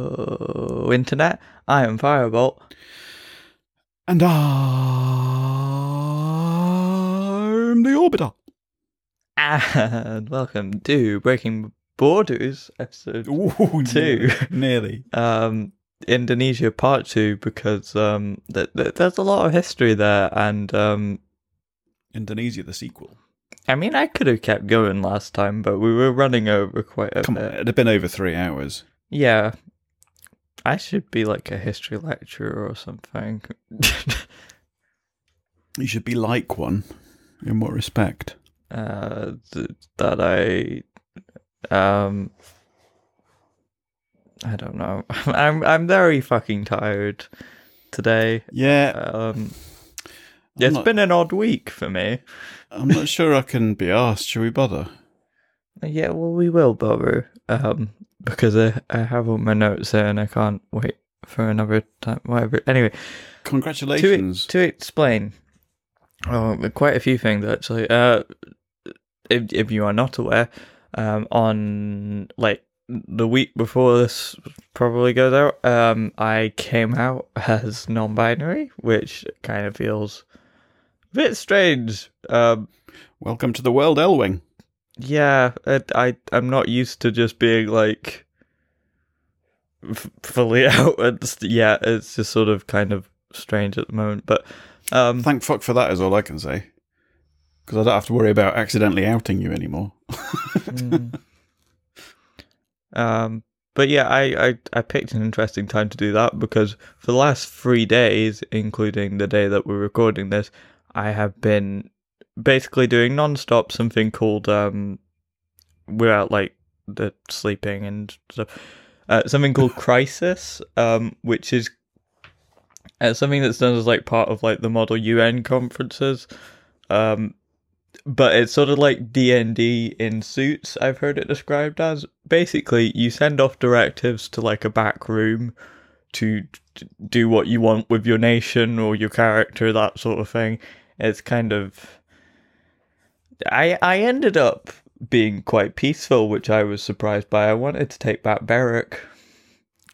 Hello, Internet. I am Firebolt. And I'm the Orbiter. And welcome to Breaking Borders, episode Ooh, Two. Nearly. um, Indonesia Part 2, because um, th- th- there's a lot of history there. And um, Indonesia, the sequel. I mean, I could have kept going last time, but we were running over quite a Come on, bit. it'd have been over three hours. Yeah. I should be like a history lecturer or something. You should be like one. In what respect? uh, th- that I, um, I don't know. I'm I'm very fucking tired today. Yeah, Um, I'm it's not, been an odd week for me. I'm not sure I can be asked. Shall we bother? Yeah, well, we will bother. Um, because I I have all my notes there and I can't wait for another time. Whatever. Anyway, Congratulations. to explain, oh, quite a few things actually. Uh, if if you are not aware, um, on like the week before this probably goes out, um, I came out as non-binary, which kind of feels a bit strange. Um, Welcome to the world, Elwing. yeah, I, I I'm not used to just being like f- fully out. And st- yeah, it's just sort of kind of strange at the moment, but um. Thank fuck for that, is all I can say. Because I don't have to worry about accidentally outing you anymore. Mm. um, but yeah, I, I I picked an interesting time to do that because for the last three days, including the day that we're recording this, I have been basically doing non-stop something called um, without like the sleeping and stuff, uh, something called Crisis, um, which is uh, something that's done as like part of like the Model UN conferences. Um, but it's sort of like D&D in suits I've heard it described as basically you send off directives to like a back room to d- do what you want with your nation or your character that sort of thing it's kind of I I ended up being quite peaceful which I was surprised by I wanted to take back Berwick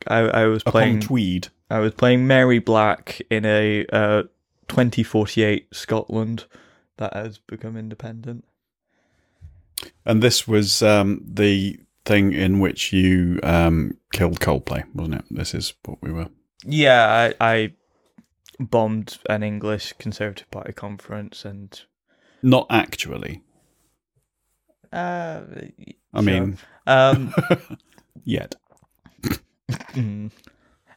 I I was Upon playing Tweed. I was playing Mary Black in a uh, 2048 Scotland that has become independent. And this was um, the thing in which you um, killed Coldplay, wasn't it? This is what we were. Yeah, I, I bombed an English Conservative Party conference and. Not actually. Uh, I mean, um, yet. mm.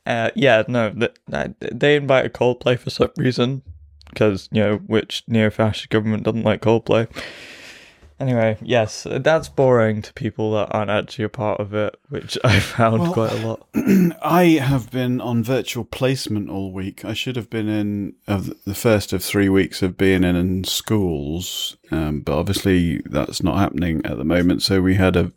uh, yeah, no, th- th- they invited Coldplay for some reason because you know which neo-fascist government doesn't like Coldplay. Anyway, yes, that's boring to people that aren't actually a part of it, which I found Well- quite a lot. I have been on virtual placement all week. I should have been in of the first of three weeks of being in, in schools, um, but obviously that's not happening at the moment. So we had a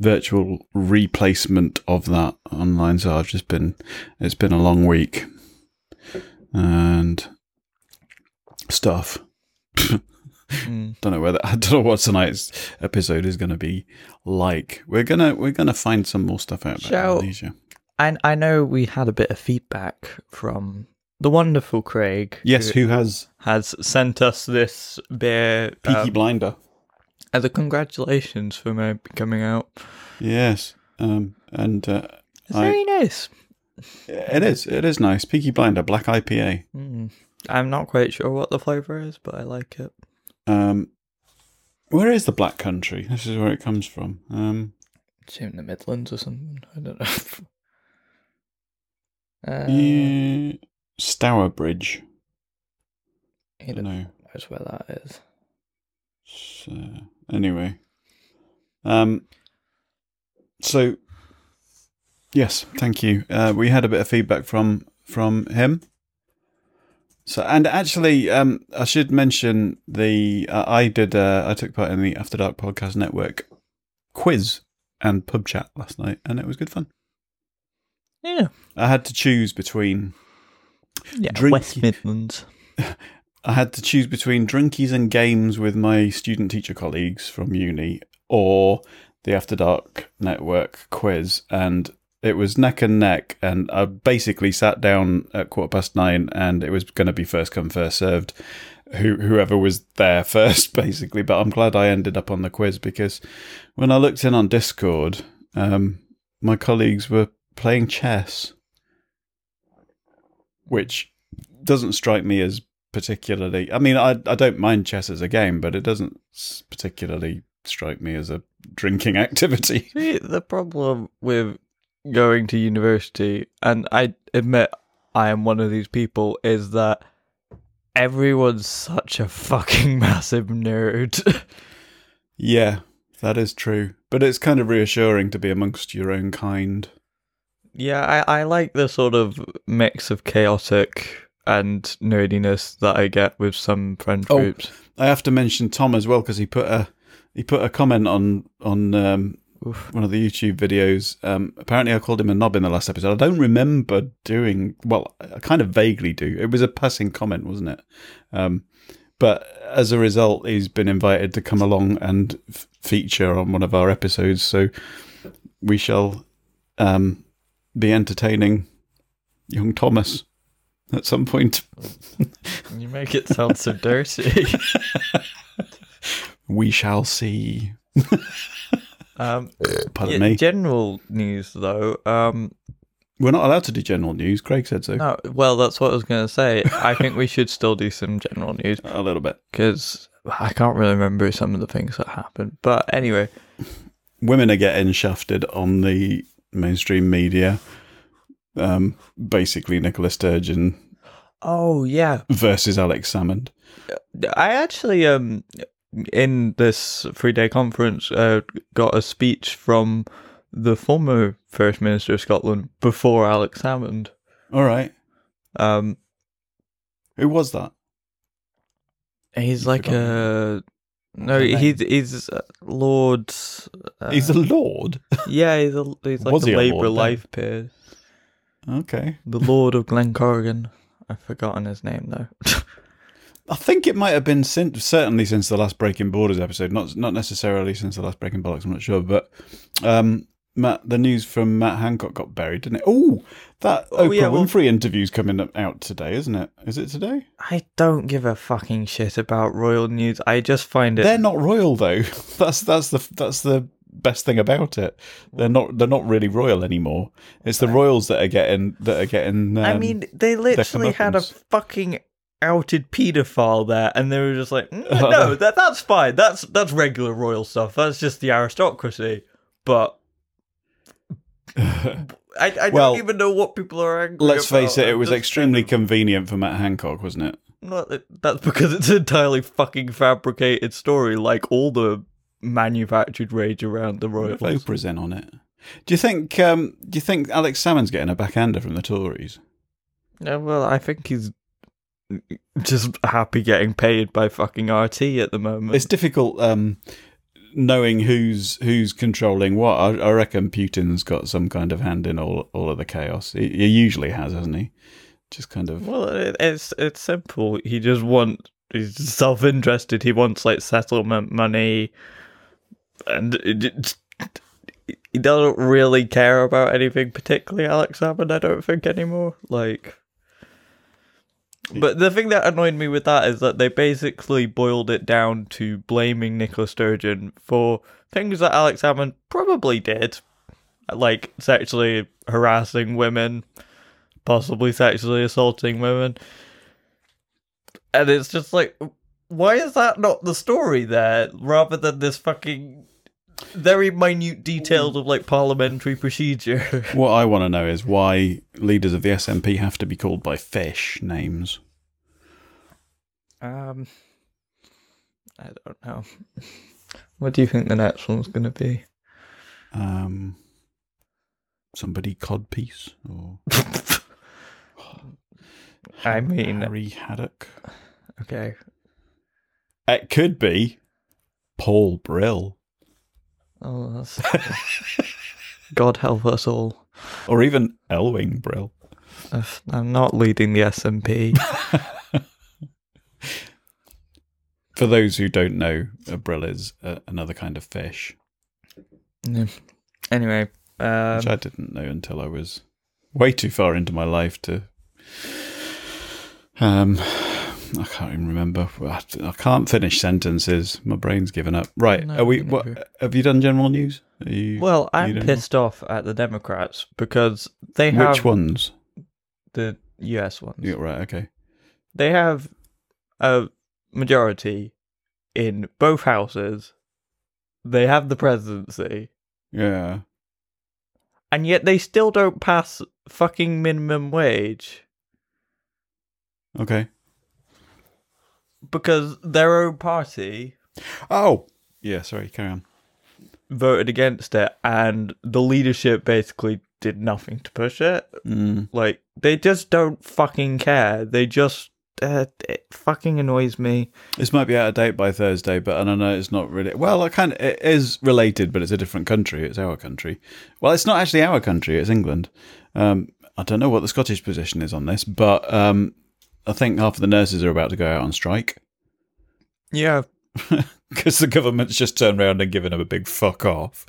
virtual replacement of that online. So I've just been, it's been a long week, and stuff. Mm. don't know whether I don't know what tonight's episode is going to be like. We're gonna we're gonna find some more stuff out about Shall- Indonesia. I I know we had a bit of feedback from the wonderful Craig. Yes, who has has sent us this beer Peaky um, Blinder? as a congratulations for my coming out. Yes, um, and uh, It's I- very nice. it is it is nice. Peaky Blinder, black IPA. Mm. I'm not quite sure what the flavor is, but I like it. Um, where is the Black Country? This is where it comes from. Um, It's in the Midlands or something. I don't know. uh, yeah, Stourbridge. I don't know know. where that is. So, anyway, um, so yes, thank you. Uh, we had a bit of feedback from from him. So, and actually, um, I should mention the uh, I did uh, I took part in the After Dark Podcast Network quiz and pub chat last night, and it was good fun. Yeah, I had to choose between yeah. Drink- West Midlands. I had to choose between drinkies and games with my student teacher colleagues from uni or the After Dark Network quiz, and it was neck and neck. And I basically sat down at quarter past nine, and it was going to be first come first served. Who, whoever was there first, basically. But I'm glad I ended up on the quiz because when I looked in on Discord, um, my colleagues were playing chess, which doesn't strike me as particularly. I mean, I I don't mind chess as a game, but it doesn't particularly strike me as a drinking activity. See, the problem with going to university, and I admit I am one of these people, is that everyone's such a fucking massive nerd. Yeah, that is true. But it's kind of reassuring to be amongst your own kind. yeah, I, I like the sort of mix of chaotic and nerdiness that I get with some friend Oh. groups. I have to mention Tom as well because he put a he put a comment on on um, Oof. one of the YouTube videos. Um, apparently, I called him a knob in the last episode. I don't remember doing well. I kind of vaguely do. It was a passing comment, wasn't it? Um, but as a result, he's been invited to come along and f- feature on one of our episodes. So we shall um, be entertaining young Thomas at some point. You make it sound so dirty. We shall see. um, Pardon yeah, me. General news, though. Um, We're not allowed to do general news. Craig said so. no, well, that's what I was going to say. I think we should still do some general news A little bit. because I can't really remember some of the things that happened. But anyway, Women are getting shafted on the mainstream media. Um, basically, Nicola Sturgeon oh yeah, versus Alex Salmond. I actually um in this three day conference uh, got a speech from the former First Minister of Scotland before Alex Salmond. All right. Um, Who was that? he's You've like forgotten. a no, he's he's Lord. Uh, He's a lord. yeah, he's a he's like Was a a Labour life peer, Okay. the Lord of Glenscorrodale. I've forgotten his name though. I think it might have been since, certainly since the last Breaking Borders episode. Not not necessarily since the last Breaking Bollocks. I'm not sure, but um, Matt, the news from Matt Hancock got buried, didn't it? Oh, that Oh, Oprah yeah, well- Winfrey interview's coming up- out today, isn't it? Is it today? I don't give a fucking shit about royal news. I just find it. They're not royal though. That's that's the that's the best thing about it. They're not they're not really royal anymore. It's the royals that are getting that are getting. Um, I mean, they literally had a fucking outed paedophile there, and they were just like, "Mm, "No, that that's fine. That's that's regular royal stuff. That's just the aristocracy." But I, I Well, don't even know what people are angry. About. Let's face it, it was just extremely kind convenient for Matt Hancock, wasn't it? not that- that's because it's an entirely fucking fabricated story, like all the manufactured rage around the royal. if royals. Oprah's in on it? Do you think? Um, do you think Alex Salmond's getting a backhander from the Tories? Yeah, well, I think he's just happy getting paid by fucking RT at the moment. It's difficult um, knowing who's who's controlling what. I, I reckon Putin's got some kind of hand in all all of the chaos. He, he usually has, hasn't he? Just kind of. Well, it, it's it's simple. He just wants. he's self interested. He wants like settlement money, and it, it- he doesn't really care about anything particularly. Alex Salmond, I don't think anymore. Like, but the thing that annoyed me with that is that they basically boiled it down to blaming Nicola Sturgeon for things that Alex Salmond probably did, like sexually harassing women, possibly sexually assaulting women. And it's just like, why is that not the story there, rather than this fucking very minute details of like parliamentary procedure? What I want to know is why leaders of the SNP have to be called by fish names. um, I don't know. What do you think the next one's going to be? Um, somebody codpiece or I mean, Harry Haddock. okay. It could be Paul Brill Oh, that's. God help us all. or even Elwing Brill. I'm not leading the SNP. For those who don't know, a brill is uh, another kind of fish. Yeah. Anyway, um, which I didn't know until I was way too far into my life to. Um, I can't even remember. I I can't finish sentences. My brain's given up. Right? No, are we? What have you done? General news? Are you, well, you I'm don't pissed off at the Democrats because they have Which ones? the US ones. Yeah, right. Okay. They have a majority in both houses. They have the presidency, Yeah. and yet they still don't pass fucking minimum wage Okay. Because their own party Oh. Yeah. Sorry. Carry on. voted against it, and the leadership basically did nothing to push it. Mm. Like they just don't fucking care. They just uh, it fucking annoys me. This might be out of date by Thursday, but I don't know. It's not really. Well, it kind of it is related, but it's a different country. It's our country. Well, it's not actually our country. It's England. Um, I don't know what the Scottish position is on this, but um, I think half of the nurses are about to go out on strike Yeah, because the government's just turned around and given them a big fuck off.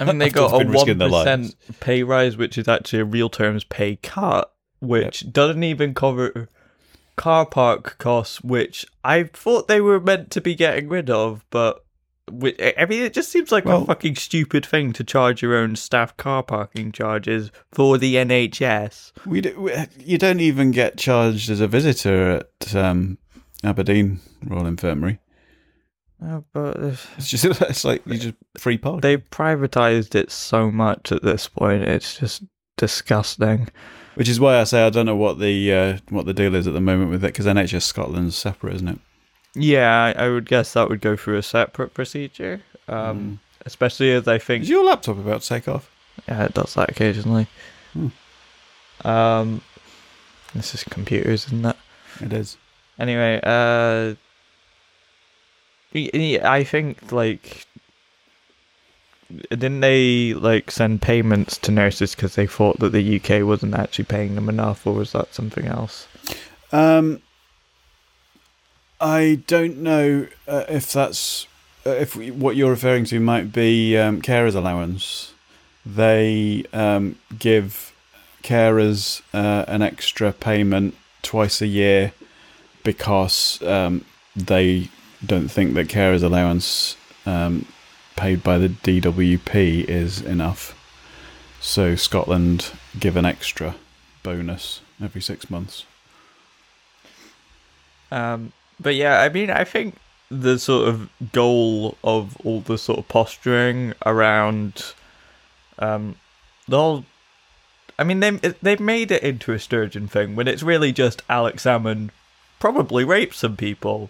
I mean they got a one their pay rise, which is actually a real terms pay cut, which doesn't even cover car park costs, which I thought they were meant to be getting rid of, but. I mean, it just seems like Well- a fucking stupid thing to charge your own staff car parking charges for the NHS. We, do, we you don't even get charged as a visitor at um, Aberdeen Royal Infirmary. Oh, but It's just it's like you just free park. they've privatized it so much at this point. It's just disgusting. Which is why I say I don't know what the uh, what the deal is at the moment with it because NHS Scotland's separate, isn't it? Yeah, I, would guess that would go through a separate procedure. Um, especially as I think Is your laptop about to take off? yeah, it does that occasionally. Hmm. Um, this is computers, isn't it? It is. Anyway, uh, I think like didn't they like send payments to nurses because they thought that the UK wasn't actually paying them enough, or was that something else? Um, I don't know uh, if that's uh, if we, what you're referring to might be um, carers allowance. They um, give carers uh, an extra payment twice a year because um, they don't think that carers allowance um, paid by the DWP is enough. So Scotland give an extra bonus every six months. Um, but yeah, I mean, I think the sort of goal of all the sort of posturing around, um, the whole. I mean, they they've made it into a Sturgeon thing when it's really just Alex Salmond probably raped some people,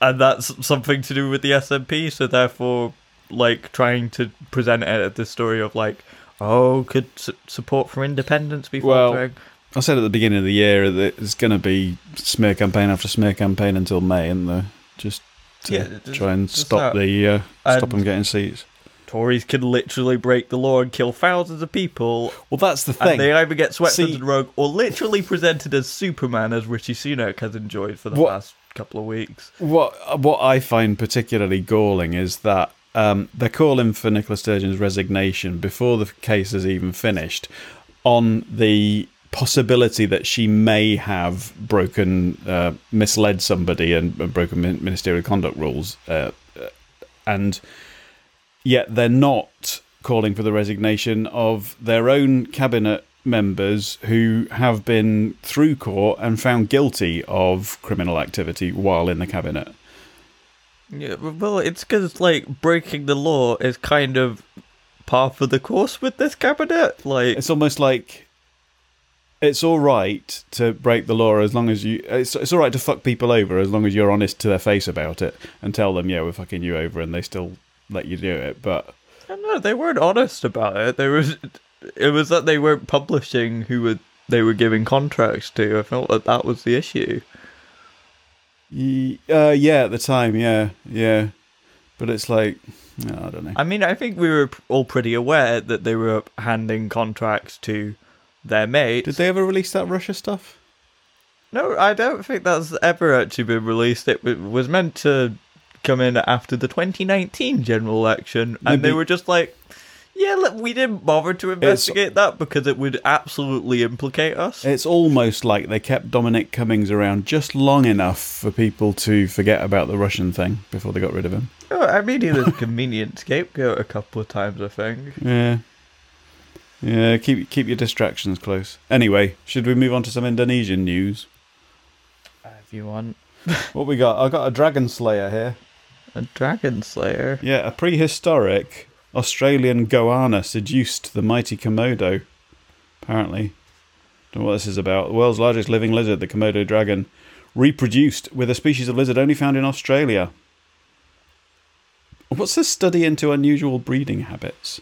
and that's something to do with the SNP. So therefore, like trying to present it as this story of like, oh, could su- support for independence be Well, faltering? I said at the beginning of the year that it's going to be smear campaign after smear campaign until May, and they just to Yeah, just- try and stop that. the uh, stop them getting seats. Tories could literally break the law and kill thousands of people, Well, that's the and thing. they either get swept See- under the rug or literally presented as Superman, as Rishi Sunak has enjoyed for the What- last couple of weeks. What what I find particularly galling is that um, they're calling for Nicola Sturgeon's resignation before the case has even finished, on the possibility that she may have broken, uh, misled somebody and, and broken ministerial conduct rules, uh, uh, and yet they're not calling for the resignation of their own cabinet members who have been through court and found guilty of criminal activity while in the cabinet. Yeah, well, it's because like breaking the law is kind of par for the course with this cabinet. Like, It's almost like it's all right to break the law as long as you. It's, it's all right to fuck people over as long as you're honest to their face about it and tell them, yeah, we're fucking you over, and they still let you do it. But I they weren't honest about it. There was, it was that they weren't publishing who were they were giving contracts to. I felt that that was the issue. Uh, yeah, at the time, yeah, yeah. But it's like, no, I don't know. I mean, I think we were all pretty aware that they were handing contracts to their mates. Did they ever release that Russia stuff? No, I don't think that's ever actually been released. It was meant to come in after the 2019 general election, and Maybe- they were just like, "Yeah, look, we didn't bother to investigate that because it would absolutely implicate us." It's almost like they kept Dominic Cummings around just long enough for people to forget about the Russian thing before they got rid of him. Oh, I mean, he was a convenient scapegoat a couple of times, I think. Yeah. Yeah, keep keep your distractions close. Anyway, should we move on to some Indonesian news? Uh, if you want What we got? I got a dragon slayer here. a dragon slayer, Yeah, a prehistoric Australian goanna seduced the mighty Komodo. Apparently. Don't know what this is about. The world's largest living lizard, the Komodo dragon, reproduced with a species of lizard only found in Australia. What's this study into unusual breeding habits?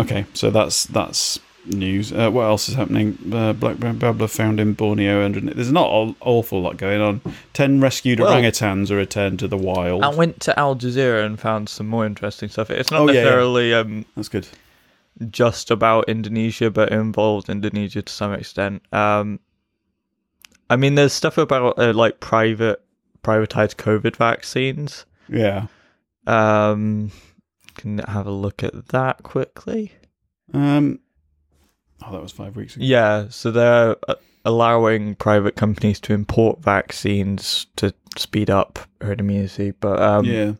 Okay, so that's that's news. Uh, what else is happening? Uh, black babbler found in Borneo. And there's not an awful lot going on. Ten rescued Well- orangutans are returned to the wild. I went to Al Jazeera and found some more interesting stuff. It's not Oh, yeah, yeah. necessarily um, That's good. just about Indonesia, but it involves Indonesia to some extent. Um, I mean, there's stuff about uh, like private, privatized COVID vaccines. Yeah. Um, can have a look at that quickly. Um. Oh, that was five weeks ago. Yeah, so they're uh, allowing private companies to import vaccines to speed up herd immunity. But um, yeah.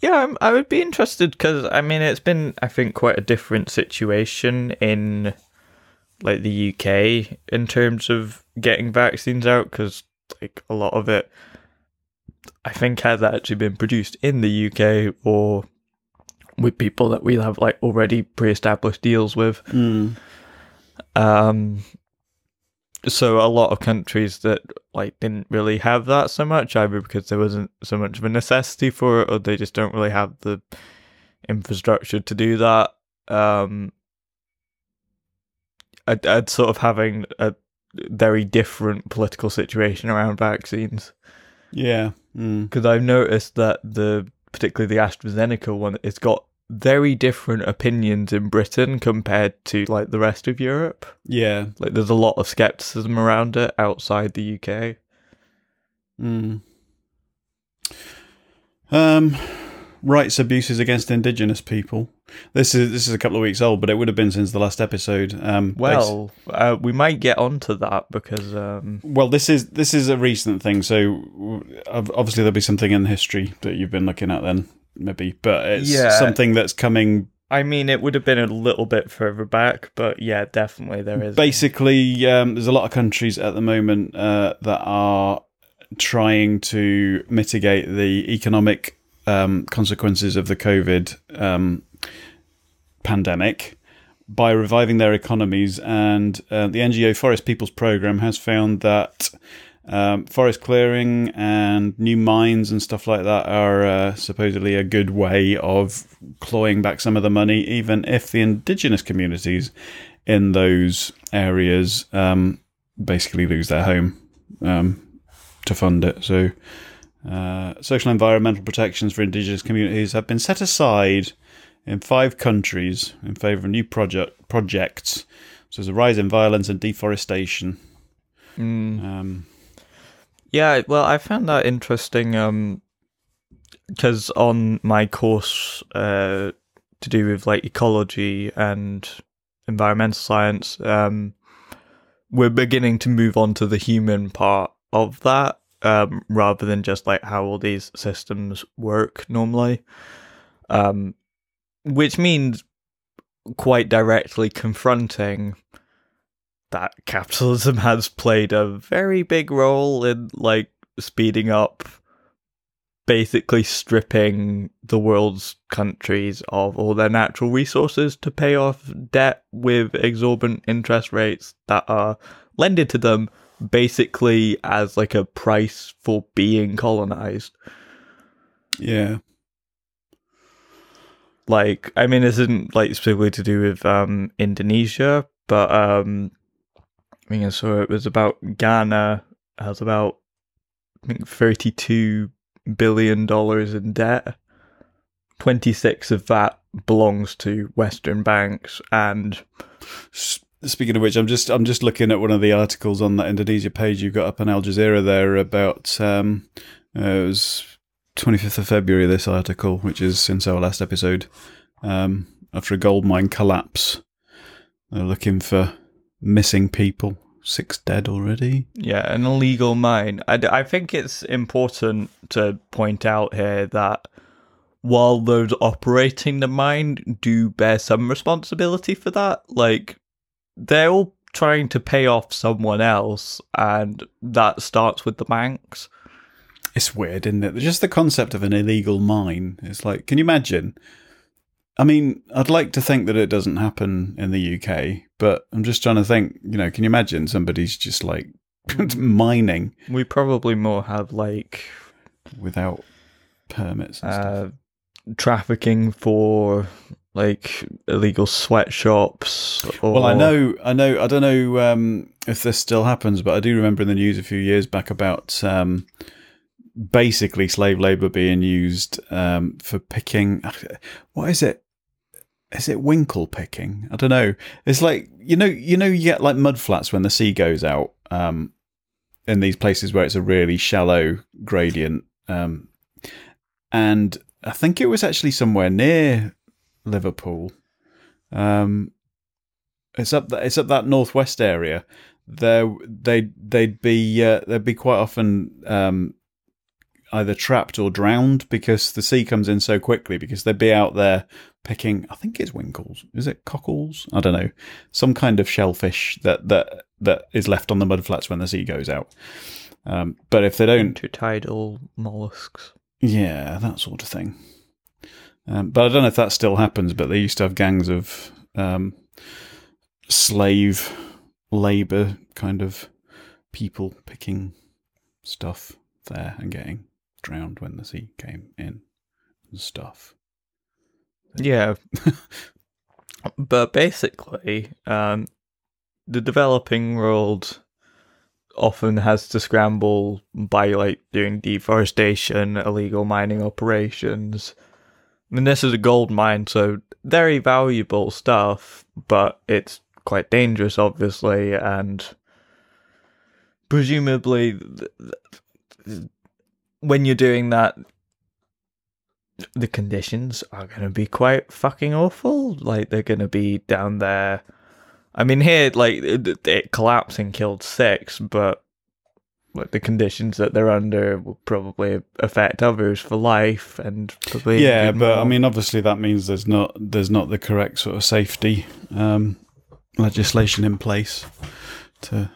Yeah, I'm, I would be interested because I mean it's been I think quite a different situation in like the UK in terms of getting vaccines out because like a lot of it I think has actually been produced in the UK or with people that we have like already pre-established deals with. Mm. Um, so a lot of countries that like didn't really have that so much, either because there wasn't so much of a necessity for it, or they just don't really have the infrastructure to do that. Um, I'd, I'd sort of having a very different political situation around vaccines Yeah. Mm. because I've noticed that the particularly the AstraZeneca one, it's got very different opinions in Britain compared to like the rest of Europe. Yeah. Like there's a lot of skepticism around it outside the UK. Mm. Um, rights abuses against Indigenous people. This is this is a couple of weeks old, but it would have been since the last episode. Um, Well, uh, we might get onto that because um, Well, this is this is a recent thing, so obviously there'll be something in history that you've been looking at then, maybe, but it's Yeah. something that's coming. I mean it would have been a little bit further back, but yeah, definitely there is. Basically, um, there's a lot of countries at the moment uh, that are trying to mitigate the economic um, consequences of the COVID um, pandemic by reviving their economies, and uh, the NGO Forest Peoples Program has found that. Um, forest clearing and new mines and stuff like that are uh, supposedly a good way of clawing back some of the money, even if the indigenous communities in those areas um, basically lose their home um, to fund it. So, uh, social environmental protections for indigenous communities have been set aside in five countries in favour of new project projects. So, there's a rise in violence and deforestation. Mm. Um, Yeah, well, I found that interesting because on my course uh, to do with like ecology and environmental science, um, we're beginning to move on to the human part of that um, rather than just like how all these systems work normally, um, which means quite directly confronting that capitalism has played a very big role in like speeding up basically stripping the world's countries of all their natural resources to pay off debt with exorbitant interest rates that are lended to them basically as like a price for being colonized yeah. Like i mean this isn't like specifically to do with um indonesia but um i mean so it was about ghana has about i think 32 billion dollars in debt. 26 of that belongs to western banks and Speaking of which, I'm just I'm just looking at one of the articles on that Indonesia page. You've got up on Al Jazeera there about um, Uh, it was 25th of February, this article, which is since our last episode. Um, after a gold mine collapse, they're looking for missing people. Six dead already. Yeah, an illegal mine. I, I think it's important to point out here that while those operating the mine do bear some responsibility for that, like they're all trying to pay off someone else, and that starts with the banks. It's weird, isn't it? Just the concept of an illegal mine. It's like, can you imagine? I mean, I'd like to think that it doesn't happen in the UK, but I'm just trying to think, you know, can you imagine somebody's just like mining We probably more have like without permits and stuff? uh, trafficking for like illegal sweatshops. Or, Well, I know, I know, I don't know um, if this still happens, but I do remember in the news a few years back about um, basically slave labor being used um, for picking. What is it? Is it winkle picking? I don't know. It's like you know, you know, you get like mud flats when the sea goes out. Um, in these places where it's a really shallow gradient, um, and I think it was actually somewhere near Liverpool. Um, it's up that it's up that northwest area. There, they they'd be uh, they'd be quite often um, either trapped or drowned because the sea comes in so quickly. Because they'd be out there picking. I think it's winkles. Is it cockles? I don't know. Some kind of shellfish that that that is left on the mudflats when the sea goes out. Um, but if they don't intertidal mollusks. yeah, that sort of thing. Um, but I don't know if that still happens. But they used to have gangs of um, slave labor kind of people picking stuff there and getting drowned when the sea came in and stuff. Yeah. but basically, um, the developing world often has to scramble by like doing deforestation, illegal mining operations. I mean, this is a gold mine, so very valuable stuff, but it's quite dangerous, obviously, and presumably, th- th- when you're doing that, the conditions are going to be quite fucking awful. Like they're going to be down there. I mean, here, like it, it collapsed and killed six, but like the conditions that they're under will probably affect others for life, and probably Yeah, but I mean, obviously that means there's not there's not the correct sort of safety um, legislation in place to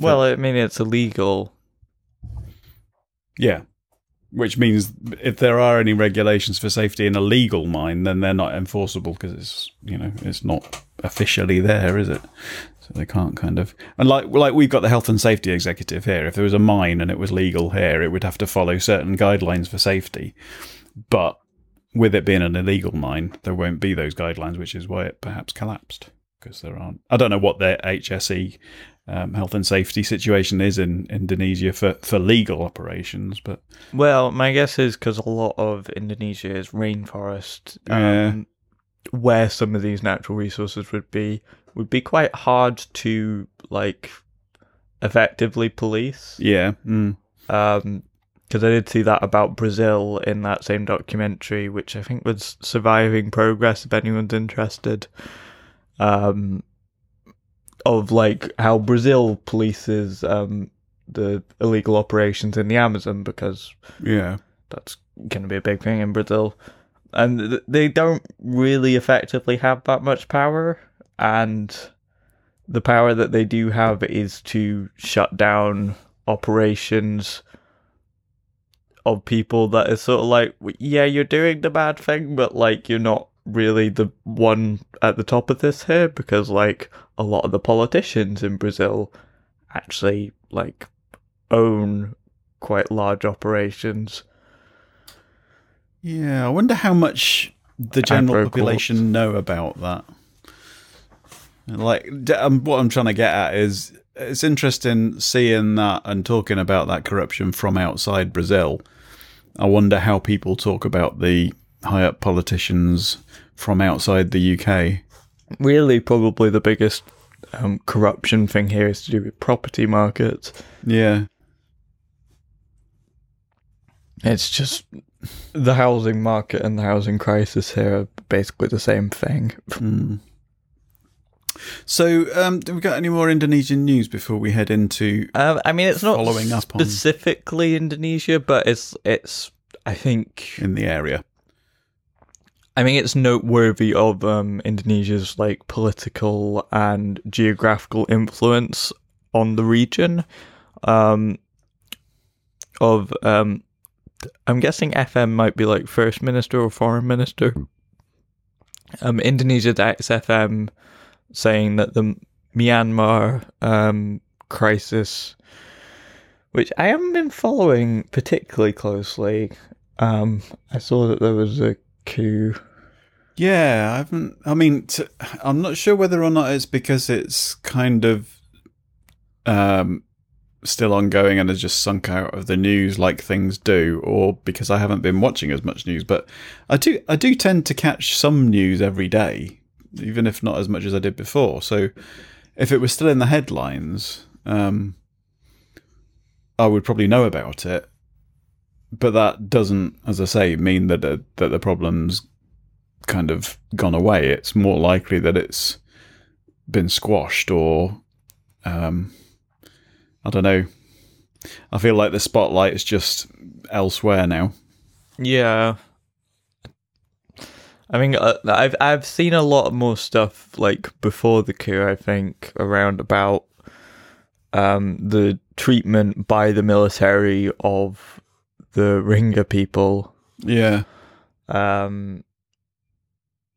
well, I mean, it's illegal. Yeah. Which means if there are any regulations for safety in a legal mine, then they're not enforceable because it's you know it's not officially there, is it? So they can't kind of and like like we've got the health and safety executive here. If there was a mine and it was legal here, it would have to follow certain guidelines for safety. But with it being an illegal mine, there won't be those guidelines, which is why it perhaps collapsed because there aren't. I don't know what their HSE um, health and safety situation is in Indonesia for, for legal operations, but Well, my guess is because a lot of Indonesia is rainforest, Yeah. um, where some of these natural resources would be would be quite hard to like effectively police. yeah, mm, Um, because I did see that about Brazil in that same documentary, which I think was Surviving Progress. If anyone's interested, um, of like how Brazil polices um the illegal operations in the Amazon because yeah, that's going to be a big thing in Brazil. And th- they don't really effectively have that much power. And the power that they do have is to shut down operations of people that is sort of like, yeah, you're doing the bad thing, but like you're not really the one at the top of this here because like a lot of the politicians in Brazil actually like own quite large operations. yeah. I wonder how much the general Agrocorps. population know about that. Like, d- um, what I'm trying to get at is it's interesting seeing that and talking about that corruption from outside Brazil. I wonder how people talk about the high up politicians from outside the UK. Really, probably the biggest um, corruption thing here is to do with property markets. Yeah. It's just the housing market and the housing crisis here are basically the same thing. Hmm. So, um, do we got any more Indonesian news before we head into? Um, I mean, it's not Following up on- specifically Indonesia, but it's it's. I think in the area. I mean it's noteworthy of um, Indonesia's like political and geographical influence on the region. Um, of um, I'm guessing FM might be like first minister or foreign minister. Um, Indonesia's XFM saying that the Myanmar um, crisis, which I haven't been following particularly closely. Um, I saw that there was a Yeah, I haven't. I mean, I'm not sure whether or not it's because it's kind of um, still ongoing and has just sunk out of the news like things do, or because I haven't been watching as much news. But I do, I do tend to catch some news every day, even if not as much as I did before. So, if it was still in the headlines, um, I would probably know about it. But that doesn't, as I say, mean that the, that the problem's kind of gone away. It's more likely that it's been squashed or um, I don't know. I feel like the spotlight is just elsewhere now. Yeah. I mean, uh, I've I've seen a lot more stuff like before the coup. I think around about um, the treatment by the military of the Rohingya people, Yeah. um,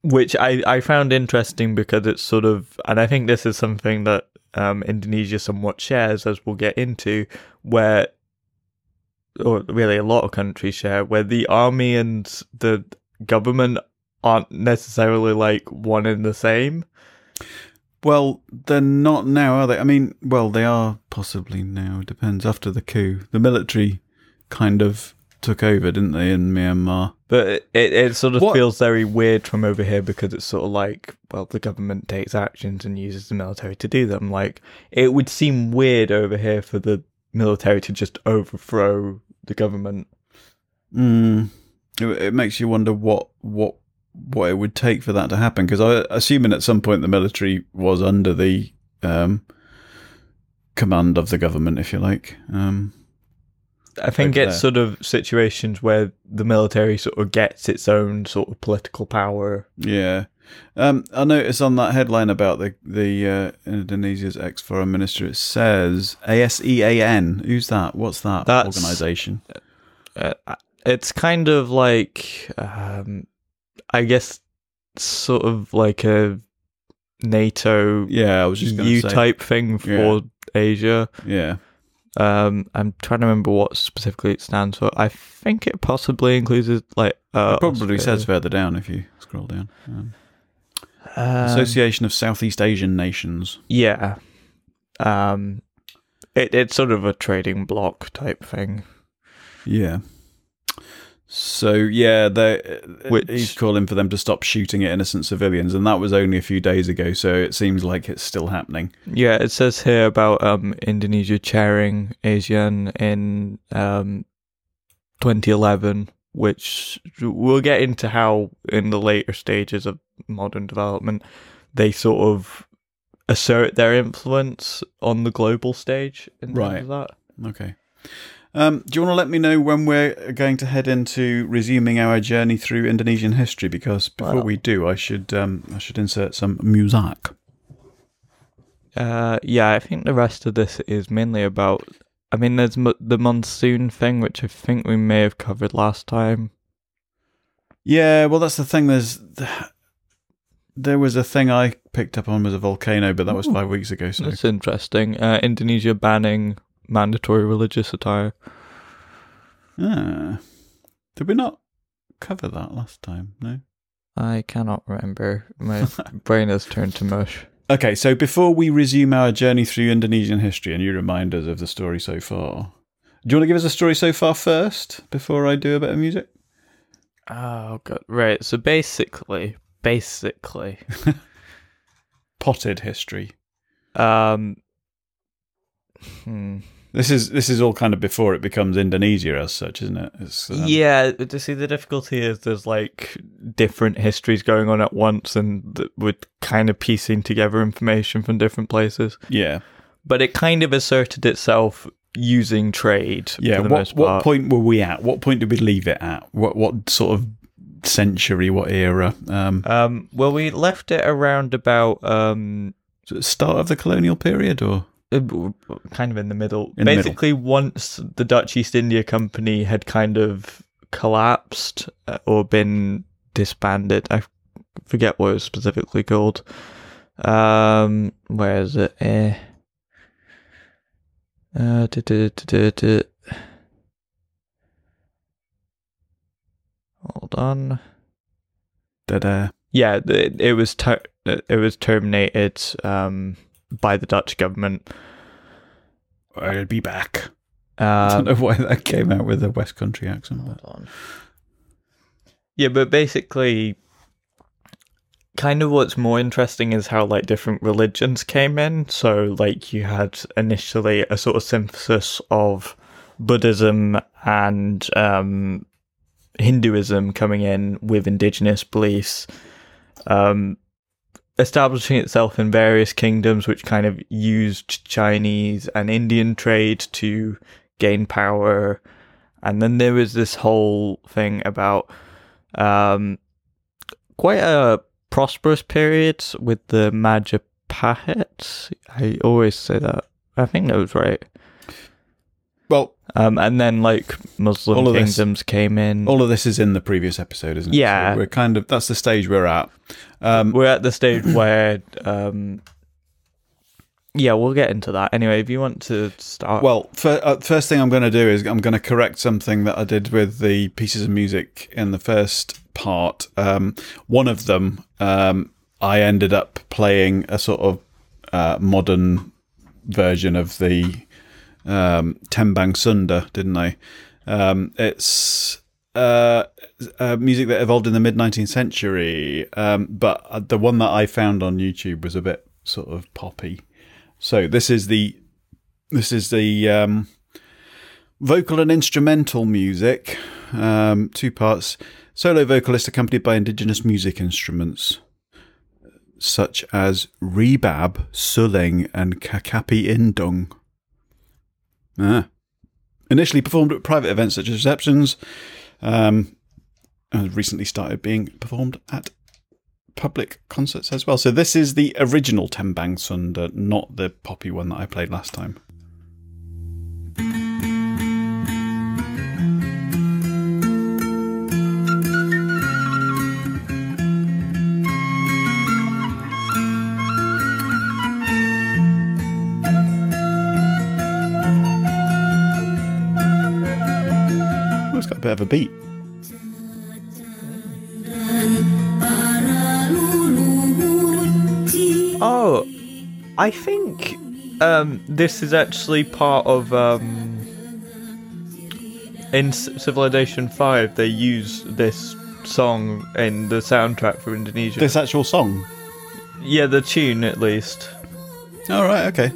which I I found interesting because it's sort of, and I think this is something that um, Indonesia somewhat shares, as we'll get into, where or really a lot of countries share, where the army and the government aren't necessarily like one and the same. Well, they're not now, are they? I mean, well, they are possibly now. It depends. After the coup, the military kind of took over, didn't they, in Myanmar? But it, it, it sort of What- feels very weird from over here because it's sort of like, well, the government takes actions and uses the military to do them. Like, it would seem weird over here for the military to just overthrow the government. Mm. It, it makes you wonder what what what it would take for that to happen. Because I assuming at some point the military was under the um, command of the government, if you like. Um, I think it's there. sort of situations where the military sort of gets its own sort of political power. Yeah. Um, I noticed on that headline about the the uh, Indonesia's ex foreign minister, it says ASEAN. Who's that? What's that That's- organization? Uh, it's kind of like, um, I guess, sort of like a NATO Yeah, I was just going EU to say. type thing for Yeah. Asia. Yeah, Um, I'm trying to remember what specifically it stands for. I think it possibly includes like uh, it probably says further down if you scroll down. Um, Um, Association of Southeast Asian Nations. Yeah. Um, it, it's sort of a trading block type thing. Yeah. So yeah, they Which- he's calling for them to stop shooting at innocent civilians, and that was only a few days ago. So it seems like it's still happening. Yeah, it says here about um, Indonesia chairing ASEAN in um, 2011, which we'll get into how in the later stages of modern development they sort of assert their influence on the global stage. In terms Right. of that. Okay. Um, do you want to let me know when we're going to head into resuming our journey through Indonesian history? Because before Well- we do, I should um, I should insert some music. Uh, yeah, I think the rest of this is mainly about. I mean, there's mo- the monsoon thing, which I think we may have covered last time. Yeah, well, that's the thing. There's there was a thing I picked up on was a volcano, but that was Ooh. five weeks ago. So That's interesting. Uh, Indonesia banning mandatory religious attire. Ah. did we not cover that last time? No. I cannot remember. My brain has turned to mush. Okay, so before we resume our journey through Indonesian history and you remind us of the story so far, do you want to give us a story so far first before I do a bit of music? Oh god. Right. So basically, basically, Potted history. um, hmm. This is this is all kind of before it becomes Indonesia as such, isn't it? It's, um, yeah, to see the difficulty is there's like different histories going on at once, and th- we're kind of piecing together information from different places. yeah, But it kind of asserted itself using trade yeah. for the What what point were we at? What point did we leave it at? What what sort of century? What era? Um, Um, well, we left it around about um, start of the colonial period, or kind of in the middle. In the middle. Basically, once the Dutch East India Company had kind of collapsed uh, or been disbanded, I forget what it was specifically called. Um, where is it? Eh. Uh, duh, duh, duh. Hold on. da Yeah, it, it was ter- it was terminated um, by the Dutch government. I'll be back. I don't Um, know why that came out with a West Country accent. But. Hold on. Yeah, but basically, kind of what's more interesting is how like different religions came in. So, like, you had initially a sort of synthesis of Buddhism and um, Hinduism coming in with indigenous beliefs, um, establishing itself in various kingdoms, which kind of used Chinese and Indian trade to gain power. And then there was this whole thing about um, quite a prosperous period with the Majapahit. I always say that. I think that was right. Well, Um, and then like Muslim All of this- kingdoms came in. all of this is in the previous episode, isn't it? Yeah. So we're kind of that's the stage we're at. Um, We're at the stage where, um, yeah, we'll get into that. Anyway, if you want to start, Well, fir- uh, first thing I'm going to do is I'm going to correct something that I did with the pieces of music in the first part. Um, one of them, um, I ended up playing a sort of uh, modern version of the um, Tembang Sunda, didn't they? Um, it's uh, uh, music that evolved in the mid 19th century, um, but uh, the one that I found on YouTube was a bit sort of poppy. So this is the this is the um, vocal and instrumental music, um, two parts. Solo vocalist accompanied by indigenous music instruments such as rebab, suling, and kacapi indung. Ah. Initially performed at private events such as receptions, um, and recently started being performed at public concerts as well. So this is the original Tembang Sunda, not the poppy one that I played last time. Bit of a beat. oh, I think um, this is actually part of um, in Civilization Five. They use this song in the soundtrack for Indonesia. This actual song. yeah, the tune at least. All right, okay.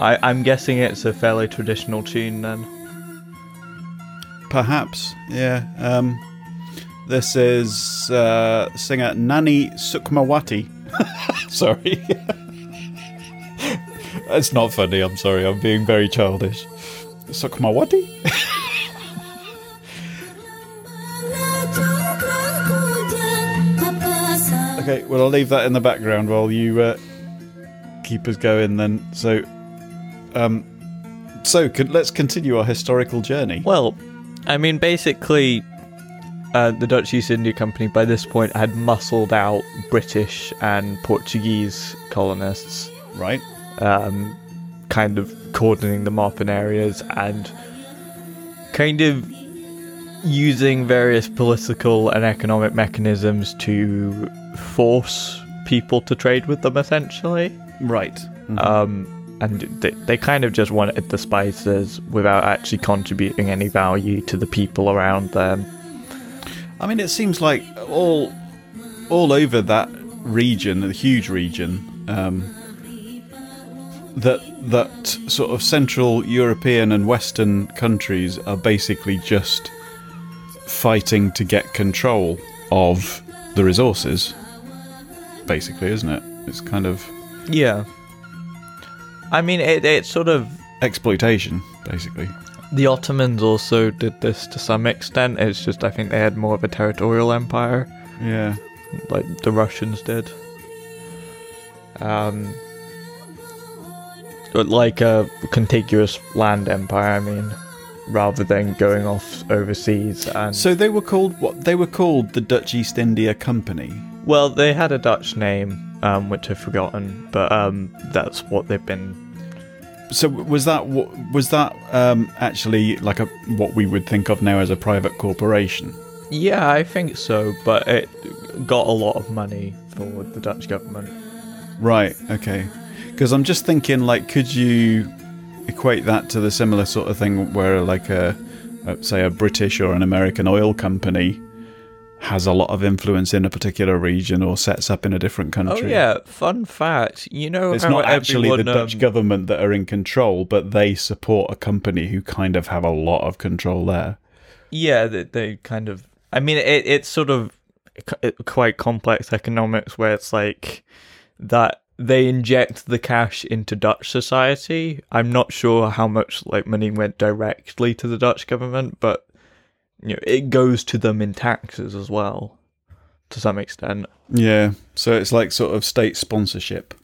I, I'm guessing it's a fairly traditional tune then. Perhaps, yeah. Um, this is uh, singer Nani Sukmawati. sorry. It's not funny, I'm sorry. I'm being very childish. Sukmawati? Okay, well, I'll leave that in the background while you uh, keep us going then. So, um, so let's continue our historical journey. Well, I mean, basically, uh, the Dutch East India Company by this point had muscled out British and Portuguese colonists, Right? um, kind of cordoning them off in areas and kind of using various political and economic mechanisms to force people to trade with them, essentially. Right. Um, and they, they kind of just wanted the spices without actually contributing any value to the people around them. I mean, it seems like all all over that region, the huge region, um, that that sort of Central European and Western countries are basically just fighting to get control of the resources. Basically, isn't it? It's kind of Yeah. I mean, it, it's sort of. exploitation, basically. The Ottomans also did this to some extent. It's just, I think they had more of a territorial empire, Yeah. like the Russians did. Um. But like a contiguous land empire, I mean, rather than going off overseas and. So they were called what? They were called the Dutch East India Company. Well, they had a Dutch name, um, which I've forgotten, but um, that's what they've been. So was that was that um, actually like a what we would think of now as a private corporation? Yeah, I think so, but it got a lot of money for the Dutch government. Right. Okay. Because I'm just thinking, like, could you equate that to the similar sort of thing where, like, a, a say a British or an American oil company has a lot of influence in a particular region or sets up in a different country. Oh country? yeah, fun fact. You know It's not actually the everyone, Dutch um, government that are in control, but they support a company who kind of have a lot of control there. Yeah, they, they kind of. I mean, it, it's sort of quite complex economics where it's like that they inject the cash into Dutch society. I'm not sure how much like money went directly to the Dutch government, but you know, it goes to them in taxes as well, to some extent. Yeah. So it's like sort of state sponsorship.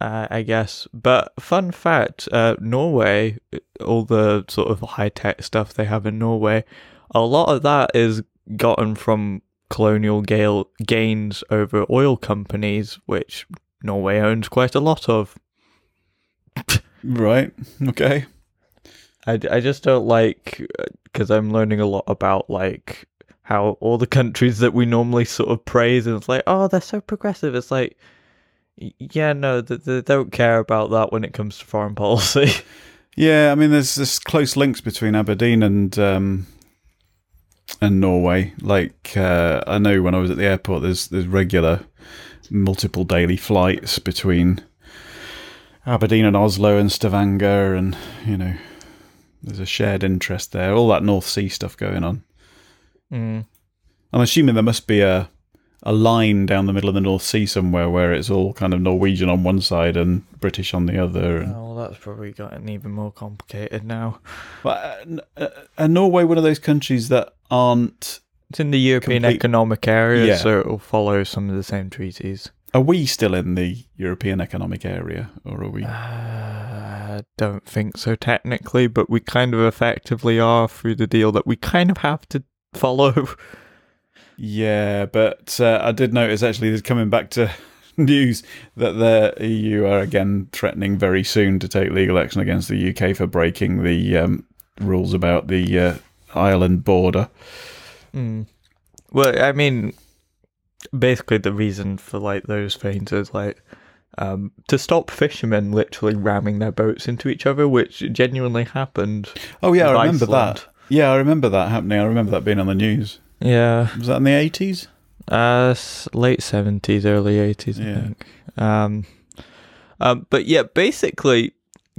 uh, I guess. But fun fact, uh, Norway, all the sort of high tech stuff they have in Norway, a lot of that is gotten from colonial gale gains over oil companies, which Norway owns quite a lot of. Right. Okay. I, I just don't like because I'm learning a lot about like how all the countries that we normally sort of praise and it's like oh they're so progressive. It's like yeah no they, they don't care about that when it comes to foreign policy. Yeah, I mean, there's this close links between Aberdeen and um, and Norway. Like, uh, I know when I was at the airport, there's there's regular, multiple daily flights between Aberdeen and Oslo and Stavanger, and you know, there's a shared interest there. All that North Sea stuff going on. mm. I'm assuming there must be a a line down the middle of the North Sea somewhere where it's all kind of Norwegian on one side and British on the other. And, Oh, well, that's probably gotten even more complicated now. But uh, uh, Norway one of those countries that aren't? It's in the European Complete- Economic Area, Yeah. so it will follow some of the same treaties. Are we still in the European Economic Area, or are we? Uh, don't think so technically, but we kind of effectively are through the deal that we kind of have to follow. Yeah, but uh, I did notice actually, there's coming back to news that the EU are again threatening very soon to take legal action against the UK for breaking the um, rules about the uh, Ireland border. Mm. Well, I mean, basically the reason for like those things is like um, to stop fishermen literally ramming their boats into each other, which genuinely happened. Oh yeah, I remember Iceland. that. Yeah, I remember that happening. I remember that being on the news. Yeah, Was that in the eighties? uh, late seventies, early eighties, I Yeah. think. Um, um, but yeah, basically,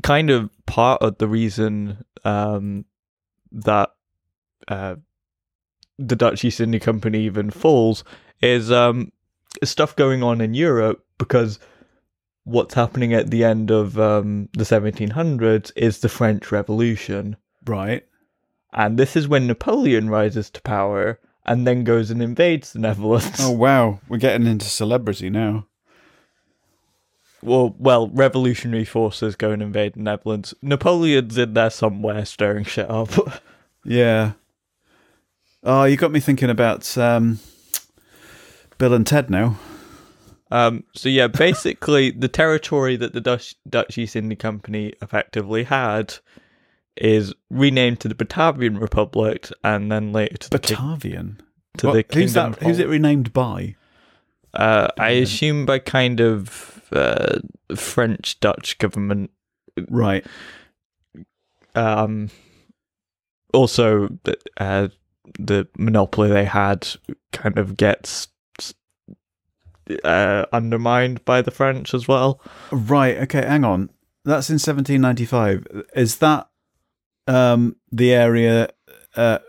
kind of part of the reason um, that uh, the Dutch East India Company even falls is um, stuff going on in Europe because what's happening at the end of um, the 1700s is the French Revolution. Right. And this is when Napoleon rises to power and then goes and invades the Netherlands. Oh wow, we're getting into celebrity now. Well, well, revolutionary forces go and invade the Netherlands. Napoleon's in there somewhere stirring shit up. Yeah. Oh, you got me thinking about um, Bill and Ted now. Um, so yeah, basically the territory that the Dutch, Dutch East India Company effectively had is renamed to the Batavian Republic and then later to the, Batavian. to What- the who's Kingdom that? Who's it renamed by? Uh, I assume by kind of uh, French Dutch government. Right. Um, also, uh, the monopoly they had kind of gets uh, undermined by the French as well. Right. Okay. Hang on. that's in 1795. Is that um, the area uh,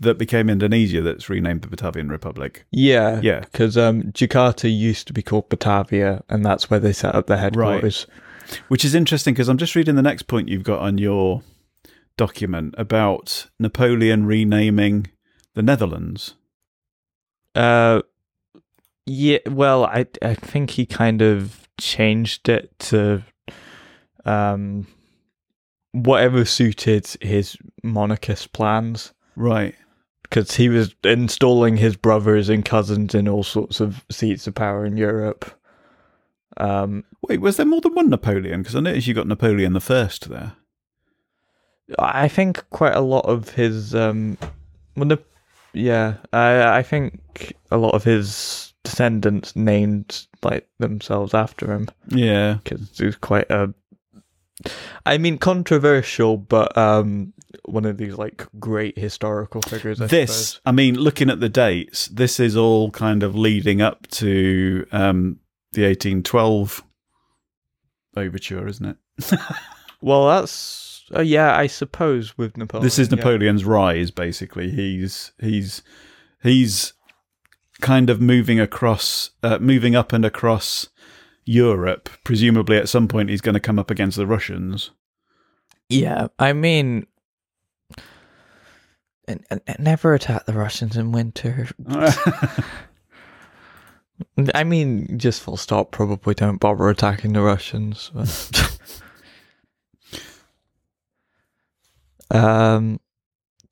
that became Indonesia that's renamed the Batavian Republic? Yeah, Yeah. because um, Jakarta used to be called Batavia, and that's where they set up their headquarters. Which is interesting because I'm just reading the next point you've got on your document about Napoleon renaming the Netherlands. Uh, yeah. Well, I I think he kind of changed it to um whatever suited his monarchist plans Right. because he was installing his brothers and cousins in all sorts of seats of power in Europe. Um, Wait, was there more than one Napoleon? Because I noticed you got Napoleon the First there. I think quite a lot of his um, well, yeah, I I think a lot of his descendants named like themselves after him. Yeah. because he's quite a I mean controversial but um one of these like great historical figures I this, suppose. I mean, looking at the dates, this is all kind of leading up to um, the 1812 overture, isn't it? well that's uh, yeah I suppose with Napoleon this is yeah. Napoleon's rise. Basically, he's he's he's kind of moving across, uh, moving up and across Europe. Presumably, at some point, he's going to come up against the Russians. yeah I mean and, and, and never attack the Russians in winter I mean just full stop probably don't bother attacking the Russians Um,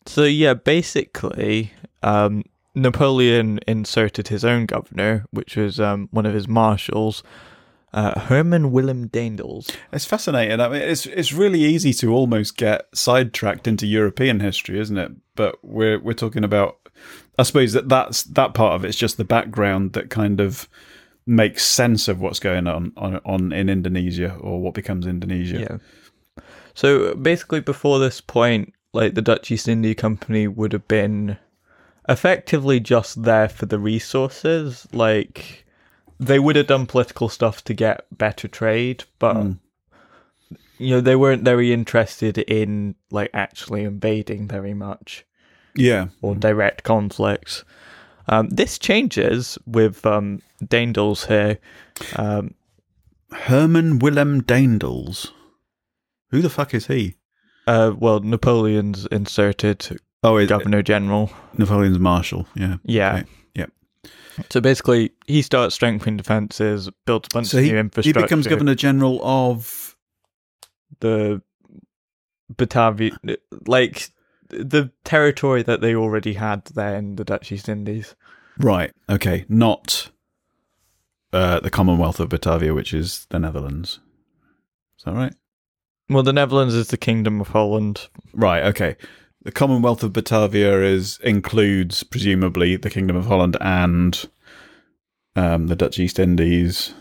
so yeah, basically, um, Napoleon inserted his own governor, which was um, one of his marshals, uh, Herman Willem Daendels. It's fascinating. I mean, it's it's really easy to almost get sidetracked into European history, isn't it? But we're we're talking about. I suppose that that's that part of it's just the background that kind of makes sense of what's going on on, on in Indonesia or what becomes Indonesia. Yeah. So basically, before this point, like the Dutch East India Company would have been effectively just there for the resources. Like they would have done political stuff to get better trade, but Mm. you know they weren't very interested in like actually invading very much Yeah. or direct conflicts. Um, this changes with um, Daendels here. Um, Herman Willem Daendels. Who the fuck is he? uh, well, Napoleon's inserted Oh, is Governor General. Napoleon's marshal. Yeah. Yeah. Okay, yep. So basically, he starts strengthening defenses, builds a bunch So of he, new infrastructure. he becomes governor general of. the Batavia, like the territory that they already had there in the Dutch East Indies. Right. Okay. Not uh, the Commonwealth of Batavia, which is the Netherlands. Is that right? Well, the Netherlands is the Kingdom of Holland. Right. Okay. The Commonwealth of Batavia is includes presumably the Kingdom of Holland and um, the Dutch East Indies.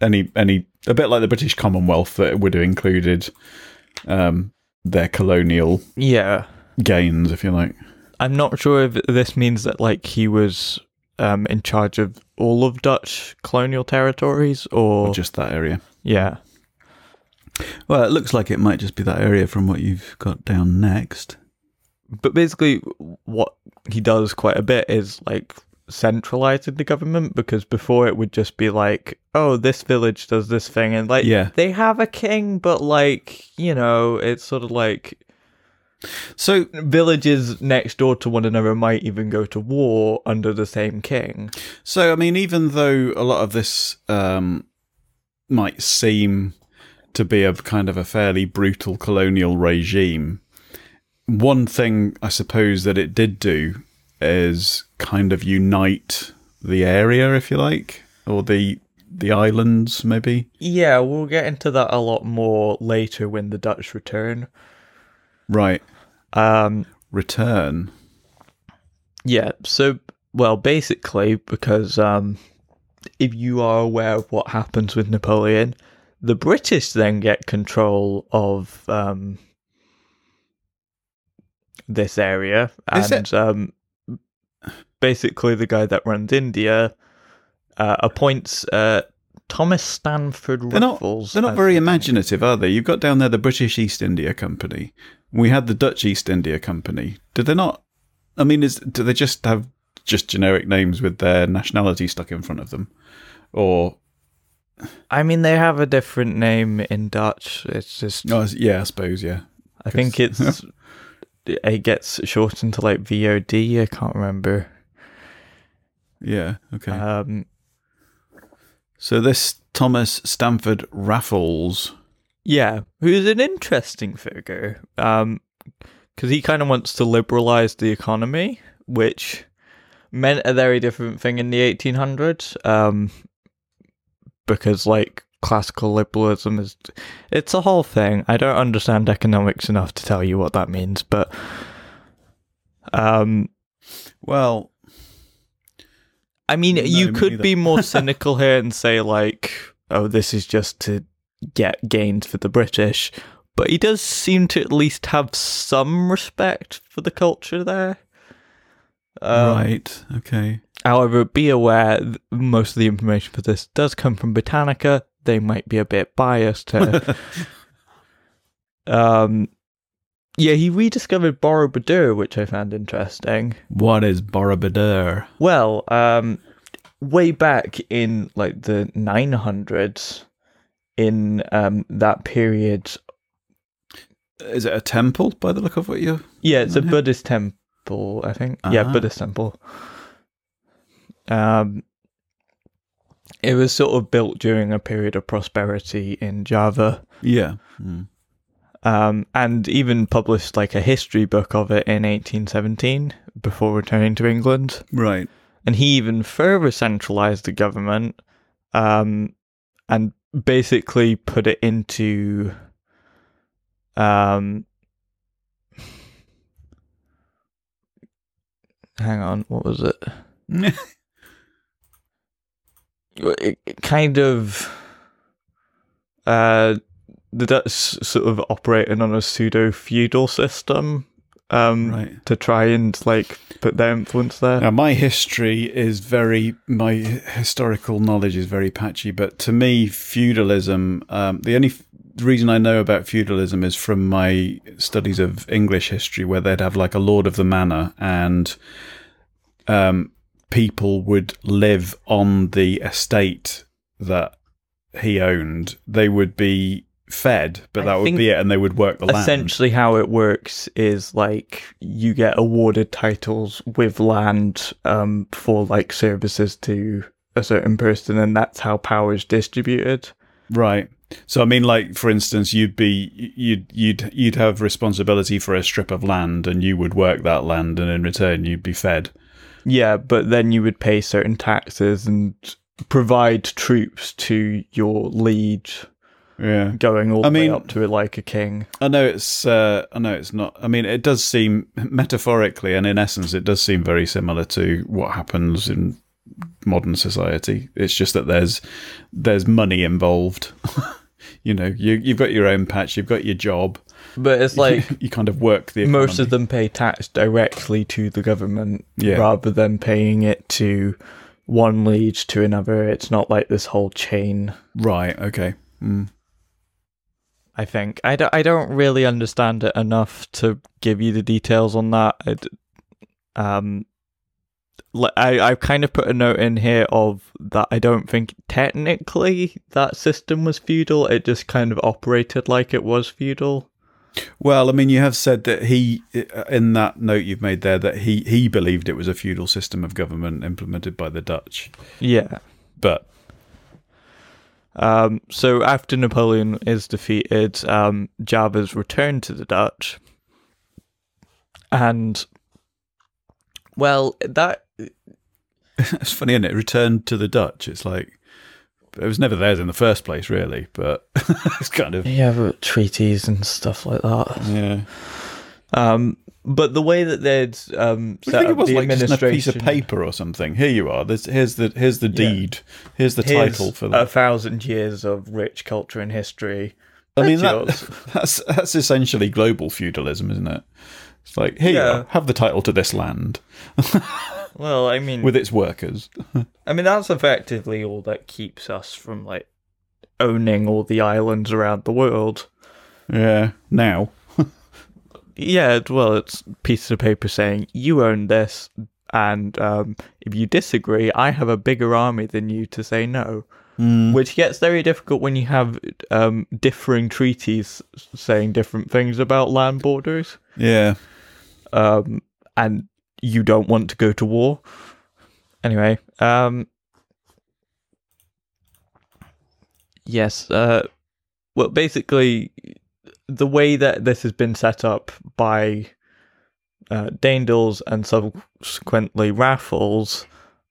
Any any a bit like the British Commonwealth that would have included um, their colonial Yeah, gains, if you like. I'm not sure if this means that like he was um, in charge of all of Dutch colonial territories, or, Or just that area. yeah, Well, it looks like it might just be that area from what you've got down next. But basically what he does quite a bit is like centralizing the government because before it would just be like oh this village does this thing and like Yeah. they have a king but like you know it's sort of like So villages next door to one another might even go to war under the same king So, I mean, even though a lot of this um, might seem to be a kind of a fairly brutal colonial regime, one thing I suppose that it did do is kind of unite the area, if you like, or the the islands, maybe. yeah we'll get into that a lot more later when the dutch return Right. um Return. Yeah, so well, basically, because um, if you are aware of what happens with Napoleon, the British then get control of um, this area, and um, basically, the guy that runs India uh, appoints uh, Thomas Stamford They're not, they're not very imaginative, are they? You've got down there the British East India Company. We had the Dutch East India Company. Did they not? I mean, is do they just have just generic names with their nationality stuck in front of them, or I mean, they have a different name in Dutch. It's just, oh, yeah, I suppose, yeah, I think it's, it gets shortened to like VOD. I can't remember. yeah, okay. Um, so this Thomas Stamford Raffles, yeah, who's an interesting figure. Um, because he kind of wants to liberalize the economy, which meant a very different thing in the 1800s. Um, because like classical liberalism is, it's a whole thing. I don't understand economics enough to tell you what that means, but um, well, I mean, No, you me could be more cynical here and say like, oh, this is just to get gains for the British, but he does seem to at least have some respect for the culture there. Um, right, okay, However, be aware most of the information for this does come from Britannica. They might be a bit biased here. um, yeah, he rediscovered Borobudur, which I found interesting. what is Borobudur? Well, um, way back in like the 900s, in um, that period, Is it a temple by the look of what you? yeah, it's a. Buddhist temple, I think. Yeah, Ah. Buddhist temple. Um, it was sort of built during a period of prosperity in Java. Yeah. Mm. um, and even published like a history book of it in 1817 before returning to England. Right. And he even further centralized the government um, and basically put it into um, hang on, what was it? It, it kind of uh, the Dutch sort of operating on a pseudo feudal system um, right. to try and like put their influence there. Now, my history is very, my historical knowledge is very patchy, but to me, feudalism, um, the only f- reason I know about feudalism is from my studies of English history, where they'd have like a lord of the manor and um, people would live on the estate that he owned. They would be fed, but that would be it, and they would work the land. Essentially, how it works is like you get awarded titles with land um, for like services to a certain person, and that's how power is distributed. Right. So I mean, like for instance, you'd be you'd you'd you'd have responsibility for a strip of land, and you would work that land, and in return, you'd be fed. Yeah, but then you would pay certain taxes and provide troops to your liege, Yeah. going all I the way mean- up to it like a king. I know it's uh, I know it's not. I mean, it does seem metaphorically and in essence, it does seem very similar to what happens in modern society. It's just that there's there's money involved. you know, you you've got your own patch, you've got your job. But it's like you kind of work the most of them pay tax directly to the government Yeah. rather than paying it to one liege to another. It's not like this whole chain. right. Okay. Mm. I think I don't, I don't really understand it enough to give you the details on that. I d um, I I've kind of put a note in here of that. I don't think technically that system was feudal. It just kind of operated like it was feudal. Well, I mean, you have said that he, in that note you've made there, that he, he believed it was a feudal system of government implemented by the Dutch. Yeah. But Um, so after Napoleon is defeated, um, Java's returned to the Dutch, and well, that it's funny, isn't it? Returned to the Dutch. It's like it was never theirs in the first place, really. But it's kind of yeah, but treaties and stuff like that. yeah. Um, but the way that they'd um, I set think it was the like just a piece of paper or something. Here you are. This, here's the here's the Yeah. deed. Here's the here's title for that. a thousand years of rich culture and history. I mean, That's that, that's that's essentially global feudalism, isn't it? It's like here you are, have the title to this land. Well, I mean, with its workers. I mean that's effectively all that keeps us from like owning all the islands around the world. Yeah. Now. Yeah, well, it's pieces of paper saying you own this, and um, if you disagree, I have a bigger army than you to say no. Mm. Which gets very difficult when you have um, differing treaties saying different things about land borders, Yeah. um, and you don't want to go to war. Anyway, um, yes. Uh, well, basically, the way that this has been set up by uh, and subsequently Raffles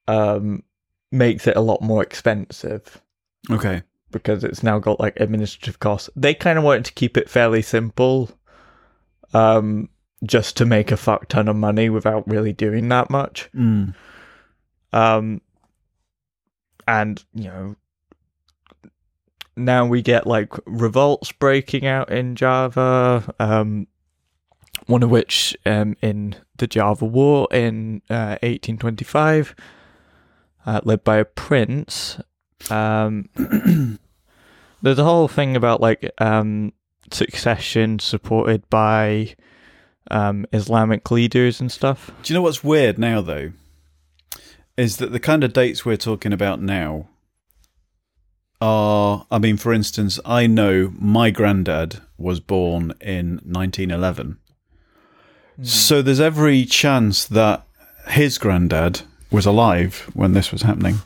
um, makes it a lot more expensive Okay. because it's now got like administrative costs. They kind of wanted to keep it fairly simple, um, just to make a fuck ton of money without really doing that much. Mm. Um, and you know, now we get like revolts breaking out in Java. Um, one of which um, in the Java War in uh, 1825, uh, led by a prince. Um, there's a whole thing about like um, succession supported by um, Islamic leaders and stuff. Do you know what's weird now, though? Is that the kind of dates we're talking about now are, I mean, for instance, I know my granddad was born in 1911. So there's every chance that his granddad was alive when this was happening.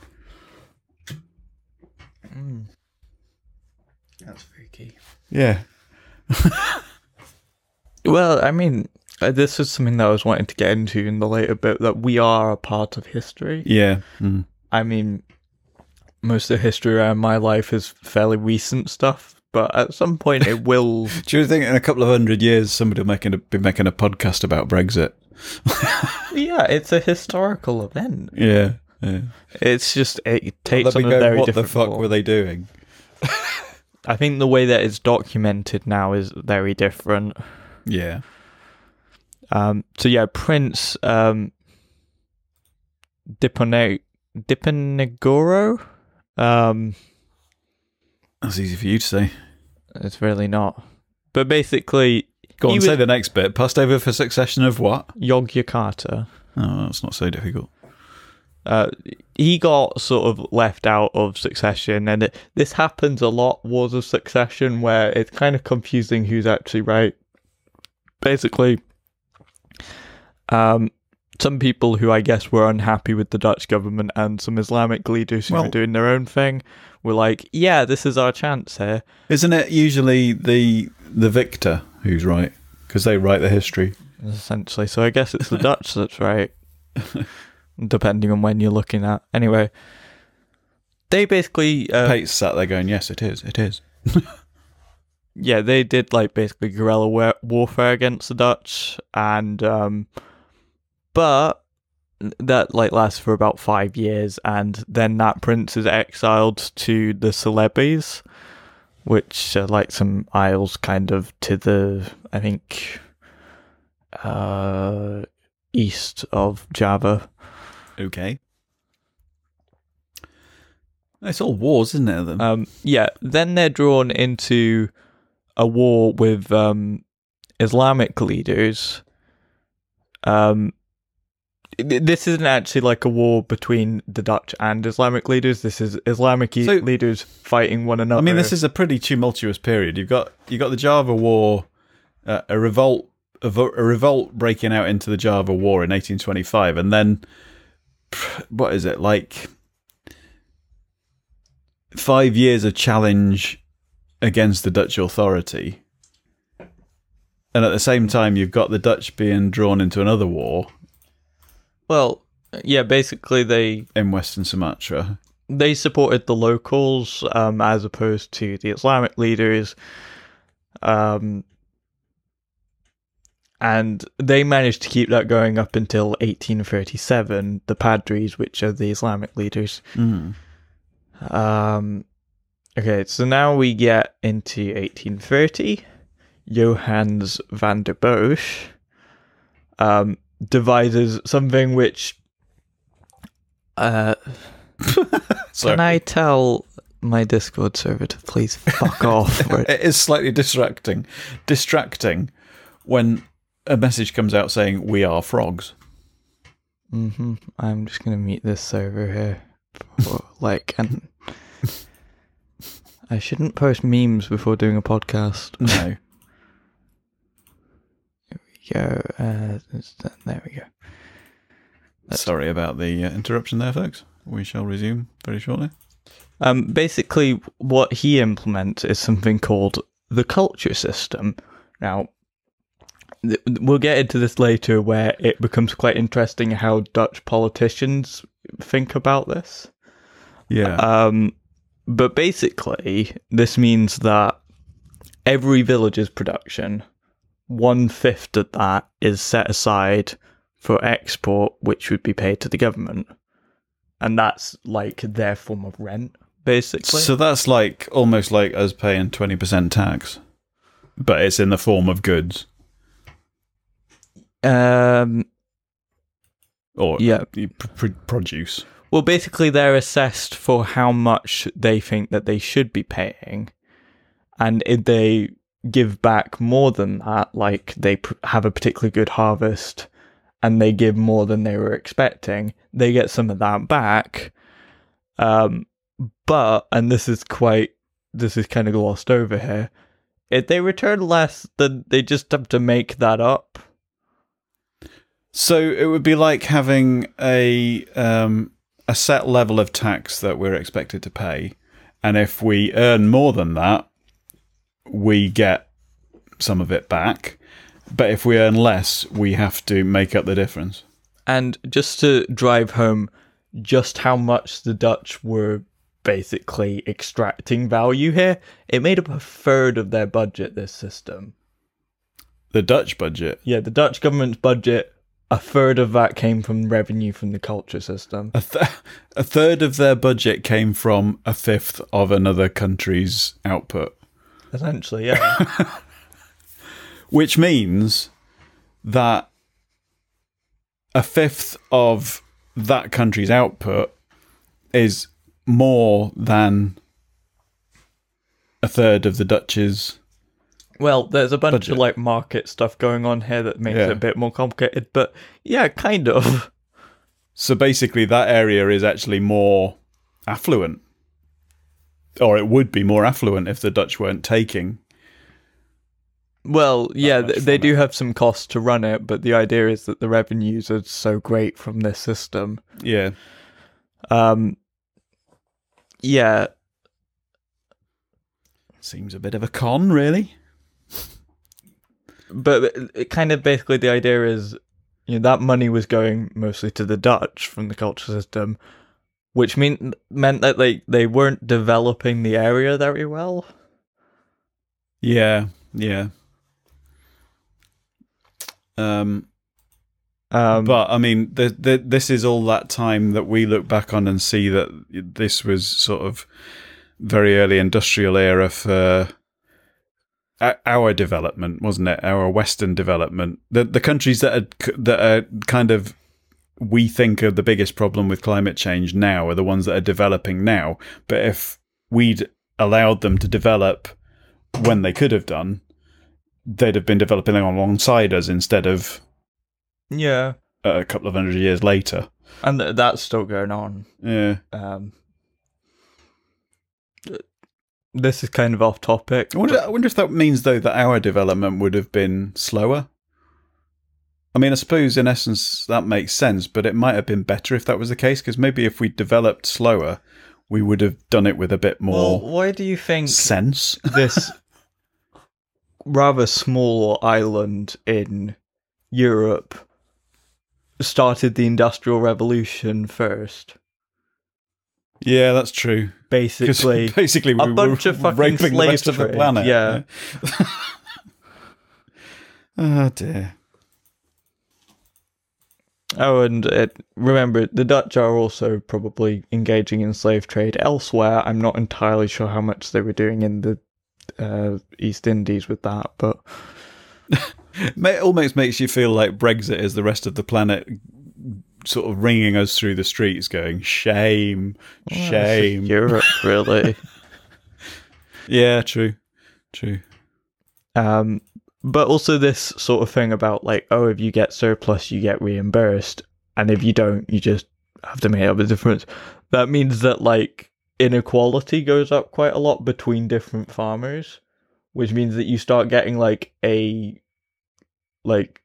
That's freaky. Yeah. Well, I mean, uh, this is something that I was wanting to get into in the later bit that we are a part of history. Yeah. Mm. I mean, most of the history around my life is fairly recent stuff, but at some point it will. Do you think in a couple of hundred years somebody will making a, be making a podcast about Brexit? yeah, it's a historical event. Yeah. Yeah. It's just it takes Let on a go, very what the fuck form. were they doing? I think the way that it's documented now is very different. Yeah. Um, so yeah, Prince um, Dipone- Diponegoro. Um, That's easy for you to say. it's really not. But basically, Go on, He say was- the next bit. Passed over for succession of what? Yogyakarta. Oh, that's not so difficult. Uh, he got sort of left out of Succession, and it, this happens a lot. Wars of Succession, where it's kind of confusing who's actually right. Basically, um, some people who I guess were unhappy with the Dutch government and some Islamic leaders who Well- were doing their own thing were like, "Yeah, this is our chance here." Isn't it usually the the victor who's right because they write the history? essentially. So I guess it's the Dutch that's right, depending on when you're looking at. Anyway, they basically uh, Pate's sat there going, "Yes, it is. It is." yeah, they did like basically guerrilla wa- warfare against the Dutch, and um, but that like lasts for about five years, and then that prince is exiled to the Celebes, which are like some isles kind of to the I think uh east of Java. Okay. It's all wars, isn't it? Then? Um, yeah, then they're drawn into a war with um, Islamic leaders. Um, this isn't actually like a war between the Dutch and Islamic leaders. This is Islamic So- leaders fighting one another. I mean, this is a pretty tumultuous period. You've got you got the Java War, uh, a revolt, a, vo- a revolt breaking out into the Java War in 1825, and then what is it like? Five years of challenge against the Dutch authority, and at the same time, you've got the Dutch being drawn into another war well, yeah. Basically, they in Western Sumatra. they supported the locals um, as opposed to the Islamic leaders. Um, and they managed to keep that going up until 1837. The Padris, which are the Islamic leaders. Mm. Um, okay, so now we get into 1830. Johannes van der Bosch um, devises something which Uh, can I tell my Discord server to please fuck off? It is slightly distracting, distracting when a message comes out saying we are frogs. hmm I'm just gonna mute this server here. For, like, and I shouldn't post memes before doing a podcast. No. There we go. Uh, there we go. Sorry about the uh, interruption there, folks. We shall resume very shortly. Um, basically, what he implements is something called the culture system. Now, th- we'll get into this later, where it becomes quite interesting how Dutch politicians think about this. Yeah. Um, but basically, this means that every village's production, one fifth of that is set aside for export, which would be paid to the government. And that's like their form of rent, basically. so that's like almost like us paying 20% tax, but it's in the form of goods um, or yeah. pr- pr- produce. Well, basically, they're assessed for how much they think that they should be paying, and if they give back more than that, like they pr- have a particularly good harvest, and they give more than they were expecting, they get some of that back. Um, but and this is quite, this is kind of glossed over here. If they return less, then they just have to make that up. So it would be like having a um, a set level of tax that we're expected to pay, and if we earn more than that, we get some of it back. But if we earn less, we have to make up the difference. And just to drive home just how much the Dutch were basically extracting value here, it made up a third of their budget, this system. The Dutch budget, Yeah, the Dutch government's budget, a third of that came from revenue from the culture system. a, th- a third of their budget came from a fifth of another country's output, Essentially, yeah. which means that a fifth of that country's output is more than a third of the Dutch's. Well, there's a bunch Budget. of like market stuff going on here that makes Yeah. it a bit more complicated, but yeah, kind of. So basically, that area is actually more affluent, or it would be more affluent if the Dutch weren't taking. Well, yeah, th- they do have some costs to run it, but the idea is that the revenues are so great from this system Yeah, Um, yeah, seems a bit of a con, really. But it- kind of basically the idea is, you know, that money was going mostly to the Dutch from the culture system, which mean meant that they they weren't developing the area very well. Yeah, yeah. Um, Um, but I mean, the, the, this is all that time that we look back on and see that this was sort of very early industrial era for our development, wasn't it? Our Western development. The the countries that are that are kind of we think are the biggest problem with climate change now are the ones that are developing now. But if we'd allowed them to develop when they could have done, they'd have been developing alongside us instead of yeah, a couple of hundred years later. and th- that's still going on. Yeah. Um, this is kind of off topic. I wonder, I wonder if that means, though, that our development would have been slower. I mean, I suppose in essence that makes sense, but it might have been better if that was the case, because maybe if we developed slower, we would have done it with a bit more. Well, why do you think sense. this rather small island in Europe started the Industrial Revolution first. Yeah, that's true. Basically, basically, we a bunch of fucking raping the slave rest of the planet. yeah. oh dear. oh, and it, remember, the Dutch are also probably engaging in slave trade elsewhere. I'm not entirely sure how much they were doing in the uh, East Indies with that, but It almost makes you feel like Brexit is the rest of the planet sort of ringing us through the streets, going shame, shame. Europe, really. yeah, true, true. Um, but also this sort of thing about like, oh, if you get surplus, you get reimbursed, and if you don't, you just have to make up the difference. That means that like inequality goes up quite a lot between different farmers, which means that you start getting like a like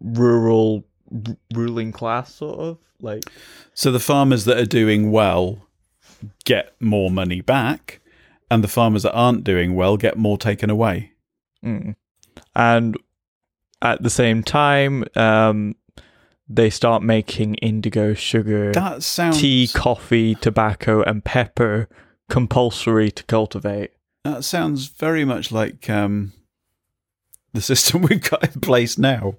rural r- ruling class sort of like So the farmers that are doing well get more money back, and the farmers that aren't doing well get more taken away. Mm. And at the same time, um, they start making indigo, sugar, That sounds tea, coffee, tobacco, and pepper compulsory to cultivate. That sounds very much like um, the system we've got in place now.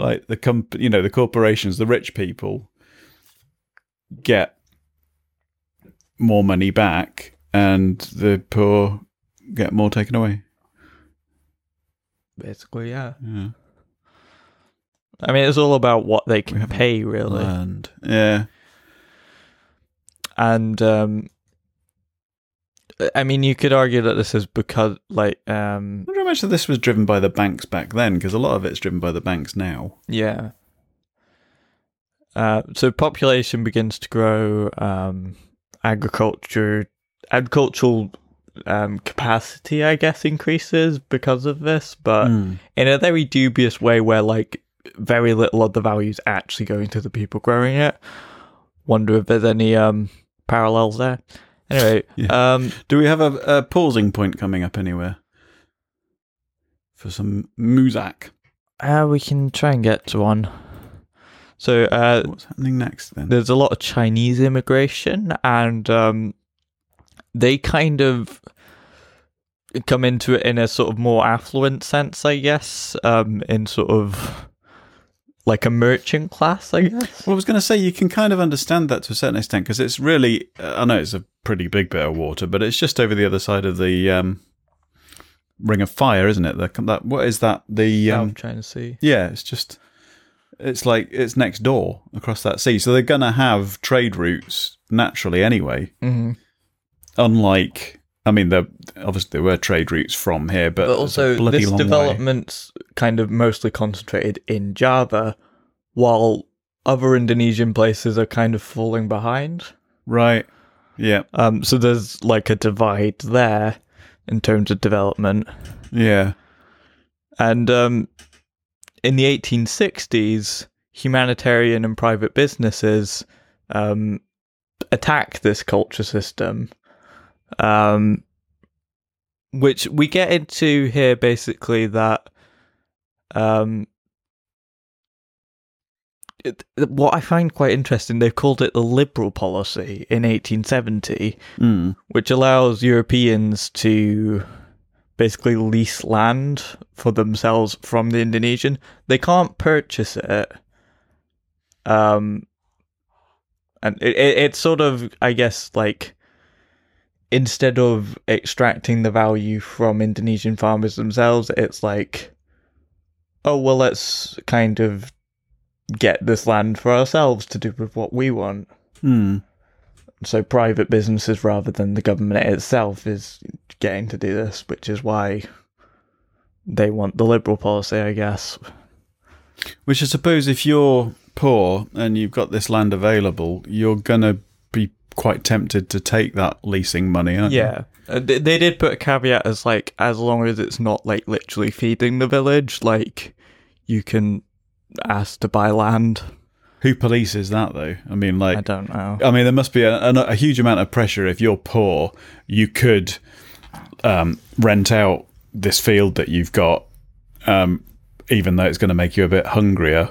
Like the comp- you know, the corporations, the rich people get more money back, and the poor get more taken away. Basically, yeah. Yeah. I mean, it's all about what they can pay, really. And yeah, And um, I mean, you could argue that this is because, like, um, I wonder how much of this was driven by the banks back then, because a lot of it's driven by the banks now. Yeah. Uh, so population begins to grow. Um, agriculture, agricultural um, capacity, I guess, increases because of this, but Mm. in a very dubious way, where like very little of the value is actually going to the people growing it. Wonder if there's any um, parallels there. Anyway, Yeah. um, Do we have a, a pausing point coming up anywhere for some muzak? uh, we can try and get to one. So uh, What's happening next then? there's a lot of Chinese immigration, and um, they kind of come into it in a sort of more affluent sense, I guess, um, in sort of like a merchant class, I guess. Well, I was going to say you can kind of understand that to a certain extent because it's really, I know it's a pretty big bit of water, but it's just over the other side of the um, ring of fire, isn't it? The, that what is that? The I'm um, trying to see. yeah, it's just it's like it's next door across that sea, so they're going to have trade routes naturally anyway. hmm Unlike, I mean, there obviously there were trade routes from here, but, But also, this long way. development's kind of mostly concentrated in Java, while other Indonesian places are kind of falling behind. right? Yeah, Um, so there's like a divide there in terms of development. yeah. And um, in the 1860s, humanitarian and private businesses um, attack this culture system, um, which we get into here basically that um, it, what I find quite interesting, they've called it the liberal policy in 1870 Mm. which allows Europeans to basically lease land for themselves from the Indonesian. They can't purchase it. Um, and it, it, it's sort of, I guess, like instead of extracting the value from Indonesian farmers themselves, it's like, oh well, let's kind of get this land for ourselves to do with what we want Mm. so private businesses rather than the government itself is getting to do this, which is why they want the liberal policy, I guess. Which I suppose if you're poor and you've got this land available, you're gonna be quite tempted to take that leasing money, aren't you? Yeah, Uh, they, they did put a caveat as like as long as it's not like literally feeding the village, like you can ask to buy land. Who polices that though? I mean, like, I don't know. I mean, there must be a, a, a huge amount of pressure. If you're poor, you could um, rent out this field that you've got, um, even though it's going to make you a bit hungrier.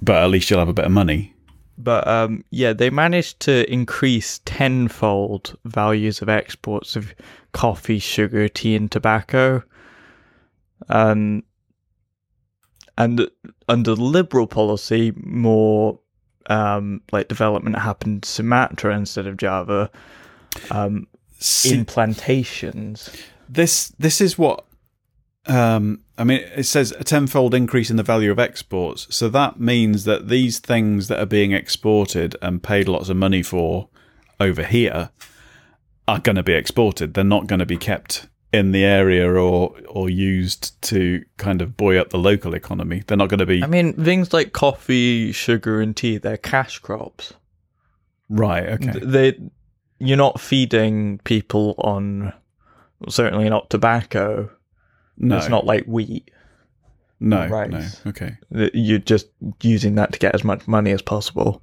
But at least you'll have a bit of money. But um, yeah, they managed to increase tenfold values of exports of coffee, sugar, tea, and tobacco. Um, and under liberal policy, more um, like development happened in Sumatra instead of Java, um, See, in plantations. this this is what um, I mean, it says a tenfold increase in the value of exports. So that means that these things that are being exported and paid lots of money for over here are going to be exported. They're not going to be kept in the area or or used to kind of buoy up the local economy. They're not going to be I mean, things like coffee, sugar, and tea, they're cash crops. right. Okay, They, you're not feeding people on, certainly not tobacco. No, It's not like wheat. no, rice. no. Okay, You're just using that to get as much money as possible.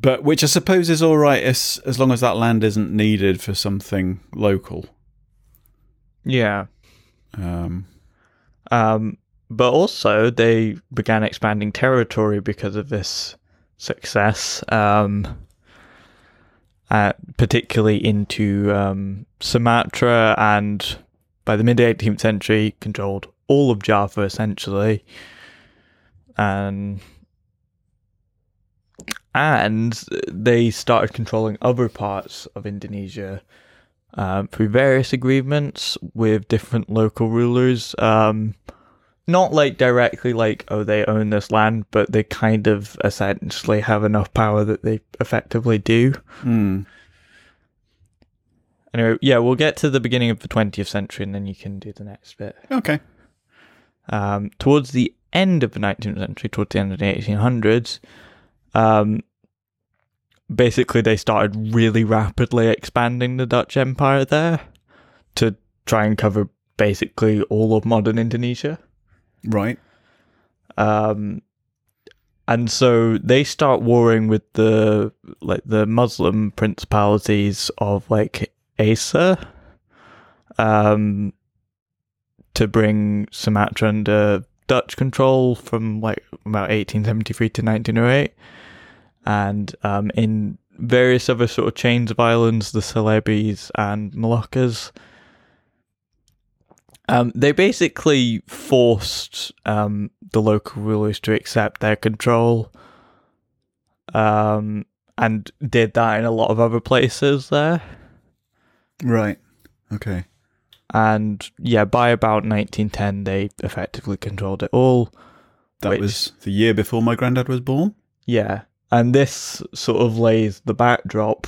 but which I suppose is all right as as long as that land isn't needed for something local. Yeah. Um, Um, but also, they began expanding territory because of this success, um, uh, particularly into um, Sumatra, and by the mid 18th century, controlled all of Java essentially. And and they started controlling other parts of Indonesia um, through various agreements with different local rulers. Um, not like directly like, oh, they own this land, but they kind of essentially have enough power that they effectively do. hmm. Anyway, yeah, we'll get to the beginning of the 20th century and then you can do the next bit. Okay. Um, towards the end of the 19th century, towards the end of the 1800s, um, basically they started really rapidly expanding the Dutch Empire there to try and cover basically all of modern Indonesia. Right. Um, and so they start warring with the like the Muslim principalities of like Aceh, um, to bring Sumatra under Dutch control from like about 1873 to 1908, and um, in various other sort of chains of islands, the Celebes and Moluccas. Um, they basically forced um, the local rulers to accept their control, um, and did that in a lot of other places there. Right. Okay. And yeah, by about 1910, they effectively controlled it all. That Which- was the year before my granddad was born. Yeah, and this sort of lays the backdrop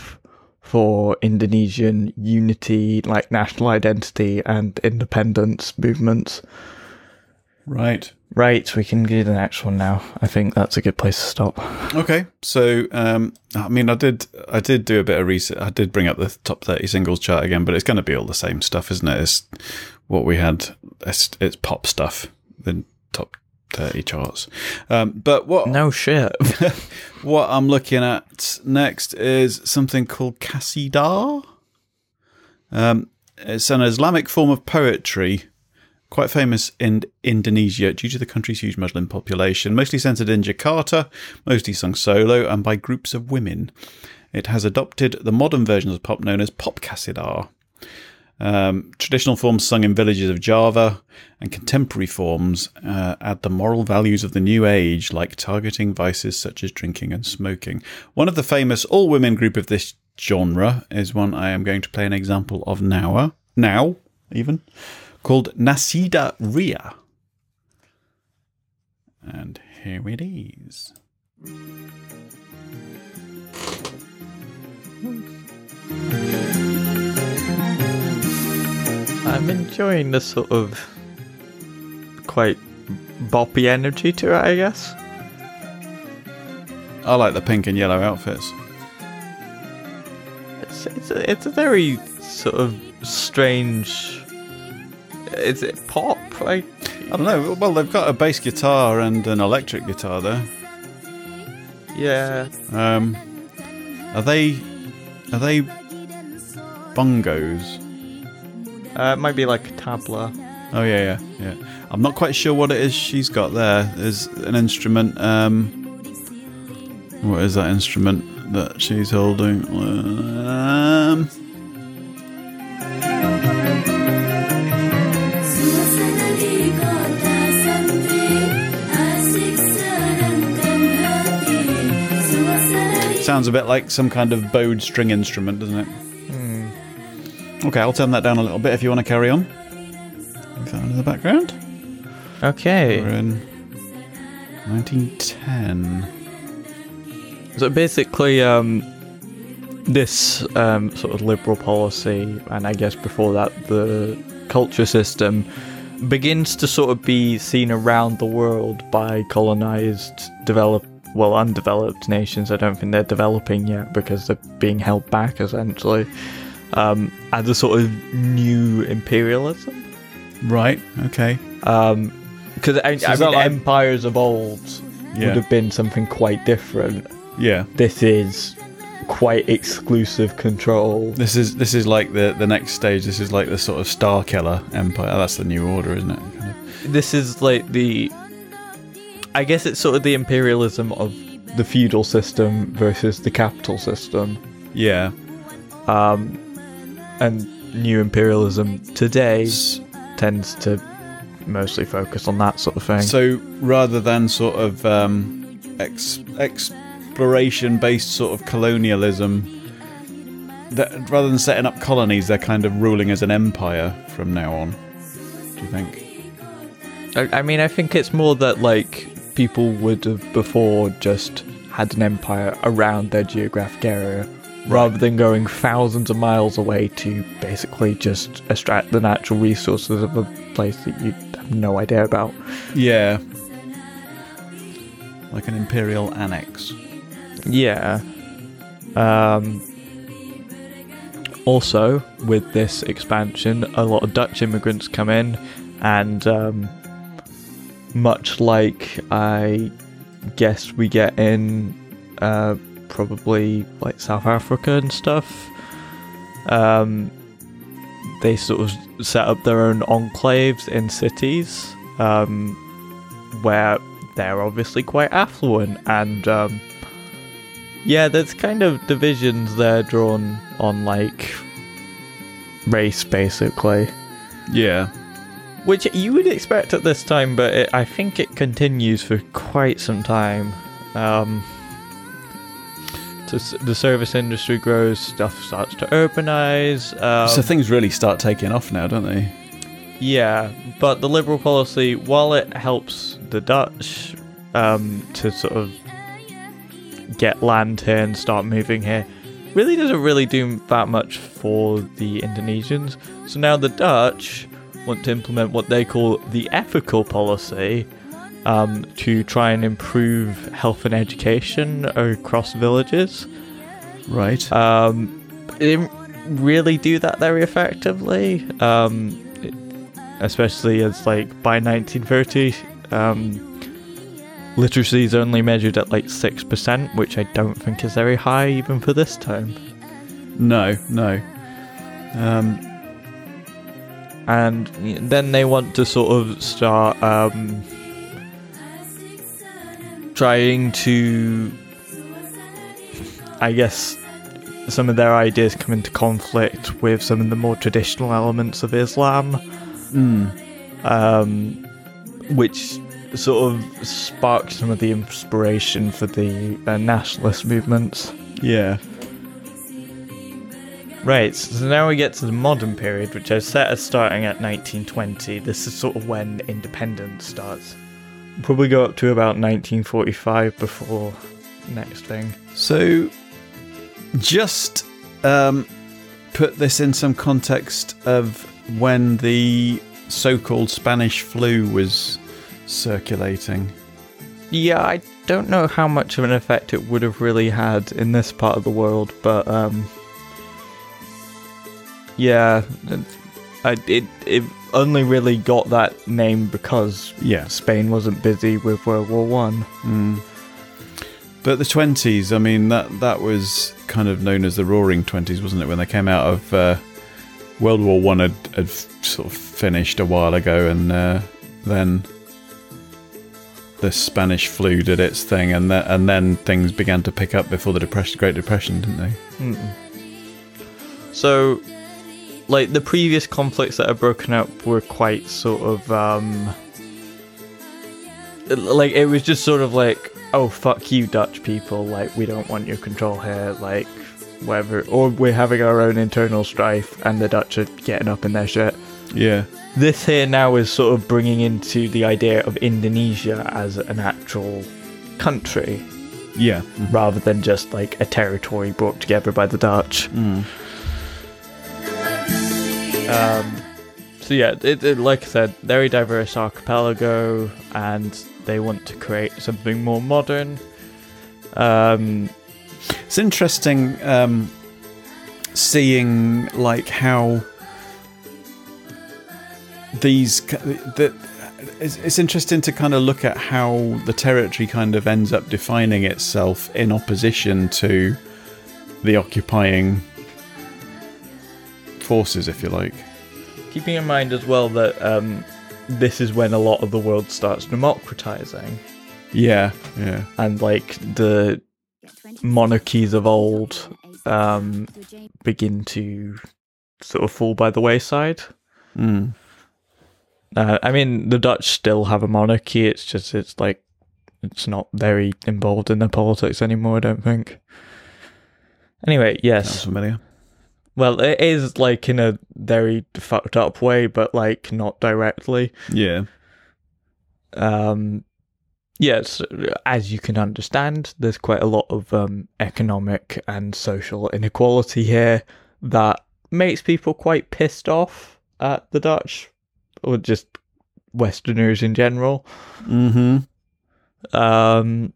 for Indonesian unity, like national identity and independence movements. Right. Right, we can do the next one now. I think that's a good place to stop. Okay. So, um, I mean, I did, I did do a bit of research. I did bring up the top thirty singles chart again, but it's going to be all the same stuff, isn't it? It's what we had. It's, it's pop stuff. The top thirty charts. Um, but what No shit. what I'm looking at next is something called Qasidah. Um, it's an Islamic form of poetry, quite famous in Indonesia due to the country's huge Muslim population, mostly centered in Jakarta, mostly sung solo and by groups of women. It has adopted the modern versions of pop known as pop Qasidah. Um, traditional forms sung in villages of Java and contemporary forms uh, add the moral values of the new age, like targeting vices such as drinking and smoking. One of the famous all women group of this genre is one I am going to play an example of now, now even, called Nasida Ria. And here it is. I'm enjoying the sort of quite boppy energy to it, I guess. I like the pink and yellow outfits. It's it's a, it's a very sort of strange. Is it pop? Like I don't know. Well, they've got a bass guitar and an electric guitar there. yeah, Um, are they are they bongos? uh, it might be like a tabla. Oh yeah, yeah, yeah. I'm not quite sure what it is she's got. There's an instrument. Um, what is that instrument that she's holding? Um, sounds a bit like some kind of bowed string instrument, doesn't it? Okay, I'll turn that down a little bit if you want to carry on. In the background. Okay. We're in 1910. So basically, um, this um, sort of liberal policy, and I guess before that, the culture system, begins to sort of be seen around the world by colonized, developed, well, undeveloped nations. I don't think they're developing yet because they're being held back essentially. Um, as a sort of new imperialism. Right. Okay. Because I, So I is mean, like- empires of old Yeah. would have been something quite different. Yeah. This is quite exclusive control. This is this is like the the next stage. This is like the sort of Star Killer Empire. That's the new order, isn't it? Kind of. This is like the. I guess it's sort of the imperialism of the feudal system versus the capital system. Yeah. Um, and new imperialism today S- tends to mostly focus on that sort of thing. So rather than sort of um, ex- exploration based sort of colonialism, that rather than setting up colonies, they're kind of ruling as an empire from now on. Do you think? I, I mean, I think it's more that like people would have before just had an empire around their geographic area, rather than going thousands of miles away to basically just extract the natural resources of a place that you have no idea about. Yeah. Like an imperial annex. Yeah. Um. Also, with this expansion, a lot of Dutch immigrants come in, and um, much like I guess we get in uh, probably like South Africa and stuff, um, they sort of set up their own enclaves in cities um, where they're obviously quite affluent and. Um, yeah, there's kind of divisions there drawn on like race, basically, Yeah. Which you would expect at this time, but it, I think it continues for quite some time. Um, so the service industry grows, stuff starts to urbanize. Um, so things really start taking off now, don't they? Yeah, but the liberal policy, while it helps the Dutch um, to sort of get land here and start moving here, really doesn't really do that much for the Indonesians. So now the Dutch want to implement what they call the ethical policy um, to try and improve health and education across villages. Right. Um, they didn't really do that very effectively, um, it- especially as like by 1930, um, literacy is only measured at like six percent, which I don't think is very high even for this time. no, no. Um, And then they want to sort of start um, trying to, I guess, some of their ideas come into conflict with some of the more traditional elements of Islam. mm, um, which sort of sparked some of the inspiration for the uh, nationalist movements. yeah. Right, so now we get to the modern period, which I've set as starting at 1920. This is sort of when independence starts. Probably go up to about 1945 before next thing. So, just um, put this in some context of when the so-called Spanish flu was circulating. Yeah, I don't know how much of an effect it would have really had in this part of the world, but um, yeah, it- I, it it only really got that name because Yeah. Spain wasn't busy with World War One. Mm. But the twenties, I mean, that that was kind of known as the Roaring Twenties, wasn't it? When they came out of uh, World War One, had, had sort of finished a while ago, and uh, then the Spanish flu did its thing, and th- and then things began to pick up before the depression, Great Depression, didn't they? Mm-mm. So, like the previous conflicts that have broken up were quite sort of um, like it was just sort of like, oh fuck you, Dutch people, like we don't want your control here, like whatever, or we're having our own internal strife, and the Dutch are getting up in their shit. Yeah, this here now is sort of bringing into the idea of Indonesia as an actual country Yeah. rather than just like a territory brought together by the Dutch. Mm. Um, so yeah, it, it, like I said, very diverse archipelago, and they want to create something more modern. Um, It's interesting um, seeing like how these it's, it's interesting to kind of look at how the territory kind of ends up defining itself in opposition to the occupying forces, if you like. keeping in mind as well that um, this is when a lot of the world starts democratizing, Yeah, yeah, and like the monarchies of old um, begin to sort of fall by the wayside. mm. Uh, I mean, the Dutch still have a monarchy. It's just it's like it's not very involved in their politics anymore. I don't think. Anyway, sounds yes. familiar. Well, it is like in a very fucked up way, but like not directly. Yeah, Um, yes, as you can understand, there's quite a lot of um, economic and social inequality here that makes people quite pissed off at the Dutch or just Westerners in general. mm-hmm. Um,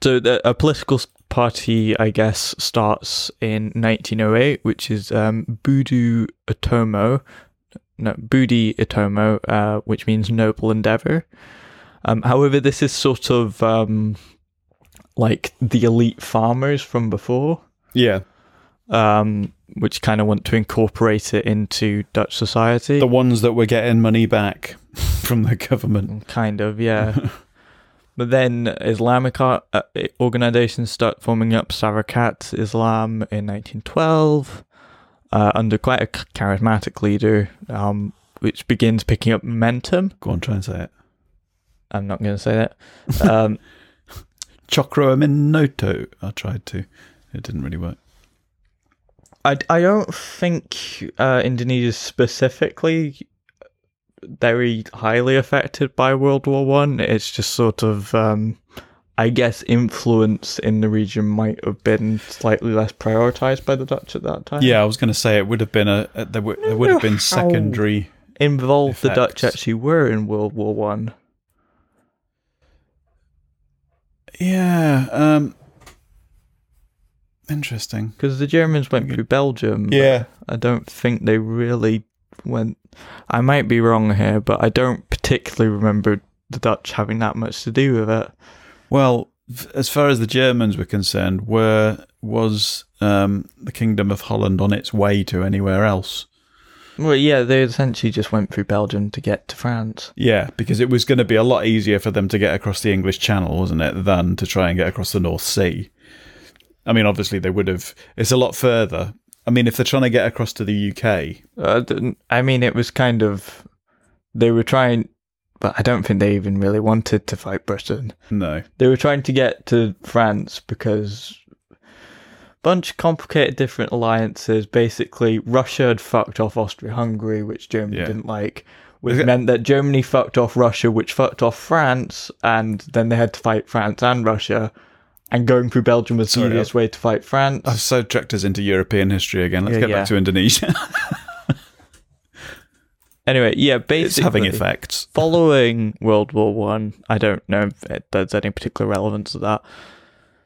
so the, a political party, I guess, starts in 1908, which is um, Budu Atomo, no, Budi Atomo, uh, which means noble endeavor. Um, however, this is sort of um, like the elite farmers from before, yeah. um, which kind of want to incorporate it into Dutch society. The ones that were getting money back from the government. Kind of, yeah. but then Islamic uh, organizations start forming up Sarekat Islam in 1912 uh, under quite a charismatic leader, um, which begins picking up momentum. Go on, try and say it. I'm not going to say that. Um, Chokro Aminoto. I tried to. It didn't really work. I, I don't think uh, Indonesia specifically very highly affected by World War One. It's just sort of, um, I guess, influence in the region might have been slightly less prioritized by the Dutch at that time. Yeah, I was going to say it would have been a, a there, would, there would have been secondary. involved the Dutch actually were in World War One. Yeah. Um. Interesting. Because the Germans went through Belgium. Yeah. I don't think they really went. I might be wrong here, but I don't particularly remember the Dutch having that much to do with it. Well, as far as the Germans were concerned, where was um, the Kingdom of Holland on its way to anywhere else? Well, yeah, they essentially just went through Belgium to get to France. Yeah, because it was going to be a lot easier for them to get across the English Channel, wasn't it, than to try and get across the North Sea. I mean, obviously they would have. It's a lot further. I mean, if they're trying to get across to the UK, Uh, I mean, it was kind of they were trying, but I don't think they even really wanted to fight Britain. no. They were trying to get to France because a bunch of complicated different alliances. Basically, Russia had fucked off Austria-Hungary, which Germany Yeah. didn't like. Which meant that Germany fucked off Russia, which fucked off France, and then they had to fight France and Russia. And going through Belgium was Sorry, the easiest way to fight France. I've so tracked us into European history again. Let's Yeah, get yeah. back to Indonesia. Anyway, yeah, basically, it's having effects. following World War One, I, don't know if there's any particular relevance to that.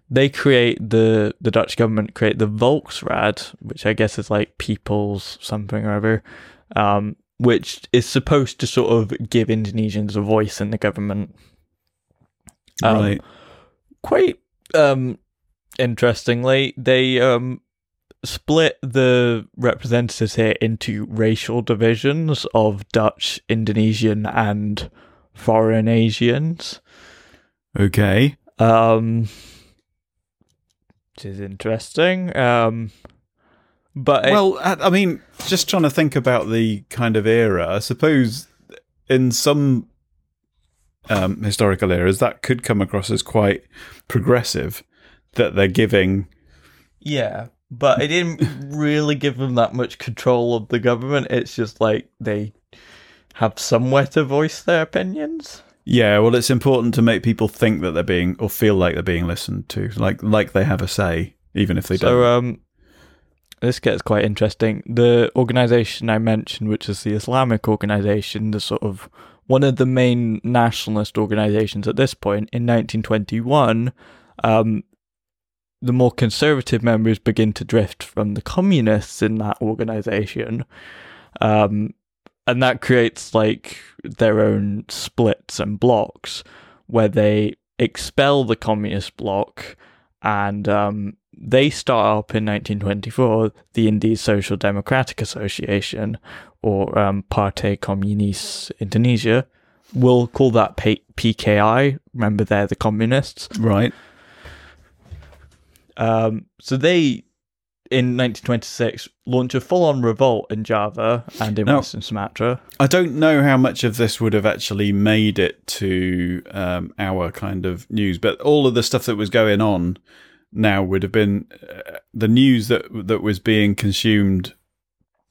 They create the the Dutch government create the Volksraad, which I guess is like people's something or other, um, which is supposed to sort of give Indonesians a voice in the government. Um, right. Quite um, interestingly, they um, split the representatives here into racial divisions of Dutch, Indonesian, and foreign Asians. Okay. Um, which is interesting. Um, but it- Well, I, I mean, just trying to think about the kind of era. I suppose in some um, historical eras that could come across as quite progressive. That they're giving. yeah, but it didn't really give them that much control of the government. It's just like they have somewhere to voice their opinions. Yeah, well, it's important to make people think that they're being or feel like they're being listened to, like like they have a say, even if they So, don't. So, um, this gets quite interesting. The organization I mentioned, which is the Islamic organization, the sort of one of the main nationalist organizations at this point, in 1921, um, the more conservative members begin to drift from the communists in that organization. Um, and that creates like their own splits and blocks where they expel the communist bloc and um, they start up in 1924 the Indies Social Democratic Association or um, Partai Komunis Indonesia. We'll call that P- PKI. Remember, they're the communists. right. Um, so they, in 1926, launch a full-on revolt in Java and in Now- Western Sumatra. I don't know how much of this would have actually made it to um, our kind of news, but all of the stuff that was going on now would have been uh, the news that that was being consumed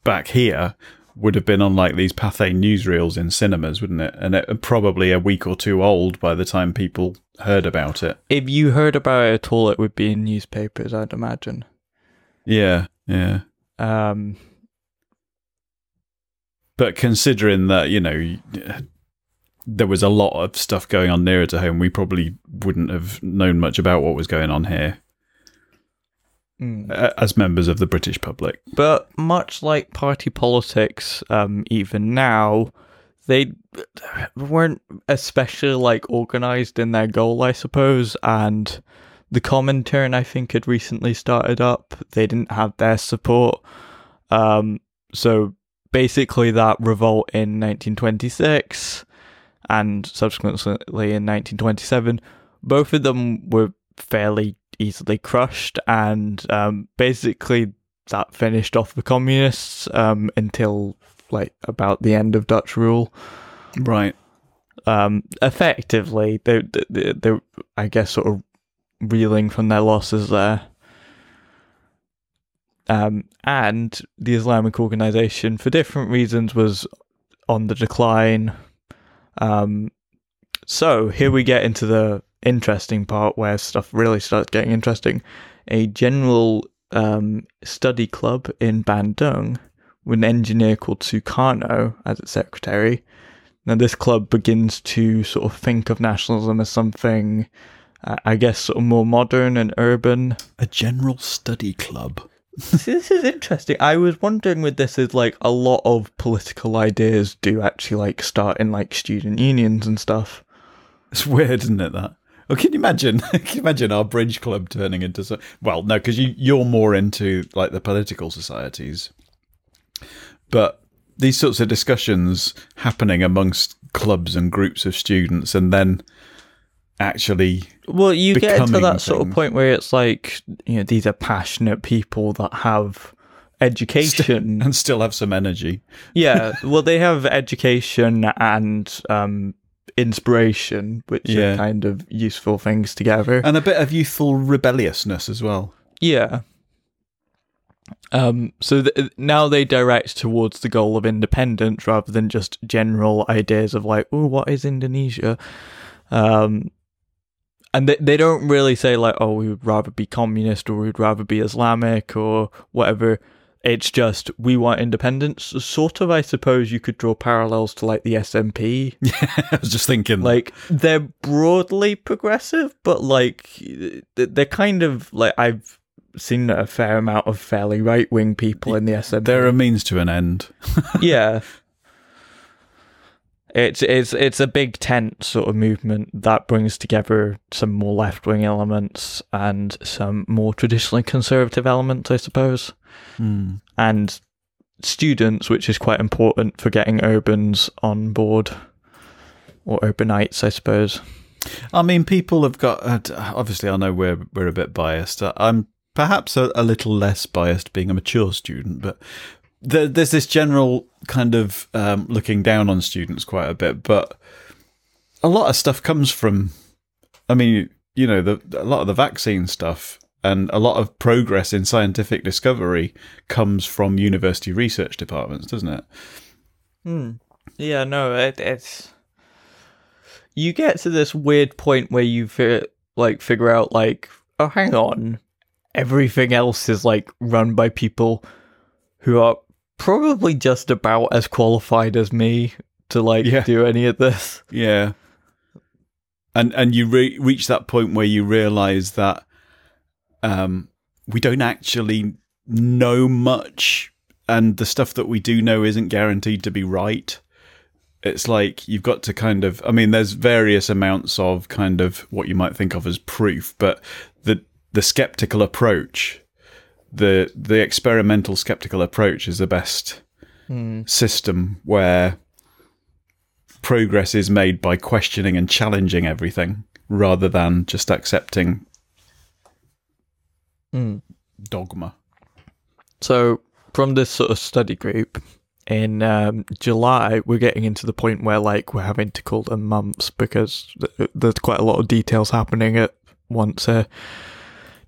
back here would have been on like these Pathé newsreels in cinemas, wouldn't it? And it probably a week or two old by the time people heard about it. If you heard about it at all, it would be in newspapers, I'd imagine. Yeah, yeah. Um, But considering that, you know, there was a lot of stuff going on nearer to home, we probably wouldn't have known much about what was going on here mm. uh, as members of the British public. But much like party politics, um, even now, they weren't especially like organized in their goal, I suppose. And the Comintern, I think, had recently started up. They didn't have their support. Um, so basically, that revolt in 1926 and subsequently in 1927, both of them were fairly easily crushed. And um, basically, that finished off the communists um, until like about the end of Dutch rule. Right. Um, effectively, they they they I guess sort of reeling from their losses there. Um, and the Islamic organization, for different reasons, was on the decline. Um, so here we get into the interesting part where stuff really starts getting interesting. A general um, study club in Bandung with an engineer called Sukarno as its secretary. Now, this club begins to sort of think of nationalism as something, uh, I guess, sort of more modern and urban. A general study club. See, this is interesting. I was wondering with this is like a lot of political ideas do actually like start in like student unions and stuff. It's weird, isn't it? That. Well, can you imagine? can you imagine our bridge club turning into so? Well, no, because you you're more into like the political societies, but these sorts of discussions happening amongst clubs and groups of students, and then actually Well, you get to that sort of point where it's like, you know, these are passionate people that have education. and still have some energy. yeah, well, they have education and um, inspiration, which Yeah. are kind of useful things together. and a bit of youthful rebelliousness as well. Yeah. Um, so th- now they direct towards the goal of independence rather than just general ideas of like, oh, what is Indonesia? Um, and they they don't really say like, oh, we would rather be communist or we'd rather be Islamic or whatever. It's just we want independence. Sort of, I suppose you could draw parallels to like the SNP. I was just thinking, Like they're broadly progressive, but like they're kind of like I've seen a fair amount of fairly right wing people in the SNP. they're a means to an end. yeah. It's it's it's a big tent sort of movement that brings together some more left wing elements and some more traditionally conservative elements, I suppose. Hmm. And students, which is quite important for getting urbans on board. Or urbanites, I suppose. I mean, people have got. Uh, obviously, I know we're we're a bit biased. I'm perhaps a, a little less biased, being a mature student, but there, there's this general kind of um, looking down on students quite a bit. But a lot of stuff comes from. I mean, you know, the, a lot of the vaccine stuff and a lot of progress in scientific discovery comes from university research departments, doesn't it? Hmm. Yeah, no, it, it's you get to this weird point where you fi- like figure out like, oh, hang on, everything else is like run by people who are probably just about as qualified as me to like Yeah. do any of this. Yeah. And and you re- reach that point where you realize that um, we don't actually know much, and the stuff that we do know isn't guaranteed to be right. It's like you've got to kind of. I mean, there's various amounts of kind of what you might think of as proof, but the the skeptical approach, the the experimental skeptical approach, is the best system where progress is made by questioning and challenging everything rather than just accepting dogma. So, from this sort of study group in um, July, we're getting into the point where like we're having to call them months because th- there's quite a lot of details happening at once here.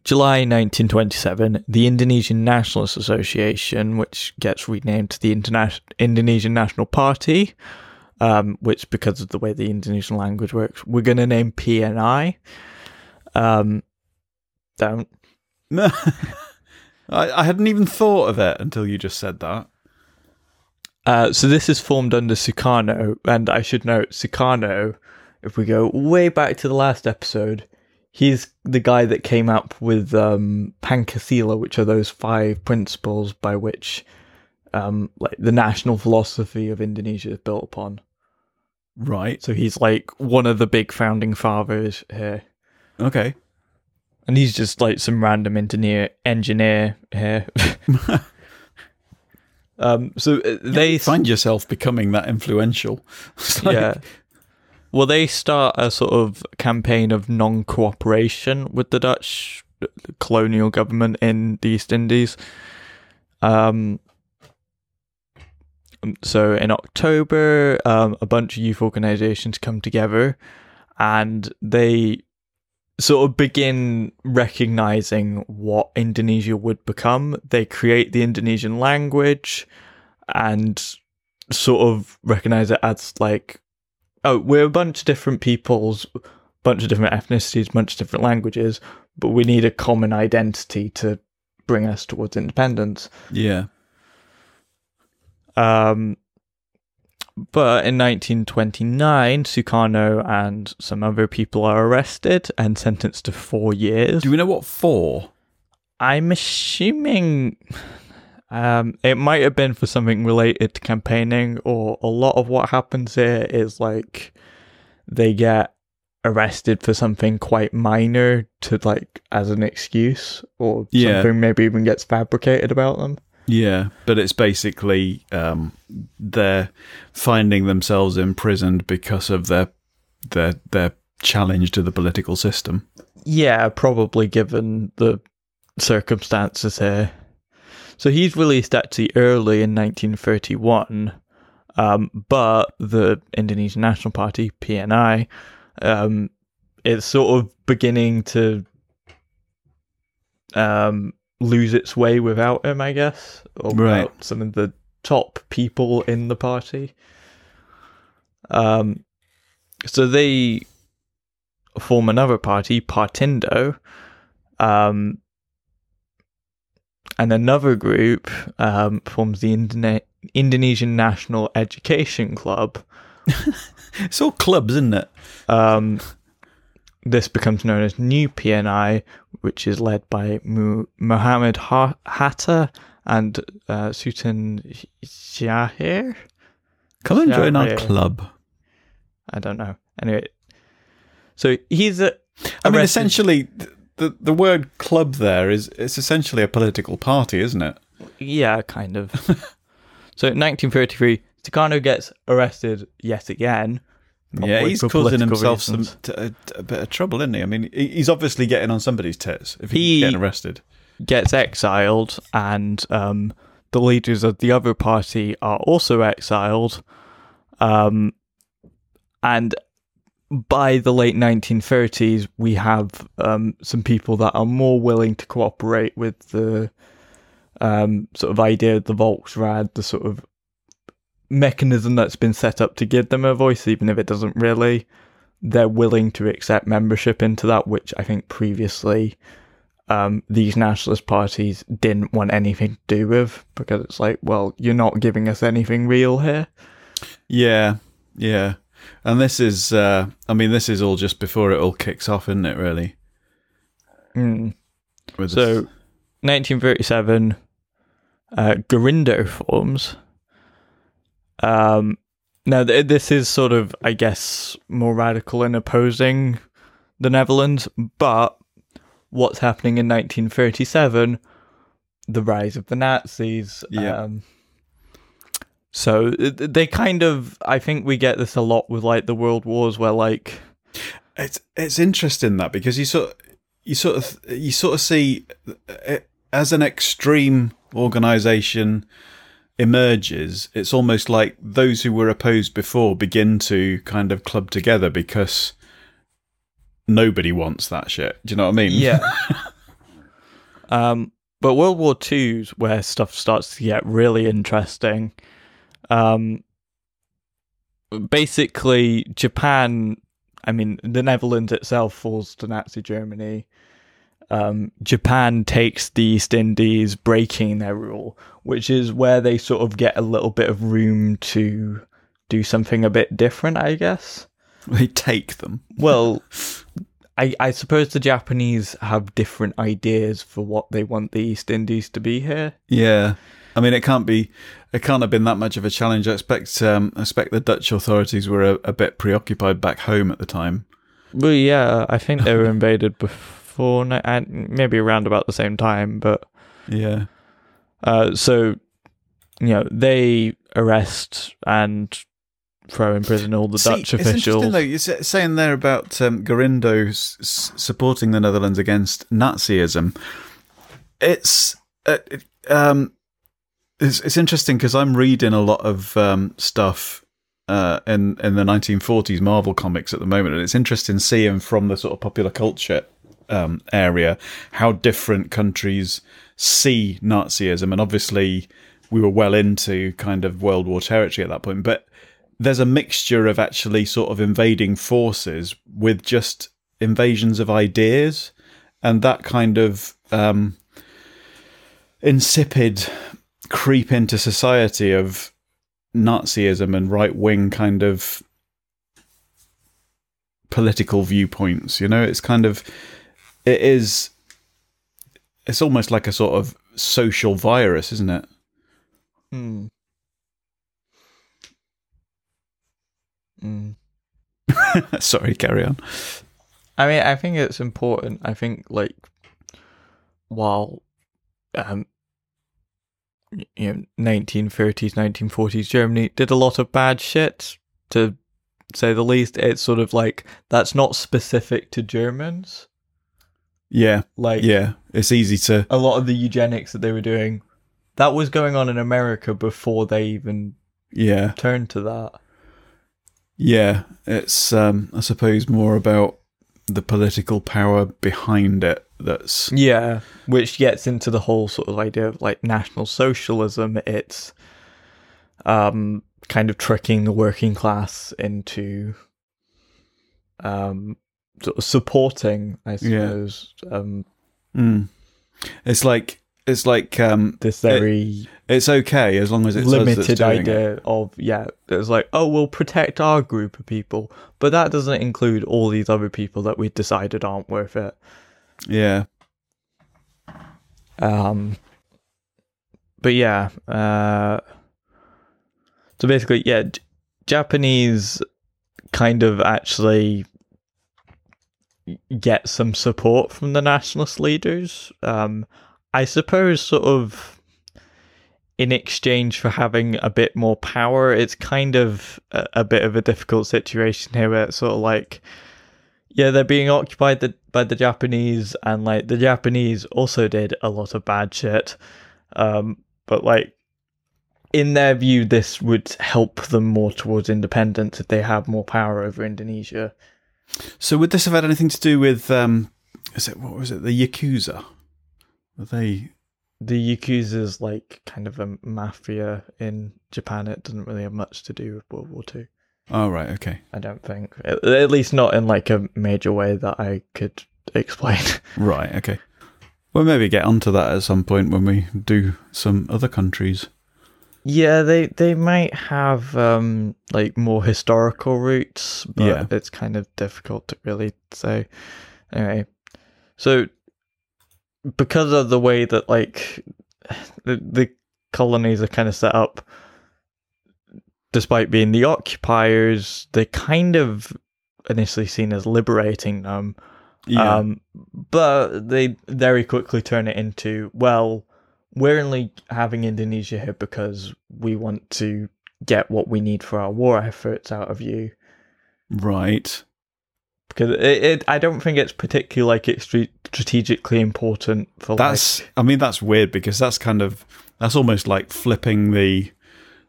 July 1927, the Indonesian Nationalist Association, which gets renamed to the Interna- Indonesian National Party, um, which, because of the way the Indonesian language works, we're going to name PNI. Um, don't. I, I hadn't even thought of it until you just said that. Uh, so this is formed under Sukarno, and I should note Sukarno. If we go way back to the last episode, he's the guy that came up with um, Pancasila, which are those five principles by which, um, like the national philosophy of Indonesia is built upon. Right. So he's like one of the big founding fathers here, Okay. and he's just like some random engineer engineer here. um, so uh, they find yourself becoming that influential. Like- yeah. Well, they start a sort of campaign of non cooperation with the Dutch colonial government in the East Indies. Um, so in October, um, a bunch of youth organizations come together and they sort of begin recognizing what Indonesia would become. They create the Indonesian language and sort of recognize it as like oh, we're a bunch of different peoples, bunch of different ethnicities, bunch of different languages, but we need a common identity to bring us towards independence. Yeah. Um, but in 1929, Sukarno and some other people are arrested and sentenced to four years. Do we know what for? I'm assuming um, it might have been for something related to campaigning, or a lot of what happens here is like they get arrested for something quite minor to like as an excuse, or Yeah. something maybe even gets fabricated about them. Yeah, but it's basically um, they're finding themselves imprisoned because of their their their challenge to the political system. Yeah, probably given the circumstances here. So he's released actually early in 1931, um, but the Indonesian National Party (PNI) um, is sort of beginning to um, lose its way without him, I guess, or Right. without some of the top people in the party. Um, so they form another party, Partindo, um, and another group um, forms the Indone- Indonesian National Education Club. It's all clubs, isn't it? Um, this becomes known as New PNI, which is led by Mu- Muhammad ha- Hatta and uh, Sultan Sjahrir. Come and join our club. I don't know. Anyway, so he's a. I mean, essentially, the the word club there is it's essentially a political party, isn't it? Yeah, kind of. so, in 1933, Sukarno gets arrested yet again. yeah, he's causing himself some reasons. t- a, a bit of trouble, isn't he? I mean, he's obviously getting on somebody's tits if he's He- getting arrested. Gets exiled, and um, the leaders of the other party are also exiled. Um, and by the late 1930s, we have um, some people that are more willing to cooperate with the um, sort of idea of the Volksraad, the sort of mechanism that's been set up to give them a voice, even if it doesn't really. They're willing to accept membership into that, which I think previously um, these nationalist parties didn't want anything to do with because it's like, well, you're not giving us anything real here. Yeah, yeah. And this is, uh, I mean, this is all just before it all kicks off, isn't it? Really. Mm. So, this- 1937, uh, Gerindo forms. Um, now, th- this is sort of, I guess, more radical in opposing the Netherlands, but what's happening in 1937? The rise of the Nazis. Yeah. Um, so they kind of, I think we get this a lot with like the world wars, where like, it's it's interesting that because you sort you sort of you sort of see it as an extreme organization emerges it's almost like those who were opposed before begin to kind of club together because nobody wants that shit do you know what i mean Yeah. um, but World War Two's where stuff starts to get really interesting. Um, basically, Japan. I mean, the Netherlands itself falls to Nazi Germany. Um, Japan takes the East Indies, breaking their rule, which is where they sort of get a little bit of room to do something a bit different, I guess. they take them Well, I, I suppose the Japanese have different ideas for what they want the East Indies to be here. yeah i mean it can't be it can't have been that much of a challenge i expect um i expect the dutch authorities were a, a bit preoccupied back home at the time Well, yeah, I think they were invaded before, and maybe around about the same time. But yeah uh, so, you know, they arrest and throw in prison all the See, Dutch It's interesting though. You're saying there about um, Gerindo s- supporting the Netherlands against Nazism. It's uh, it, um, it's, it's interesting because I'm reading a lot of um, stuff uh, in in the 1940s Marvel comics at the moment, and it's interesting seeing from the sort of popular culture um, area how different countries see Nazism, and obviously we were well into kind of World War territory at that point, but there's a mixture of actually sort of invading forces with just invasions of ideas and that kind of um, insipid creep into society of Nazism and right wing kind of political viewpoints. You know, it's kind of it is it's almost like a sort of social virus, isn't it? Hmm. Mm. Sorry, carry on. I mean, I think it's important. I think like while um you know 1930s 1940s Germany did a lot of bad shit to say the least it's sort of like that's not specific to Germans Yeah, like yeah. It's easy to a lot of the eugenics that they were doing that was going on in America before they even yeah. turned to that Yeah, it's um, I suppose more about the political power behind it. That's Yeah, which gets into the whole sort of idea of like national socialism. It's um kind of tricking the working class into um sort of supporting, I suppose, um mm. it's like it's like um, this very it's okay as long as it's limited doing it. idea of yeah, it's like, oh we'll protect our group of people, but that doesn't include all these other people that we decided aren't worth it. Yeah, Um, but yeah, uh, so basically, yeah, J- Japanese kind of actually get some support from the nationalist leaders. Um, I suppose, sort of in exchange for having a bit more power, it's kind of a, a bit of a difficult situation here where it's sort of like, yeah, they're being occupied the, by the Japanese, and like the Japanese also did a lot of bad shit. Um, but like in their view, this would help them more towards independence if they have more power over Indonesia. So would this have had anything to do with um is it what was it, the Yakuza? Were they the Yakuza is like kind of a mafia in Japan. It doesn't really have much to do with World War Two. Oh right, okay, I don't think, at, least not in like a major way that I could explain. right, okay. We'll maybe get onto that at some point when we do some other countries. yeah, they they might have um like more historical roots, but Yeah. it's kind of difficult to really say. Anyway, so because of the way that like the, the colonies are kind of set up, despite being the occupiers, they're kind of initially seen as liberating them. Yeah, Um, but they very quickly turn it into, well, we're only having Indonesia here because we want to get what we need for our war efforts out of you. right. Because it, it I don't think it's particularly like it's strategically important for That's. like, I mean, that's weird because that's kind of that's almost like flipping the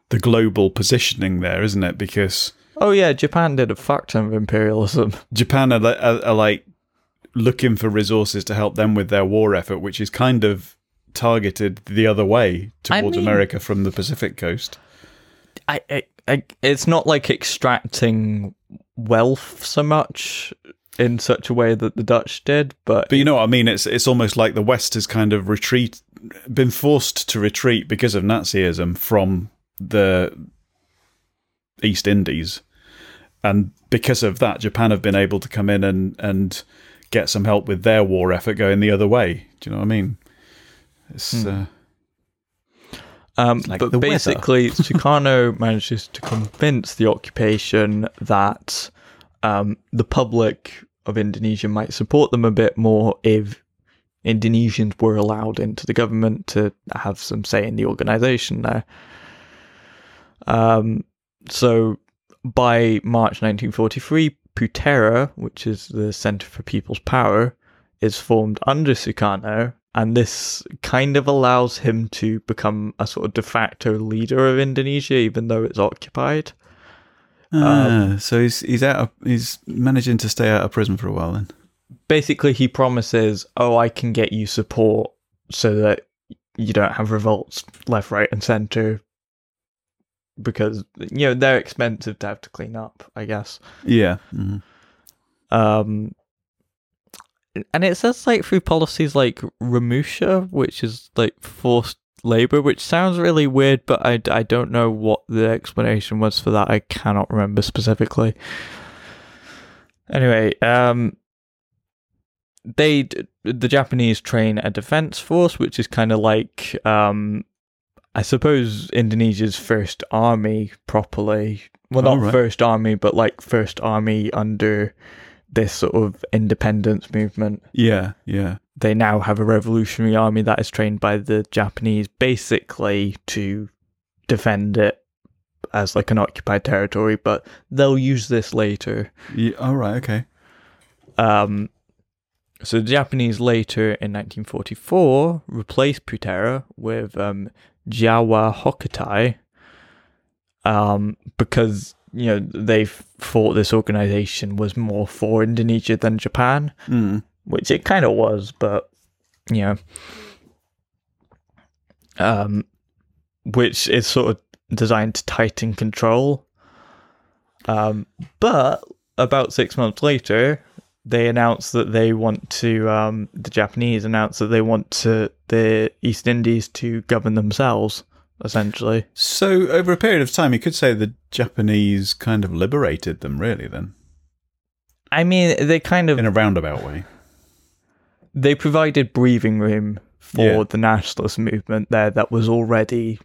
the global positioning there, isn't it? Because oh yeah, Japan did a fuck ton of imperialism. Japan are, are, are like looking for resources to help them with their war effort, which is kind of targeted the other way I towards mean- America from the Pacific coast. I, I, I it's not like extracting wealth so much in such a way that the Dutch did, but But you know what I mean? It's it's almost like the West has kind of retreat, been forced to retreat because of Nazism from the East Indies, and because of that, Japan have been able to come in and and get some help with their war effort going the other way. Do you know what I mean? It's uh, Um, like but basically, Sukarno manages to convince the occupation that um, the public of Indonesia might support them a bit more if Indonesians were allowed into the government to have some say in the organization there. Um, so by March 1943, Putera, which is the Center for People's Power, is formed under Sukarno, and this kind of allows him to become a sort of de facto leader of Indonesia, even though it's occupied. ah, so he's he's out. Of, he's managing to stay out of prison for a while. Then Basically, he promises, "Oh, I can get you support so that you don't have revolts left, right, and center." Because you know they're expensive to have to clean up, I guess. yeah, mhm. Um, and it says like through policies like Romusha, which is like forced labor, which sounds really weird, but I, I don't know what the explanation was for that. I cannot remember specifically. Anyway, um, they the Japanese train a defense force, which is kind of like um, I suppose Indonesia's first army properly. Well, not right. first army, but like first army under this sort of independence movement. yeah, yeah. They now have a revolutionary army that is trained by the Japanese basically to defend it as like an occupied territory, but they'll use this later. yeah. All right, okay. Um, so the Japanese later in 1944 replaced Putera with um, Jawa Hokokai um, because you know they thought this organization was more for Indonesia than Japan, Mm. which it kind of was, but you know, um, which is sort of designed to tighten control. Um, but about six months later, they announced that they want to. Um, the Japanese announced that they want to the East Indies to govern themselves, essentially. So over a period of time, you could say the Japanese kind of liberated them, really. Then, I mean, they kind of in a roundabout way. they provided breathing room for Yeah. the nationalist movement there that was already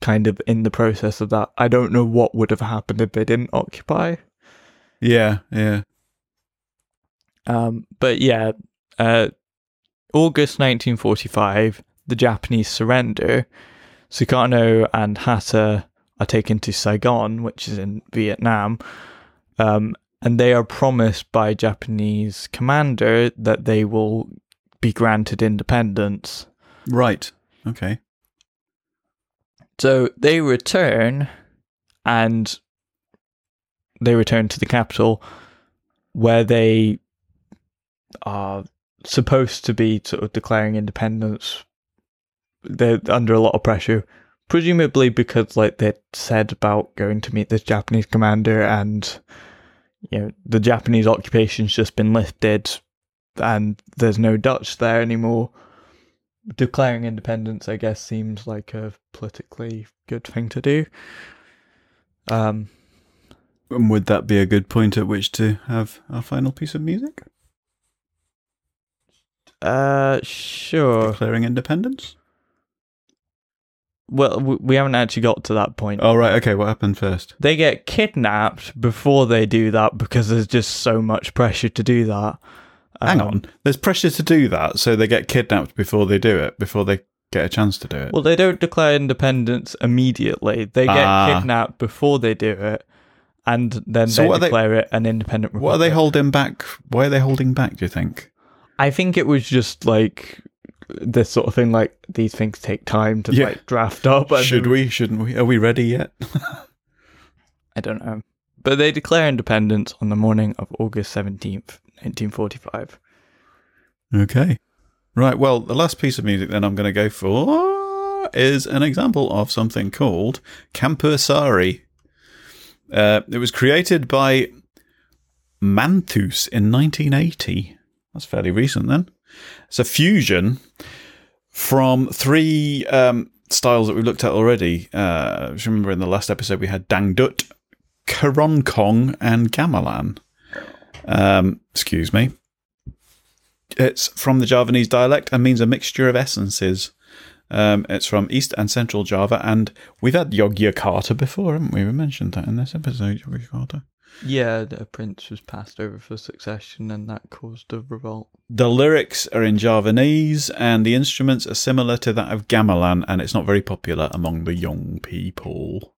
kind of in the process of that. I don't know what would have happened if they didn't occupy. Yeah, yeah. Um, but yeah, uh, August 1945, the Japanese surrender. Sukarno and Hatta are taken to Saigon, which is in Vietnam, um, and they are promised by Japanese commander that they will be granted independence. Right. Okay. So they return and they return to the capital where they are supposed to be sort of declaring independence they're under a lot of pressure, presumably because like they said about going to meet this Japanese commander, and you know the Japanese occupation's just been lifted, and there's no Dutch there anymore. Declaring independence, I guess, seems like a politically good thing to do. Um, And would that be a good point at which to have our final piece of music? Uh, sure. Declaring independence? Well, we haven't actually got to that point. Oh, right. Okay. What happened first? they get kidnapped before they do that because there's just so much pressure to do that. Hang Um, on. There's pressure to do that, so they get kidnapped before they do it, before they get a chance to do it. Well, they don't declare independence immediately. They get Ah. kidnapped before they do it, and then So they what are they- declare it an independent republic. what are they holding back? Why are they holding back, do you think? I think it was just like this sort of thing. Like these things take time to Yeah. like draft up. and- Should we? Shouldn't we? Are we ready yet? I don't know. But they declare independence on the morning of August seventeenth, nineteen forty-five. Okay. Right. Well, the last piece of music then I'm going to go for is an example of something called Campursari. Uh, it was created by Manthous in 1980. That's fairly recent then. It's a fusion from three um, styles that we've looked at already. Uh, remember in the last episode we had Dangdut, Keroncong, and Gamelan. Um, excuse me. It's from the Javanese dialect and means a mixture of essences. Um, it's from East and Central Java, and we've had Yogyakarta before, haven't we? We mentioned that in this episode, Yogyakarta. Yeah, the prince was passed over for succession, and that caused a revolt. The lyrics are in Javanese, and the instruments are similar to that of gamelan, and it's not very popular among the young people.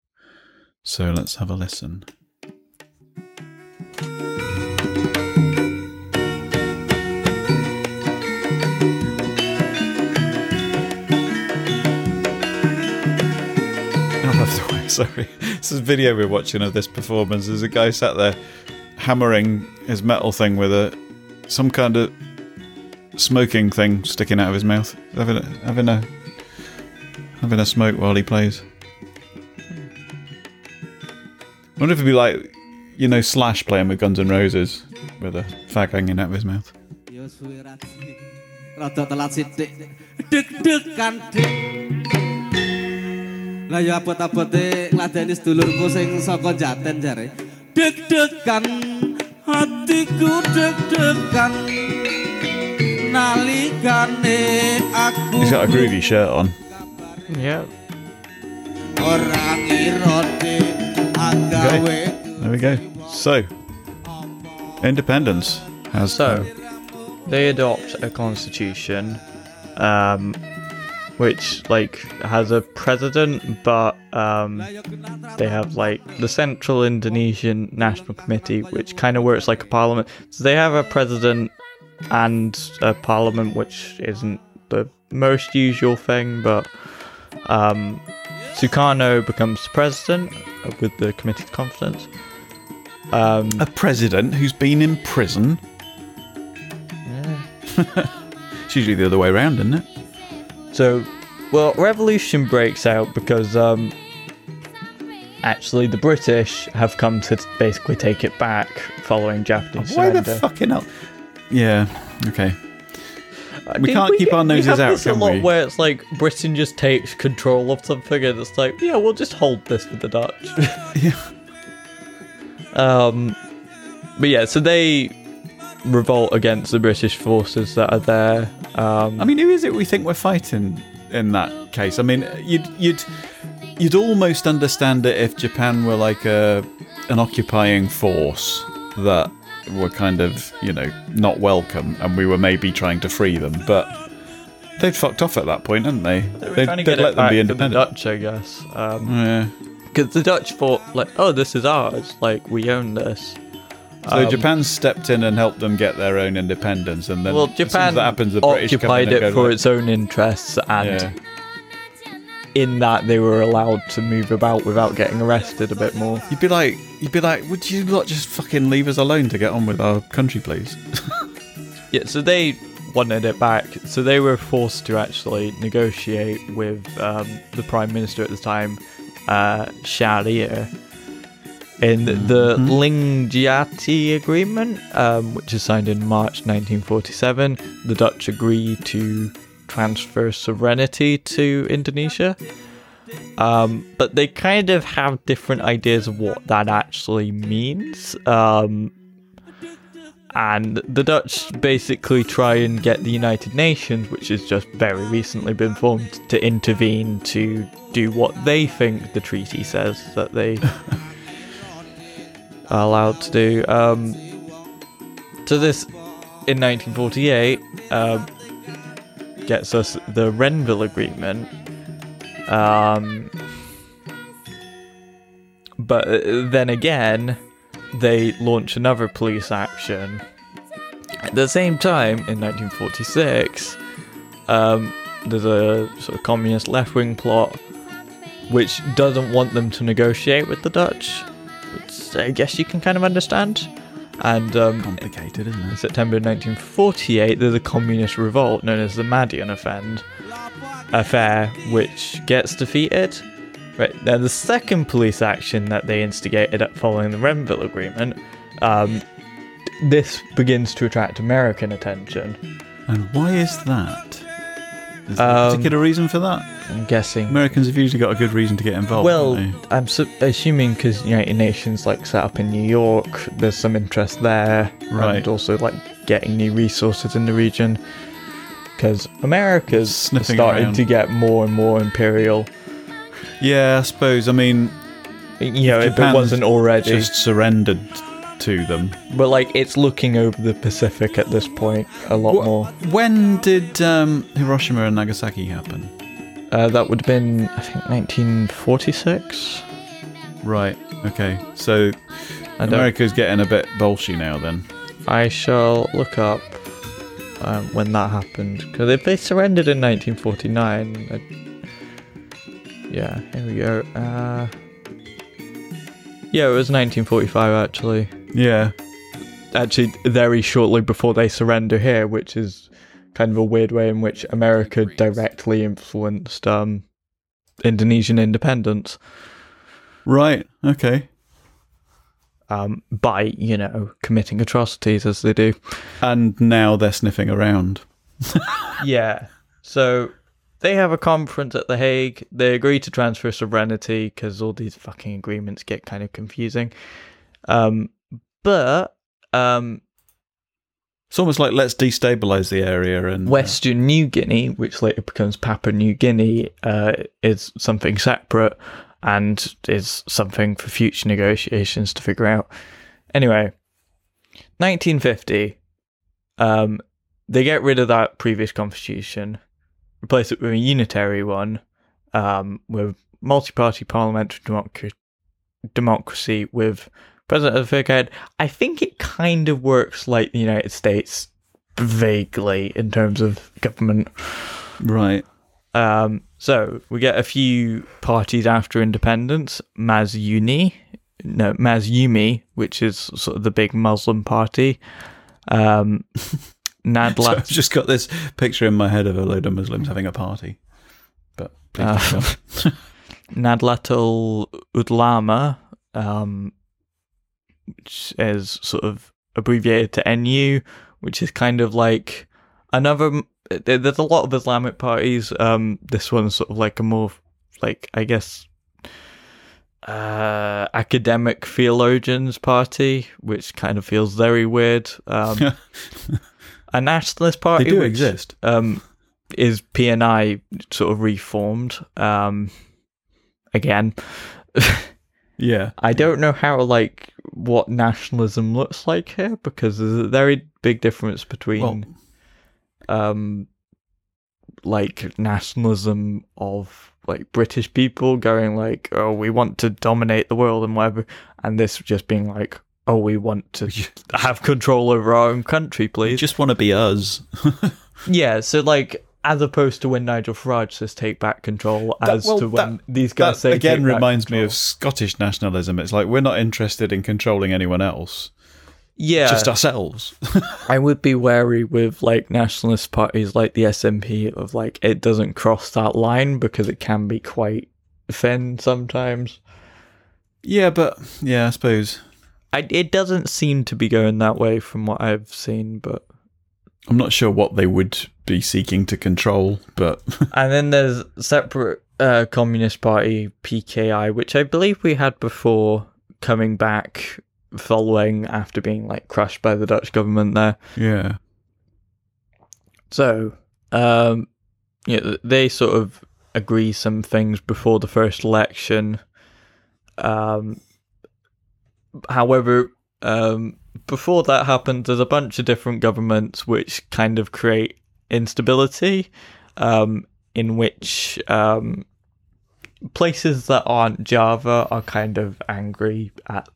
So let's have a listen. sorry. This is a video we're watching of this performance. There's a guy sat there hammering his metal thing with a some kind of smoking thing sticking out of his mouth. Having a having a having a smoke while he plays. I wonder if it'd be like you know Slash playing with Guns N' Roses with a fag hanging out of his mouth. Lah ya abot-abote ngladeni sedulurku sing saka Jaten jare. Deg-degan hatiku deg-degan. Nalikane aku He's got a groovy shirt on. Yeah. ora ngirone agawe There we go. So, independence has So, they adopt a constitution, um, which like has a president, but um, they have like the Central Indonesian National Committee, which kind of works like a parliament. So they have a president and a parliament, which isn't the most usual thing, but um, Sukarno becomes president with the committee's confidence. Um, a president who's been in prison. it's usually the other way around, isn't it? So, well, revolution breaks out because um, actually the British have come to basically take it back following Japanese Why the fucking hell? Yeah. Okay. Uh, we can't keep our we noses have out, this a lot we? Where it's like Britain just takes control of something and it's like, yeah, we'll just hold this for the Dutch. Yeah. Um, but yeah, so they revolt against the British forces that are there. Um, I mean, who is it we think we're fighting in that case? I mean, you'd you'd you'd almost understand it if Japan were like a an occupying force that were kind of you know not welcome, and we were maybe trying to free them, but. They'd fucked off at that point, hadn't they? they were They'd, trying to they'd get let them be to the independent. Dutch, I guess. Um, Yeah. Because the Dutch thought, like, oh, this is ours. Like, we own this. So Um, Japan stepped in and helped them get their own independence, and then Well, as soon as Japan that happens, the British occupied it for like, its own interests, and Yeah. in that they were allowed to move about without getting arrested a bit more. You'd be like, you'd be like, would you not just fucking leave us alone to get on with our country, please? Yeah, so they wanted it back. So they were forced to actually negotiate with um, the prime minister at the time, uh, Sjahrir, in the Linggadjati Agreement, um, which is signed in March 1947. The Dutch agree to transfer sovereignty to Indonesia. Um, but they kind of have different ideas of what that actually means. Um, and the Dutch basically try and get the United Nations, which has just very recently been formed, to intervene to do what they think the treaty says that they allowed to do. Um, so this, in 1948, um, gets us the Renville Agreement. Um, but uh, then again, they launch another police action. At the same time, in 1946, um, there's a sort of communist left wing plot which doesn't want them to negotiate with the Dutch, I guess you can kind of understand. And um, Complicated, isn't in it? September 1948, there's a communist revolt known as the Madiun Offend affair, which gets defeated. Right now, the second police action that they instigated at following the Renville Agreement, um, this begins to attract American attention. And why is that? Is there a Um, particular reason for that? I'm guessing. Americans have usually got a good reason to get involved. Well, haven't I'm su- assuming because United Nations like set up in New York, there's some interest there, Right. And also like getting new resources in the region. Because America's Sniffing starting around. to get more and more imperial. they? yeah, I suppose. I mean, You know, if it Japan's wasn't already, just surrendered to them. but like it's looking over the Pacific at this point a lot Wh- more. When did um, Hiroshima and Nagasaki happen? Uh, that would have been, I think, 1946. Right. Okay. So I don't- America's getting a bit bolshy now. Then. I shall look up um, when that happened because if they surrendered in 1949, I- yeah, here we go. Uh, yeah, it was 1945 actually. Yeah. Actually, very shortly before they surrender here, which is kind of a weird way in which America directly influenced um, Indonesian independence Right. Okay. um, by you know committing atrocities as they do. And now they're sniffing around. Yeah. So they have a conference at The Hague. They agree to transfer sovereignty because all these fucking agreements get kind of confusing. Um, but um, It's almost like let's destabilize the area and uh, Western New Guinea, which later becomes Papua New Guinea, uh, is something separate and is something for future negotiations to figure out. Anyway, 1950, um, they get rid of that previous constitution, replace it with a unitary one, um, with multi-party parliamentary democracy, democracy with president of the figurehead. I think it kind of works like the United States vaguely in terms of government. right. Um, so we get a few parties after independence. Mazuni, no, Masyumi, which is sort of the big Muslim party. Um, So Nadla, I've just got this picture in my head of a load of Muslims having a party. But please Uh. Nahdlatul Udlama, um, which is sort of abbreviated to NU, which is kind of like another. There's a lot of Islamic parties. Um, this one's sort of like a more, like I guess, uh, academic theologians party, which kind of feels very weird. Um, a nationalist party. they do which, exist. um, is PNI sort of reformed. Um, again, Yeah. I don't know how like what nationalism looks like here because there's a very big difference between Well, um like nationalism of like British people going like oh we want to dominate the world and whatever and this just being like oh we want to have control over our own country we please just want to be us. yeah so like as opposed to when Nigel Farage says take back control That- as well, to when that- these guys say again take back reminds me of Scottish nationalism. It's like we're not interested in controlling anyone else. Yeah, just ourselves. I would be wary with like nationalist parties like the SNP of like it doesn't cross that line because it can be quite thin sometimes. yeah, but yeah, I suppose I, it doesn't seem to be going that way from what I've seen, but I'm not sure what they would be seeking to control, but and then there's separate uh, Communist Party PKI, which I believe we had before coming back following after being like crushed by the Dutch government there. yeah, So, um, yeah, th- they sort of agree some things before the first election. Um, however, um, before that happens, there's a bunch of different governments which kind of create instability, um, in which um, places that aren't Java are kind of angry at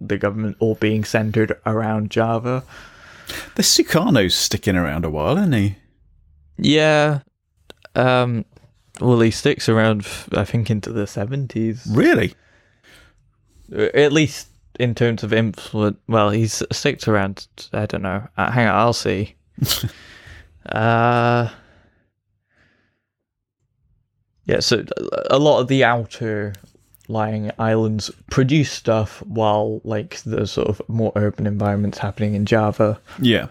the government all being centered around Java. the Sukarno's sticking around a while, isn't he? Yeah. Um well he sticks around I think into the 70s. Really? At least in terms of influence. Well, he sticks around I don't know. Uh, hang on, I'll see. uh Yeah, so a lot of the outer lying islands produce stuff while like the sort of more urban environments happening in Java. Yeah,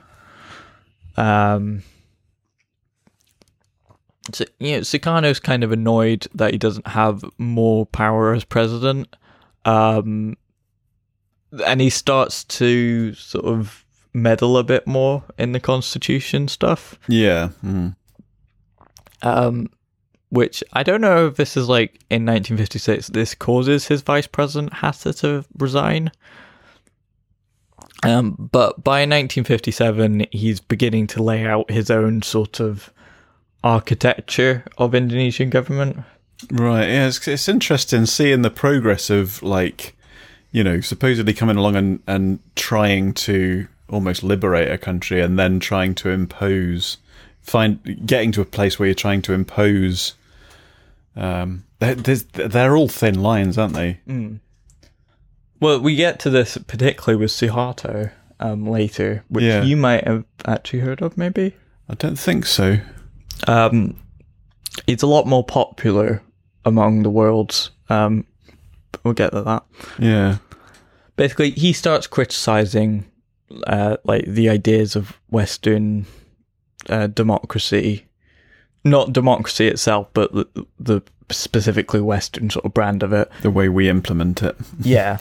Um, so, you know, Sukarno's kind of annoyed that he doesn't have more power as president. Um, and he starts to sort of meddle a bit more in the constitution stuff. yeah. Mm. Um, which I don't know if this is like in 1956, this causes his vice president Hatta to resign. Um, but by 1957, he's beginning to lay out his own sort of architecture of Indonesian government. Right. Yeah, it's, it's interesting seeing the progress of like, you know, supposedly coming along and and trying to almost liberate a country, and then trying to impose, find getting to a place where you're trying to impose. Um, they're, they're all thin lines, aren't they? Well, we get to this particularly with Suharto um, later, which Yeah. you might have actually heard of, maybe. I don't think so. um, it's a lot more popular among the world's. Um, we'll get to that. Yeah. Basically, he starts criticizing uh, like the ideas of Western uh, democracy, not democracy itself, but the, the specifically Western sort of brand of it. The way we implement it. Yeah.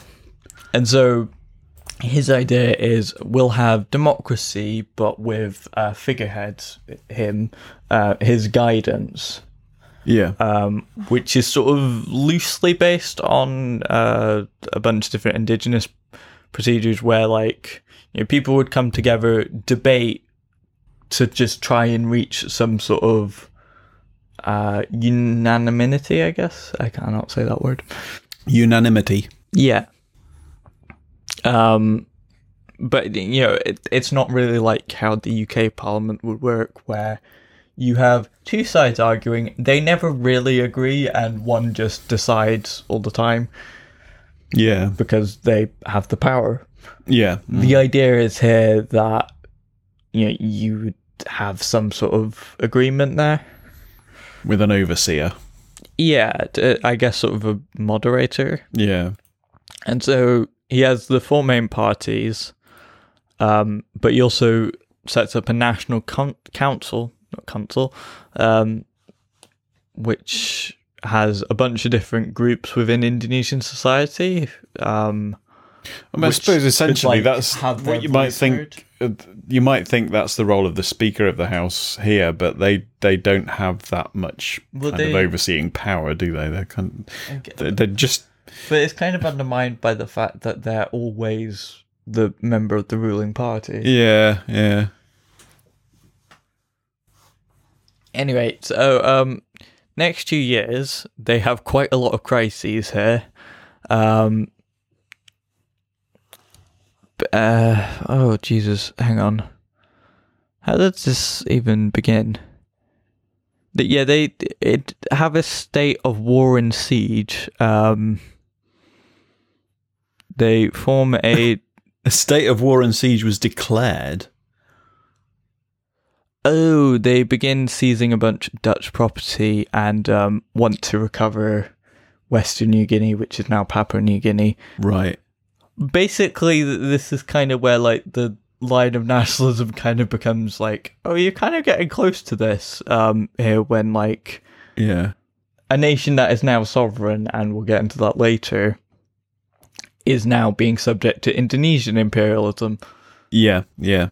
And so his idea is we'll have democracy, but with uh, figureheads, him, uh, his guidance, Yeah. um, which is sort of loosely based on uh, a bunch of different indigenous procedures where, like, you know, people would come together, debate to just try and reach some sort of uh, unanimity, I guess. I cannot say that word. Unanimity. Yeah. Um, but you know, it, it's not really like how the UK Parliament would work, where you have two sides arguing, they never really agree, and one just decides all the time Yeah. because they have the power. Yeah. The idea is here that you know you would have some sort of agreement there. With an overseer. Yeah, I guess sort of a moderator. Yeah. And so he has the four main parties, um, but he also sets up a national con- council, not council, um, which has a bunch of different groups within Indonesian society. Um, I, mean, I suppose essentially like, that's what you might think. uh, You might think that's the role of the Speaker of the House here, but they, they don't have that much Well, kind of overseeing power, do they? They're kind they're, they're just but it's kind of undermined by the fact that they're always the member of the ruling party. yeah, yeah, Anyway, so um, next two years they have quite a lot of crises here. Um, uh, oh Jesus, hang on. How does this even begin? Yeah, they it have a state of war and siege. Um, they form a a state of war and siege was declared. Oh, they begin seizing a bunch of Dutch property and um, want to recover Western New Guinea, which is now Papua New Guinea. Right. Basically, this is kind of where like the line of nationalism kind of becomes like, oh, you're kind of getting close to this um, here when like Yeah. a nation that is now sovereign, and we'll get into that later, is now being subject to Indonesian imperialism. Yeah. Yeah.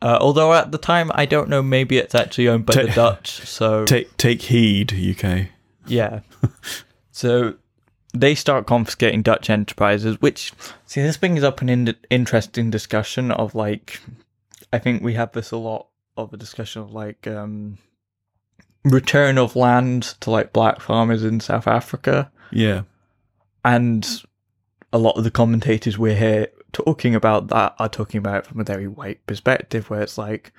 Uh, although at the time, I don't know, maybe it's actually owned by Ta- the Dutch. So Take take heed, UK. yeah, so they start confiscating Dutch enterprises. Which see, this brings up an in- interesting discussion of like, I think we have this a lot of a discussion of like um, return of land to like black farmers in South Africa. Yeah. and a lot of the commentators we're here talking about that are talking about it from a very white perspective where it's like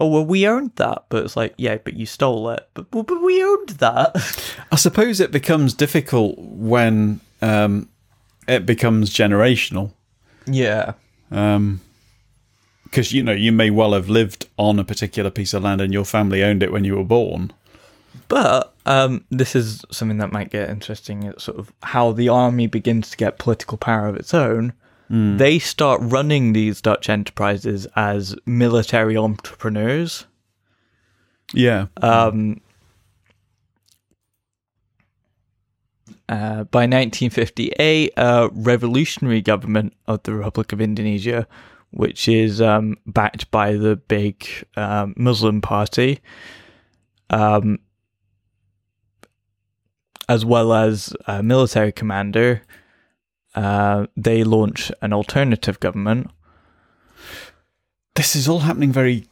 oh well we owned that. But it's like yeah but you stole it. But, but, but we owned that. I suppose it becomes difficult when um, it becomes generational. yeah. Um 'cause because you know you may well have lived on a particular piece of land and your family owned it when you were born. but um, this is something that might get interesting. It's sort of how the army begins to get political power of its own they start running these dutch enterprises as military entrepreneurs. Yeah, Um, uh, by 1958, a revolutionary government of the Republic of Indonesia, which is um, backed by the big um, Muslim party, um, as well as a military commander, uh, they launch an alternative government. this is all happening very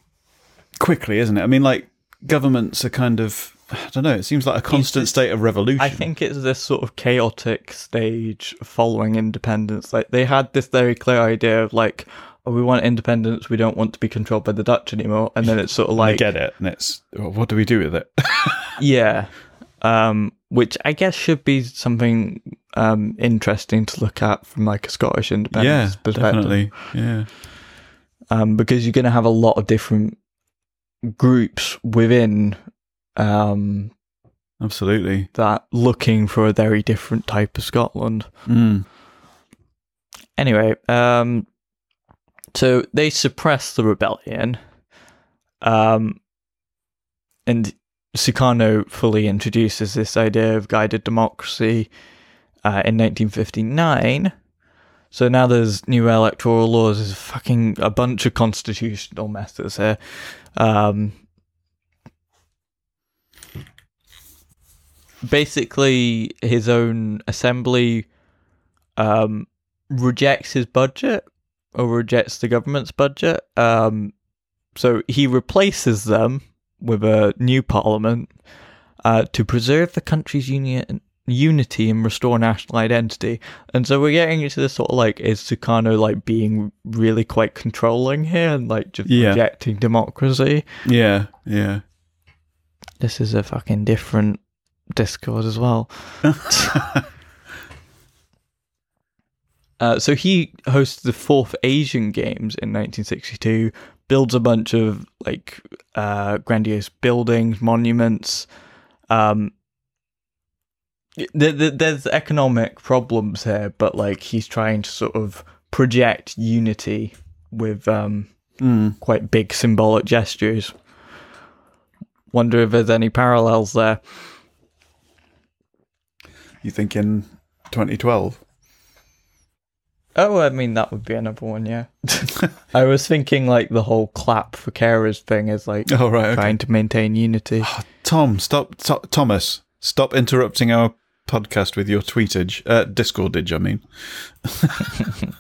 quickly, isn't it? I mean, like governments are kind of I don't know. It seems like a constant state of revolution. I think it's this sort of chaotic stage following independence. Like they had this very clear idea of like, oh, we want independence. We don't want to be controlled by the Dutch anymore. And then it's sort of I like, get it, and it's well, what do we do with it? yeah, um, which I guess should be something um, interesting to look at from like a Scottish yeah, independence perspective. definitely. Yeah, um, because you're going to have a lot of different groups within um, absolutely. that looking for a very different type of Scotland. Mm. Anyway, um, so they suppress the rebellion, um, and Sukarno fully introduces this idea of guided democracy uh, in 1959. So now there's new electoral laws. There's fucking a bunch of constitutional messes here. Um, basically, his own assembly um, rejects his budget or rejects the government's budget. Um, so he replaces them with a new parliament uh, to preserve the country's union, unity and restore national identity. And so we're getting into this sort of like, is Sukarno like being really quite controlling here and like just Yeah. rejecting democracy? Yeah, yeah. This is a fucking different Discord as well. Uh, so he hosts the fourth Asian Games in 1962, builds a bunch of like uh, grandiose buildings, monuments. Um, there's economic problems here, but like he's trying to sort of project unity with um, Mm. quite big symbolic gestures. Wonder if there's any parallels there. You think in 2012? Oh, I mean that would be another one, yeah. I was thinking like the whole clap for carers thing is like Oh right, okay. trying to maintain unity. Tom, stop, to- Thomas, stop interrupting our podcast with your tweetage, uh, Discordage. I mean,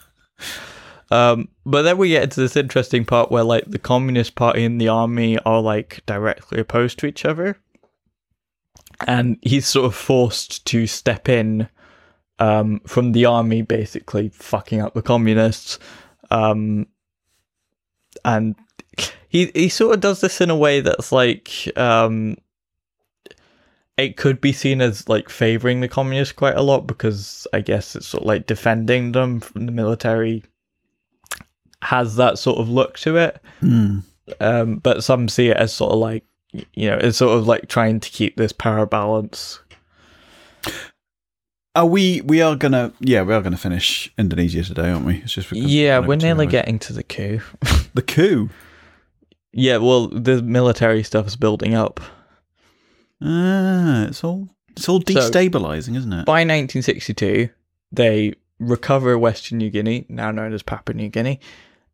Um, but then we get into this interesting part where like the Communist Party and the army are like directly opposed to each other, and he's sort of forced to step in um, from the army, basically fucking up the communists. Um, and he he sort of does this in a way that's like um, it could be seen as like favoring the communists quite a lot because I guess it's sort of like defending them from the military has that sort of look to it. Um, but some see it as sort of like you know, it's sort of like trying to keep this power balance. Are we? We are gonna. Yeah, we are gonna finish Indonesia today, aren't we? It's just Yeah, we're nearly getting to the coup. the coup. yeah, well, the military stuff is building up. Ah, it's all it's all destabilizing, isn't it? By 1962, they recover Western New Guinea, now known as Papua New Guinea,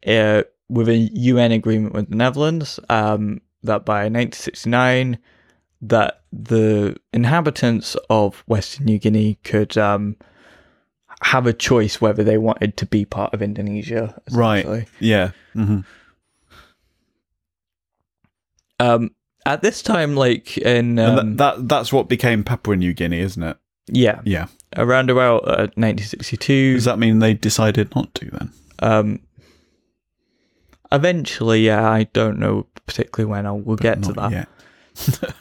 uh, with a UN agreement with the Netherlands. Um, that by 1969, that the inhabitants of Western New Guinea could um, have a choice whether they wanted to be part of Indonesia. Right. Yeah. hmm Um, at this time, like in um, that, that that's what became Papua New Guinea, isn't it? yeah, Yeah. around about uh, 1962. Does that mean they decided not to then? Um, eventually, yeah, I don't know particularly when. I'll we'll get to that.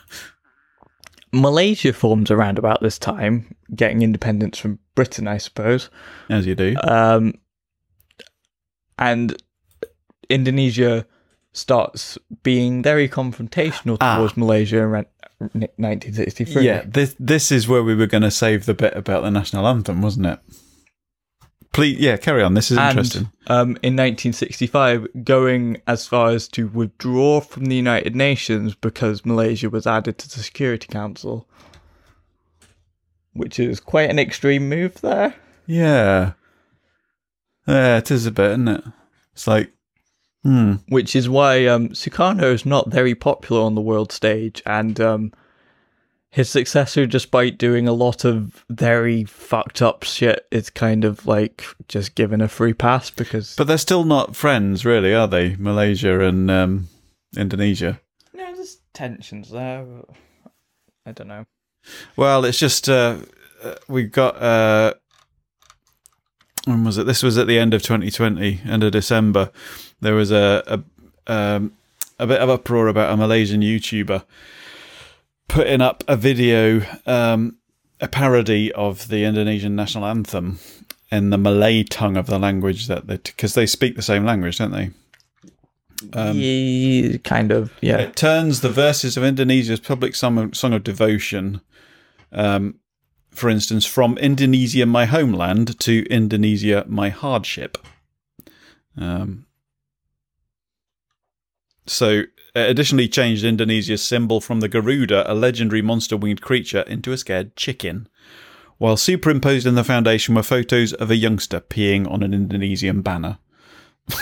Malaysia forms around about this time, getting independence from Britain, I suppose. As you do. Um, and Indonesia starts being very confrontational Ah. towards Malaysia around 1963. Yeah, this this is where we were going to save the bit about the national anthem, wasn't it? Please, yeah, carry on. This is and interesting. um, in 1965, going as far as to withdraw from the United Nations because Malaysia was added to the Security Council, which is quite an extreme move there. Yeah, yeah, it is a bit, isn't it? It's like, hmm, Which is why um, Sukarno is not very popular on the world stage, and um, his successor, despite doing a lot of very fucked up shit, is kind of like just given a free pass because but they're still not friends, really, are they? Malaysia and um, Indonesia. no, there's tensions there. I don't know. Well, it's just uh, uh, we've got. Uh, when was it? This was at the end of 2020, end of December. There was a a, um, a bit of uproar about a Malaysian YouTuber putting up a video, um, a parody of the Indonesian national anthem in the Malay tongue of the language that they because they speak the same language, don't they? yeah, kind of, yeah. It turns the verses of Indonesia's public song, song of devotion, um, for instance, from Indonesia, my homeland, to Indonesia, my hardship. Um, so, it additionally changed Indonesia's symbol from the Garuda, a legendary monster winged creature, into a scared chicken. While superimposed in the foundation were photos of a youngster peeing on an Indonesian banner.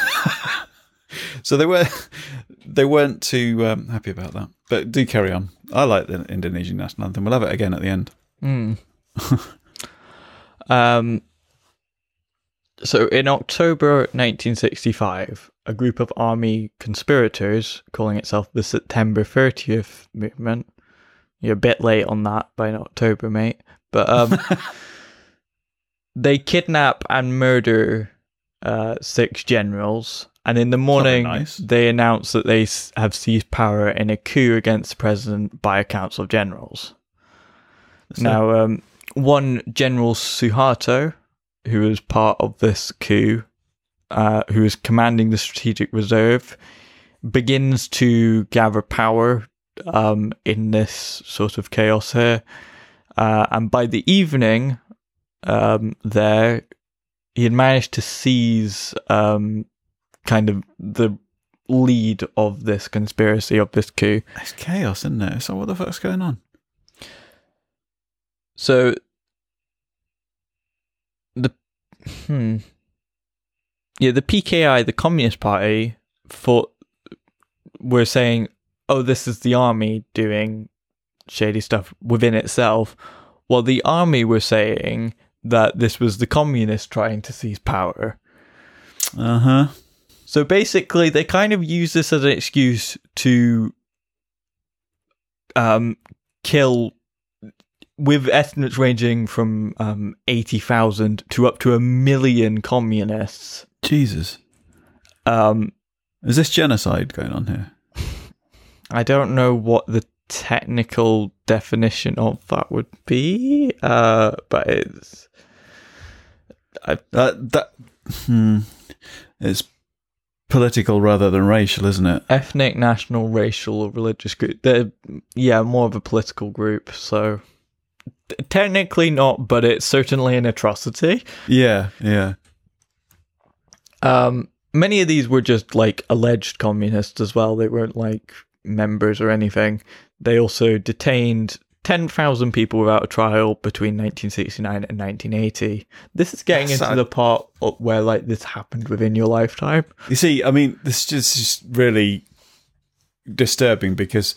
So they were they weren't too um, happy about that. But do carry on. I like the Indonesian national anthem. We'll have it again at the end. Um, so in October 1965, a group of army conspirators, calling itself the September 30th movement, you're a bit late on that by October, mate, but um, they kidnap and murder uh, six generals. And in the morning, nice. they announce that they have seized power in a coup against the president by a council of generals. Now, um, one General Suharto, who was part of this coup, uh, who is commanding the strategic reserve, begins to gather power um, in this sort of chaos here. Uh, and by the evening, um, there, he had managed to seize um, kind of the lead of this conspiracy, of this coup. It's chaos, isn't it? So what the fuck's going on? So the hmm yeah the PKI the Communist Party thought were saying oh this is the army doing shady stuff within itself while the army were saying that this was the communists trying to seize power Uh huh. so basically, they kind of use this as an excuse to um, kill, with estimates ranging from um, 80,000 to up to a million communists. Jesus. Um, Is this genocide going on here? I don't know what the technical definition of that would be, uh, but it's. I, That that hmm. It's political rather than racial, isn't it? ethnic, national, racial, or religious group. They're yeah, more of a political group. So technically not, but it's certainly an atrocity. Yeah, yeah. Um, many of these were just like alleged communists as well. They weren't like members or anything. They also detained 10,000 people without a trial between 1969 and 1980. This is getting That's into a- the part where like this happened within your lifetime. You see, I mean, this is just really disturbing because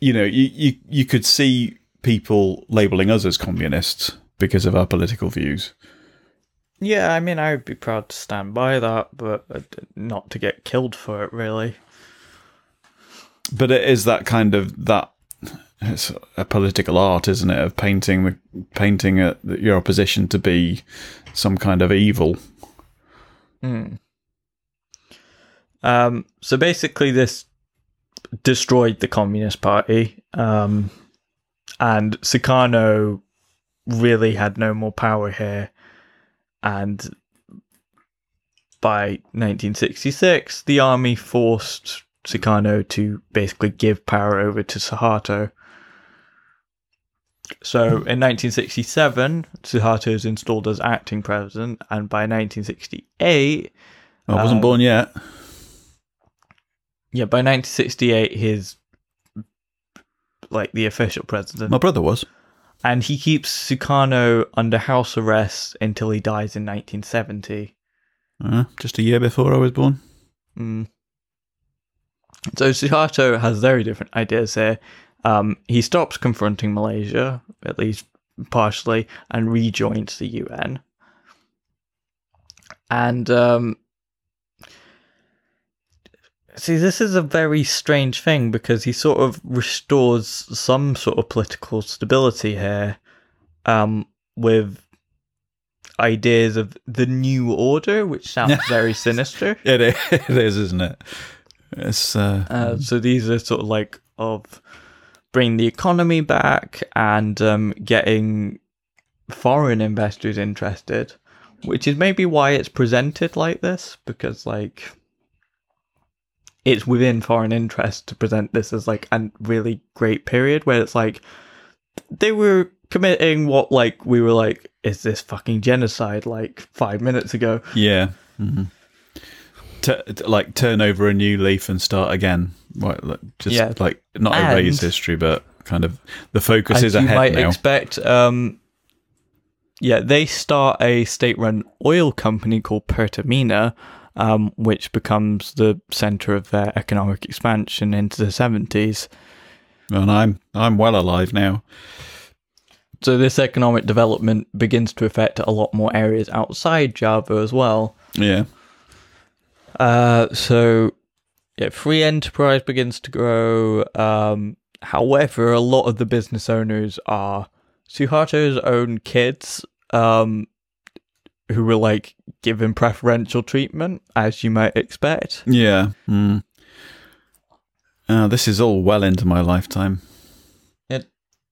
you know you, you you could see people labeling us as communists because of our political views. Yeah, I mean, I would be proud to stand by that, but uh, not to get killed for it, really. But it is that kind of that. It's a political art, isn't it? Of painting the painting a, your opposition to be some kind of evil. Um, so basically, this destroyed the Communist Party, um, and Sukarno really had no more power here. And by 1966, the army forced Sukarno to basically give power over to Suharto. So in 1967, Suharto is installed as acting president, and by 1968, I wasn't Um, born yet. Yeah, by 1968, he's like the official president, My brother was. And he keeps Sukarno under house arrest until he dies in 1970. Uh, just a year before I was born. Mm. So Suharto has very different ideas here. Um, he stops confronting Malaysia, at least partially, and rejoins the UN. And um, see, this is a very strange thing because he sort of restores some sort of political stability here, um, with ideas of the new order, which sounds very sinister. It is, it is isn't it? It's uh, Uh, so these are sort of like of bringing the economy back and um, getting foreign investors interested, which is maybe why it's presented like this because like it's within foreign interest to present this as like a really great period where it's like they were committing what like we were like is this fucking genocide like five minutes ago yeah. hmm T- like turn over a new leaf and start again. Right, like, just Yeah. like not And- erase history, but kind of the focus is you ahead might now. expect. Um, yeah, they start a state-run oil company called Pertamina, um, which becomes the center of their economic expansion into the seventies. and I'm I'm well alive now. So this economic development begins to affect a lot more areas outside Java as well. Yeah. Uh, so yeah, free enterprise begins to grow. Um, however, a lot of the business owners are Suharto's own kids, um, who were like given preferential treatment, as you might expect. Yeah. Mm. Uh, this is all well into my lifetime.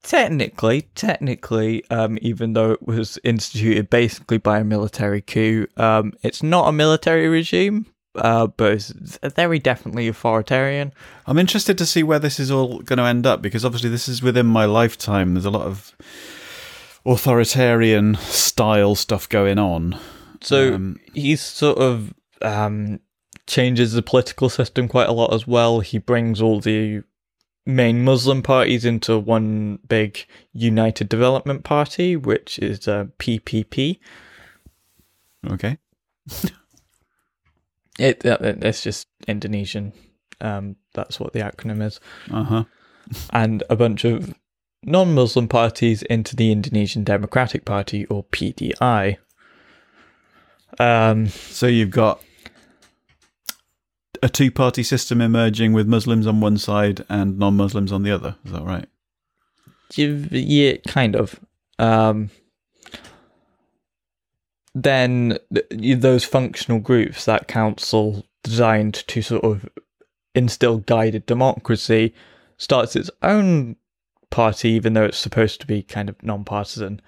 Technically, technically, um, even though it was instituted basically by a military coup, um, it's not a military regime, uh, but it's very definitely authoritarian. I'm interested to see where this is all going to end up because obviously this is within my lifetime. There's a lot of authoritarian style stuff going on. So Um, he's sort of um, changes the political system quite a lot as well. He brings all the main Muslim parties into one big United Development Party, which is uh, PPP. Okay. It, uh, it's just Indonesian. Um, that's what the acronym is. Uh huh. And a bunch of non-Muslim parties into the Indonesian Democratic Party or PDI. Um, So you've got a two party system emerging with Muslims on one side and non Muslims on the other. Is that right? Yeah, kind of. Um, then those functional groups, that council designed to sort of instill guided democracy, starts its own party, even though it's supposed to be kind of non-partisan,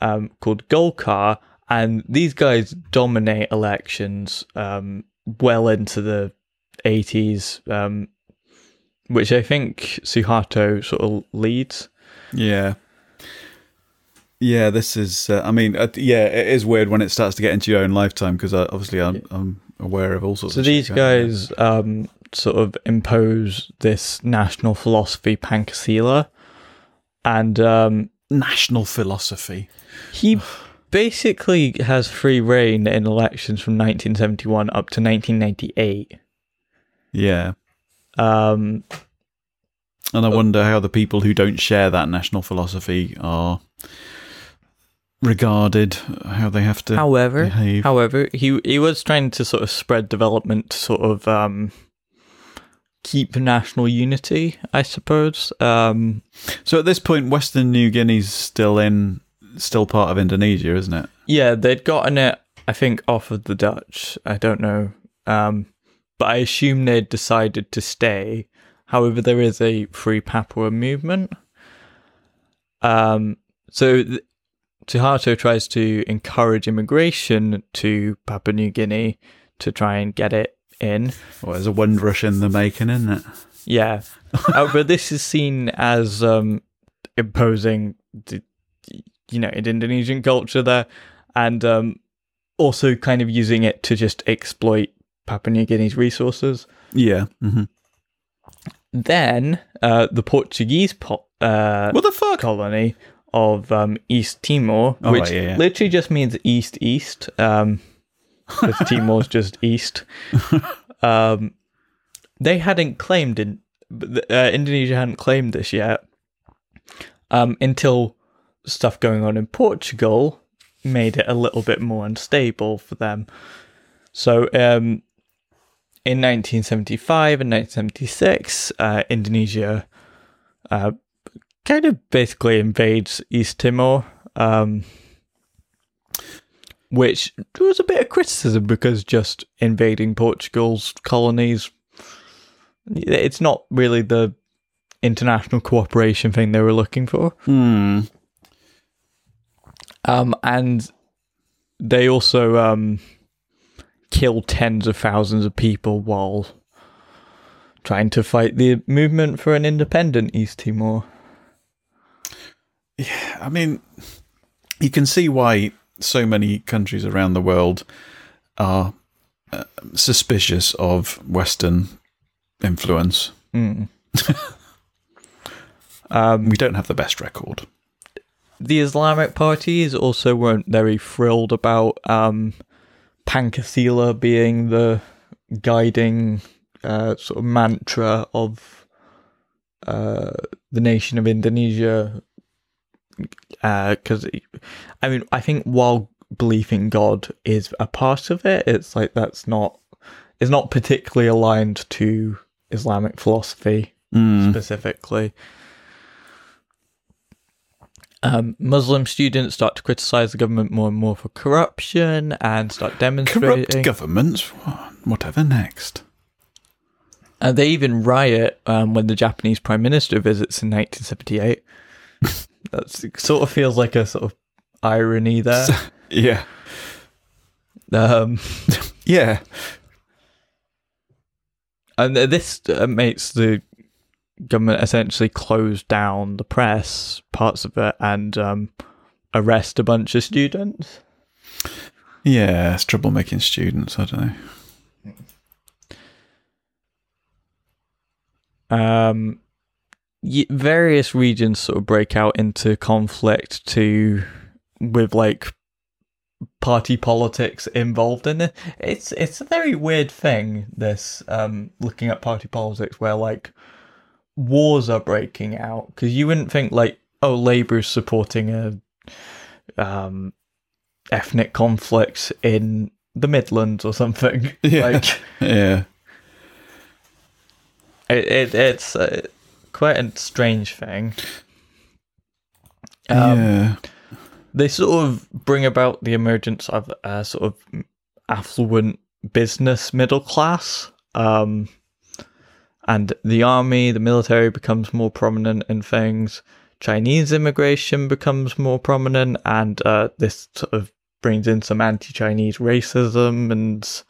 um, called Golkar. And these guys dominate elections um, well into the 80s, um, which I think Suharto sort of leads. Yeah. Yeah, this is. Uh, I mean, uh, yeah, it is weird when it starts to get into your own lifetime because uh, obviously I'm, I'm aware of all sorts. So of these shit guys um, sort of impose this national philosophy, Pancasila, and um, national philosophy. he basically has free reign in elections from 1971 up to 1998. Yeah, Um, and I wonder how the people who don't share that national philosophy are regarded. How they have to. however, behave. however, he he was trying to sort of spread development to sort of um, keep national unity, I suppose. Um, so at this point, Western New Guinea's still in, still part of Indonesia, isn't it? Yeah, they'd gotten it, I think, off of the Dutch. I don't know. Um, but I assume they'd decided to stay. However, there is a free Papua movement. Um, so th- Suharto tries to encourage immigration to Papua New Guinea to try and get it in. Well, there's a Windrush in the making, isn't it? Yeah. but this is seen as um, imposing, the, you know, an Indonesian culture there, and um, also kind of using it to just exploit Papua New Guinea's resources. Yeah. hmm Then uh, the Portuguese po- uh, What the fuck? colony of um, East Timor, Oh, which yeah, yeah. literally just means east east, um, because Timor's just east. Um, they hadn't claimed in uh, Indonesia hadn't claimed this yet um, until stuff going on in Portugal made it a little bit more unstable for them. So um, in 1975 and 1976, uh, Indonesia uh, kind of basically invades East Timor, um, which was a bit of criticism because just invading Portugal's colonies, it's not really the international cooperation thing they were looking for. Hmm. Um, and they also um, kill tens of thousands of people while trying to fight the movement for an independent East Timor. Yeah, I mean, you can see why so many countries around the world are uh, suspicious of Western influence. Mm. um, We don't have the best record. the Islamic parties also weren't very thrilled about um, Pancasila being the guiding uh, sort of mantra of uh, the nation of Indonesia. Because, I mean, I think while belief in God is a part of it, it's like that's not, it's not particularly aligned to Islamic philosophy Mm. specifically. Um, Muslim students start to criticize the government more and more for corruption and start demonstrating. Corrupt governments. Whatever next. and they even riot um, when the Japanese prime minister visits in 1978. That's it sort of feels like a sort of irony there. Yeah. Um, Yeah. and this uh, makes the government essentially close down the press, parts of it, and um, arrest a bunch of students. Yeah. It's troublemaking students. I don't know. um, various regions sort of break out into conflict to with like party politics involved in it. It's it's a very weird thing. This um, looking at party politics where like wars are breaking out because you wouldn't think like oh Labour's supporting a um, ethnic conflict in the Midlands or something. Yeah. Like Yeah. it, it it's uh, quite a strange thing. Um, yeah. They sort of bring about the emergence of a sort of affluent business middle class, um, and the army, the military becomes more prominent in things. Chinese immigration becomes more prominent, and uh, this sort of brings in some anti-Chinese racism and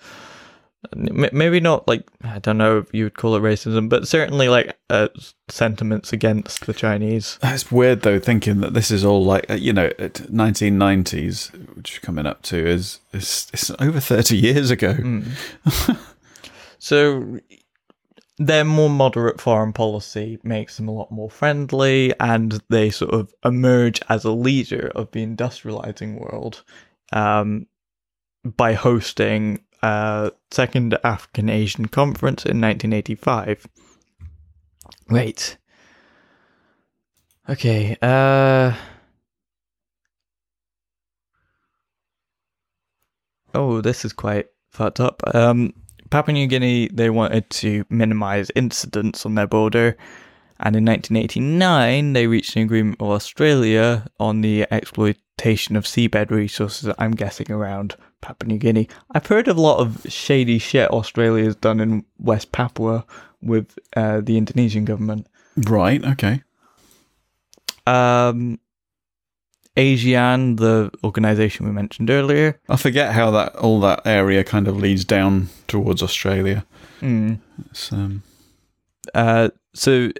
maybe not like I don't know if you would call it racism, but certainly like uh, sentiments against the Chinese. It's weird though, thinking that this is all like uh, you know, nineteen nineties, which is coming up to is is it's over thirty years ago. So their more moderate foreign policy makes them a lot more friendly, and they sort of emerge as a leader of the industrializing world um, by hosting a Second African Asian Conference in 1985. Wait. Okay. Uh. Oh, this is quite fucked up. Um, Papua New Guinea, they wanted to minimize incidents on their border, and in 1989, they reached an agreement with Australia on the exploitation of seabed resources, I'm guessing around Papua New Guinea. I've heard of a lot of shady shit Australia's done in West Papua with uh, the Indonesian government. Right. Okay. Um, ASEAN, the organization we mentioned earlier, I forget how that all that area kind of leads down towards Australia. It's, um, Uh, so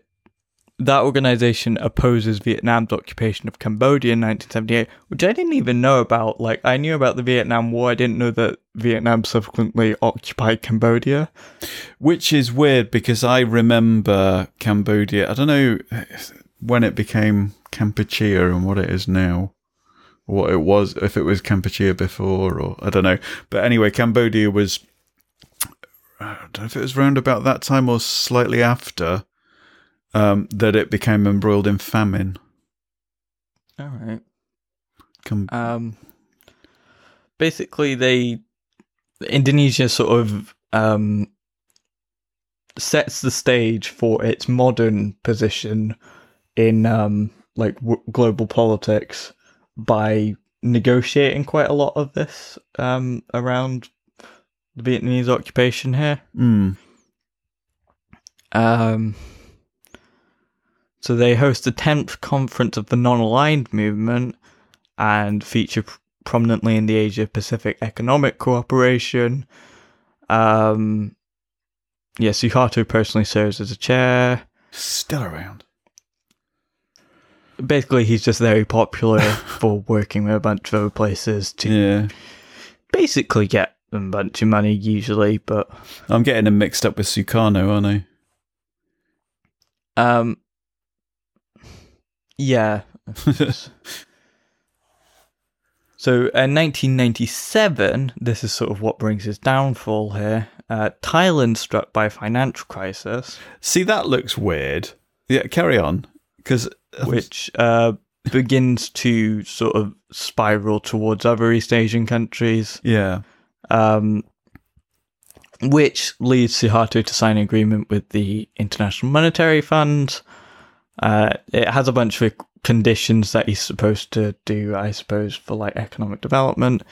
that organization opposes Vietnam's occupation of Cambodia in 1978, which I didn't even know about. Like, I knew about the Vietnam War. I didn't know that Vietnam subsequently occupied Cambodia. which is weird because I remember Cambodia. I don't know when it became Kampuchea and what it is now. What it was, if it was Kampuchea before, or I don't know. But anyway, Cambodia was. I don't know if it was round about that time or slightly after um, that it became embroiled in famine. All right. Cam- Um, basically, they Indonesia sort of um, sets the stage for its modern position in um, like w- global politics by negotiating quite a lot of this um, around the Vietnamese occupation here. Mm. Um, so they host the 10th conference of the non-aligned movement and feature pr- prominently in the Asia Pacific Economic Cooperation. Um, yeah, Suharto personally serves as a chair. Still around. Basically, he's just very popular for working with a bunch of other places to Yeah. basically get a bunch of money, usually. But I'm getting him mixed up with Sukarno, aren't I? um, yeah, So in 1997, this is sort of what brings his downfall here. Uh, Thailand struck by a financial crisis, See, that looks weird. Yeah, carry on. Because which uh, begins to sort of spiral towards other East Asian countries, yeah, um, which leads Suharto to sign an agreement with the International Monetary Fund. Uh, it has a bunch of conditions that he's supposed to do, I suppose, for like economic development.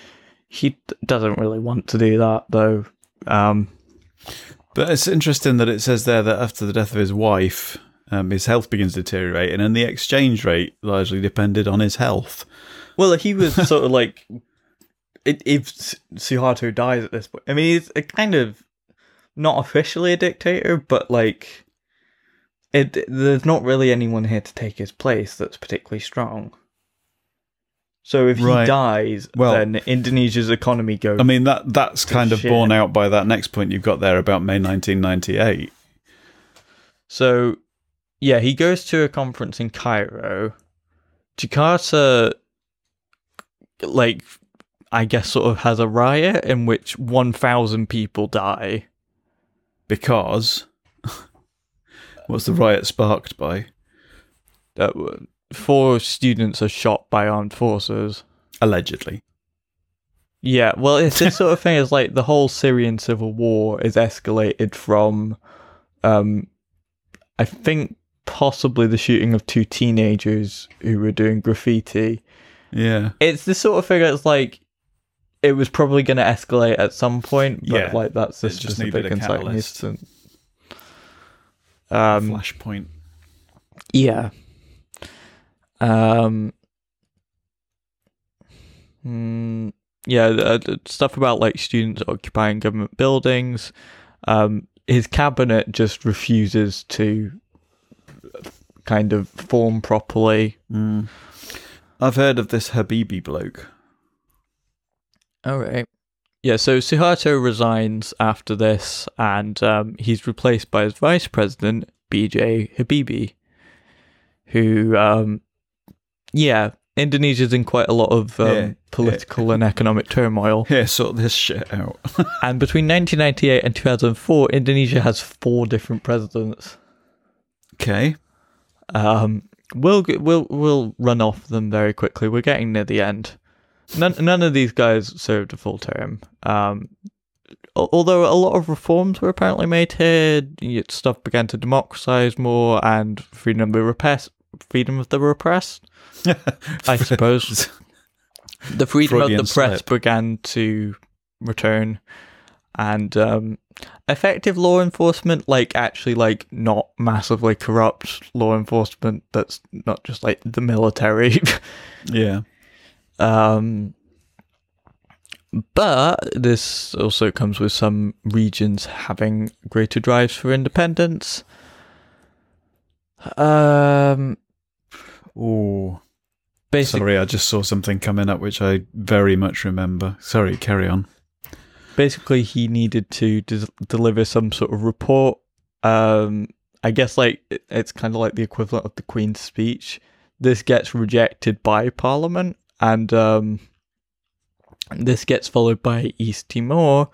He d- doesn't really want to do that though. Um, but it's interesting that it says there that after the death of his wife, um, his health begins deteriorating, and the exchange rate largely depended on his health. well, he was sort of like, if Suharto dies at this point, I mean, he's a kind of not officially a dictator, but like, it there's not really anyone here to take his place that's particularly strong. So if he dies, Well- then Indonesia's economy goes. I mean that that's kind of shit. borne out by that next point you've got there about May 1998. So, yeah, he goes to a conference in Cairo. Jakarta, like, I guess, sort of has a riot in which 1,000 people die. Because what's the riot sparked by? Uh, four students are shot by armed forces. Allegedly. Yeah, well, it's this sort of thing. Is like the whole Syrian civil war is escalated from, um, I think possibly the shooting of two teenagers who were doing graffiti. Yeah. it's the sort of thing It's like it was probably going to escalate at some point, but Yeah. like that's the It just specific inciting catalyst. Um, Flashpoint. yeah. Um. mm, yeah, the, the stuff about like students occupying government buildings. Um, his cabinet just refuses to kind of form properly. Mm. I've heard of this Habibie bloke. All right. Yeah, so Suharto resigns after this, and um, he's replaced by his vice president, BJ Habibie, who, um, yeah, Indonesia's in quite a lot of um, Yeah, political and economic turmoil. Here, sort this shit out. And between 1998 and 2004, Indonesia has four different presidents. okay. Um, we'll we'll we'll run off them very quickly. We're getting near the end. None none of these guys served a full term. Um, although a lot of reforms were apparently made here, stuff began to democratize more, and freedom of the repressed, freedom of the repressed, I suppose. the freedom Freudian of the press slip. began to return and um effective law enforcement like actually like not massively corrupt law enforcement that's not just like the military Yeah. Um but this also comes with some regions having greater drives for independence um Oh, sorry. I just saw something coming up which I very much remember. Sorry, carry on. basically he needed to des- deliver some sort of report um i guess like it's kind of like the equivalent of the queen's speech this gets rejected by parliament and um this gets followed by east timor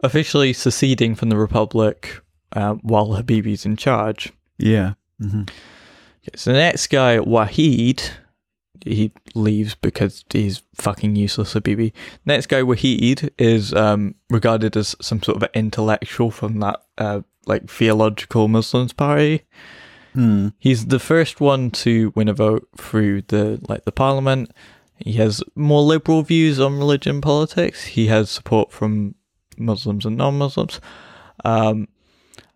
officially seceding from the republic uh, while habibie's in charge Yeah. hmm Okay, so the next guy, Wahid, he leaves because he's fucking useless, Habibie. Next guy, Wahid, is um, regarded as some sort of intellectual from that uh, like theological Muslims party. Hmm. He's the first one to win a vote through the like the parliament. He has more liberal views on religion and politics. He has support from Muslims and non-Muslims. Um,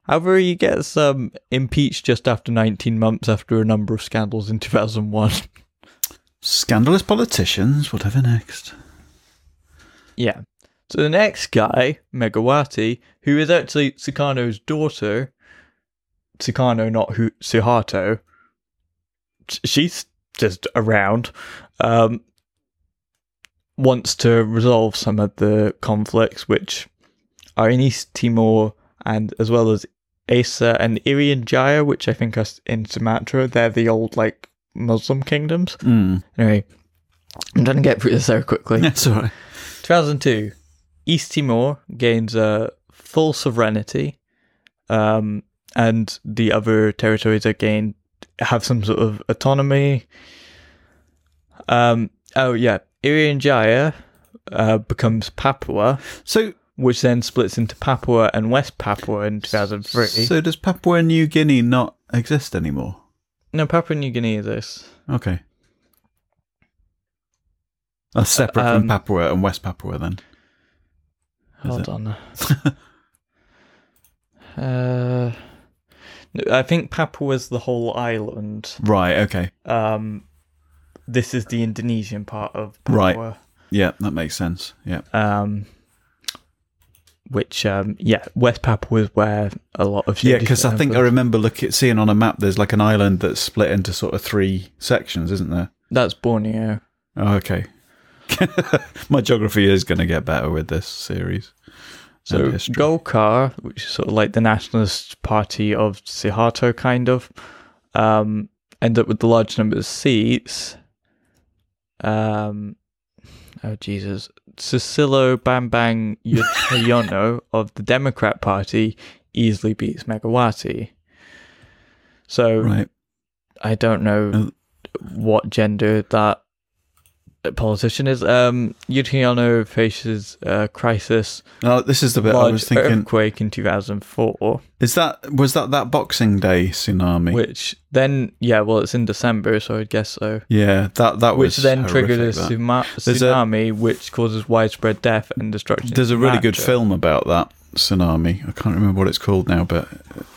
however, he gets um, impeached just after 19 months after a number of scandals in 2001. Scandalous politicians. Whatever next. yeah. So the next guy, Megawati, who is actually Sukarno's daughter, Sukarno, not who Suharto, she's just around, um, wants to resolve some of the conflicts which are in East Timor and as well as Aceh and Irian Jaya, which I think are in Sumatra. They're the old like Muslim kingdoms. Hmm. Anyway, I'm trying to get through this very quickly. That's all right. 2002, East Timor gains uh, full sovereignty, um, and the other territories that gain have some sort of autonomy. Um, oh yeah, Irian Jaya uh, becomes Papua, So, which then splits into Papua and West Papua in 2003. so does Papua New Guinea not exist anymore? no, Papua New Guinea is this. Okay. That's separate Um, from Papua and West Papua, then. Is Hold it? on. uh, I think Papua is the whole island. Right. Okay. Um, this is the Indonesian part of Right. Papua. Yeah, that makes sense. Yeah. Um, which, um, yeah, West Papua is where a lot of Yeah, because I think I remember looking seeing on a map. There's like an island that's split into sort of three sections, isn't there? that's Borneo. Oh, okay. My geography is going to get better with this series. So Golkar, which is sort of like the nationalist party of Suharto, kind of, um, end up with the large number of seats. Um, oh Jesus, Susilo Bambang Yudhoyono of the Democrat Party easily beats Megawati. So right. I don't know Uh, what gender that politician is. Um, Yudhoyono faces a crisis No, this is the bit I was thinking. earthquake in 2004, Is that was that that Boxing Day tsunami? which then, yeah, well, it's in December, so I'd guess so. yeah, that that Which then triggered a that. There's a- tsunami, which causes widespread death and destruction. There's a really good film about that tsunami. I can't remember what it's called now, but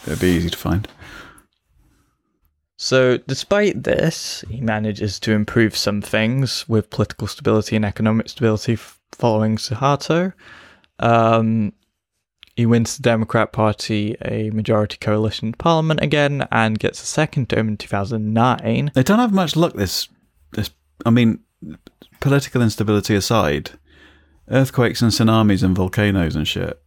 it'd be easy to find. So, despite this, he manages to improve some things with political stability and economic stability following Suharto. Um, he wins the Democrat Party a majority coalition Parliament again and gets a second term in 2009. They don't have much luck. This, this. I mean, political instability aside, earthquakes and tsunamis and volcanoes and shit.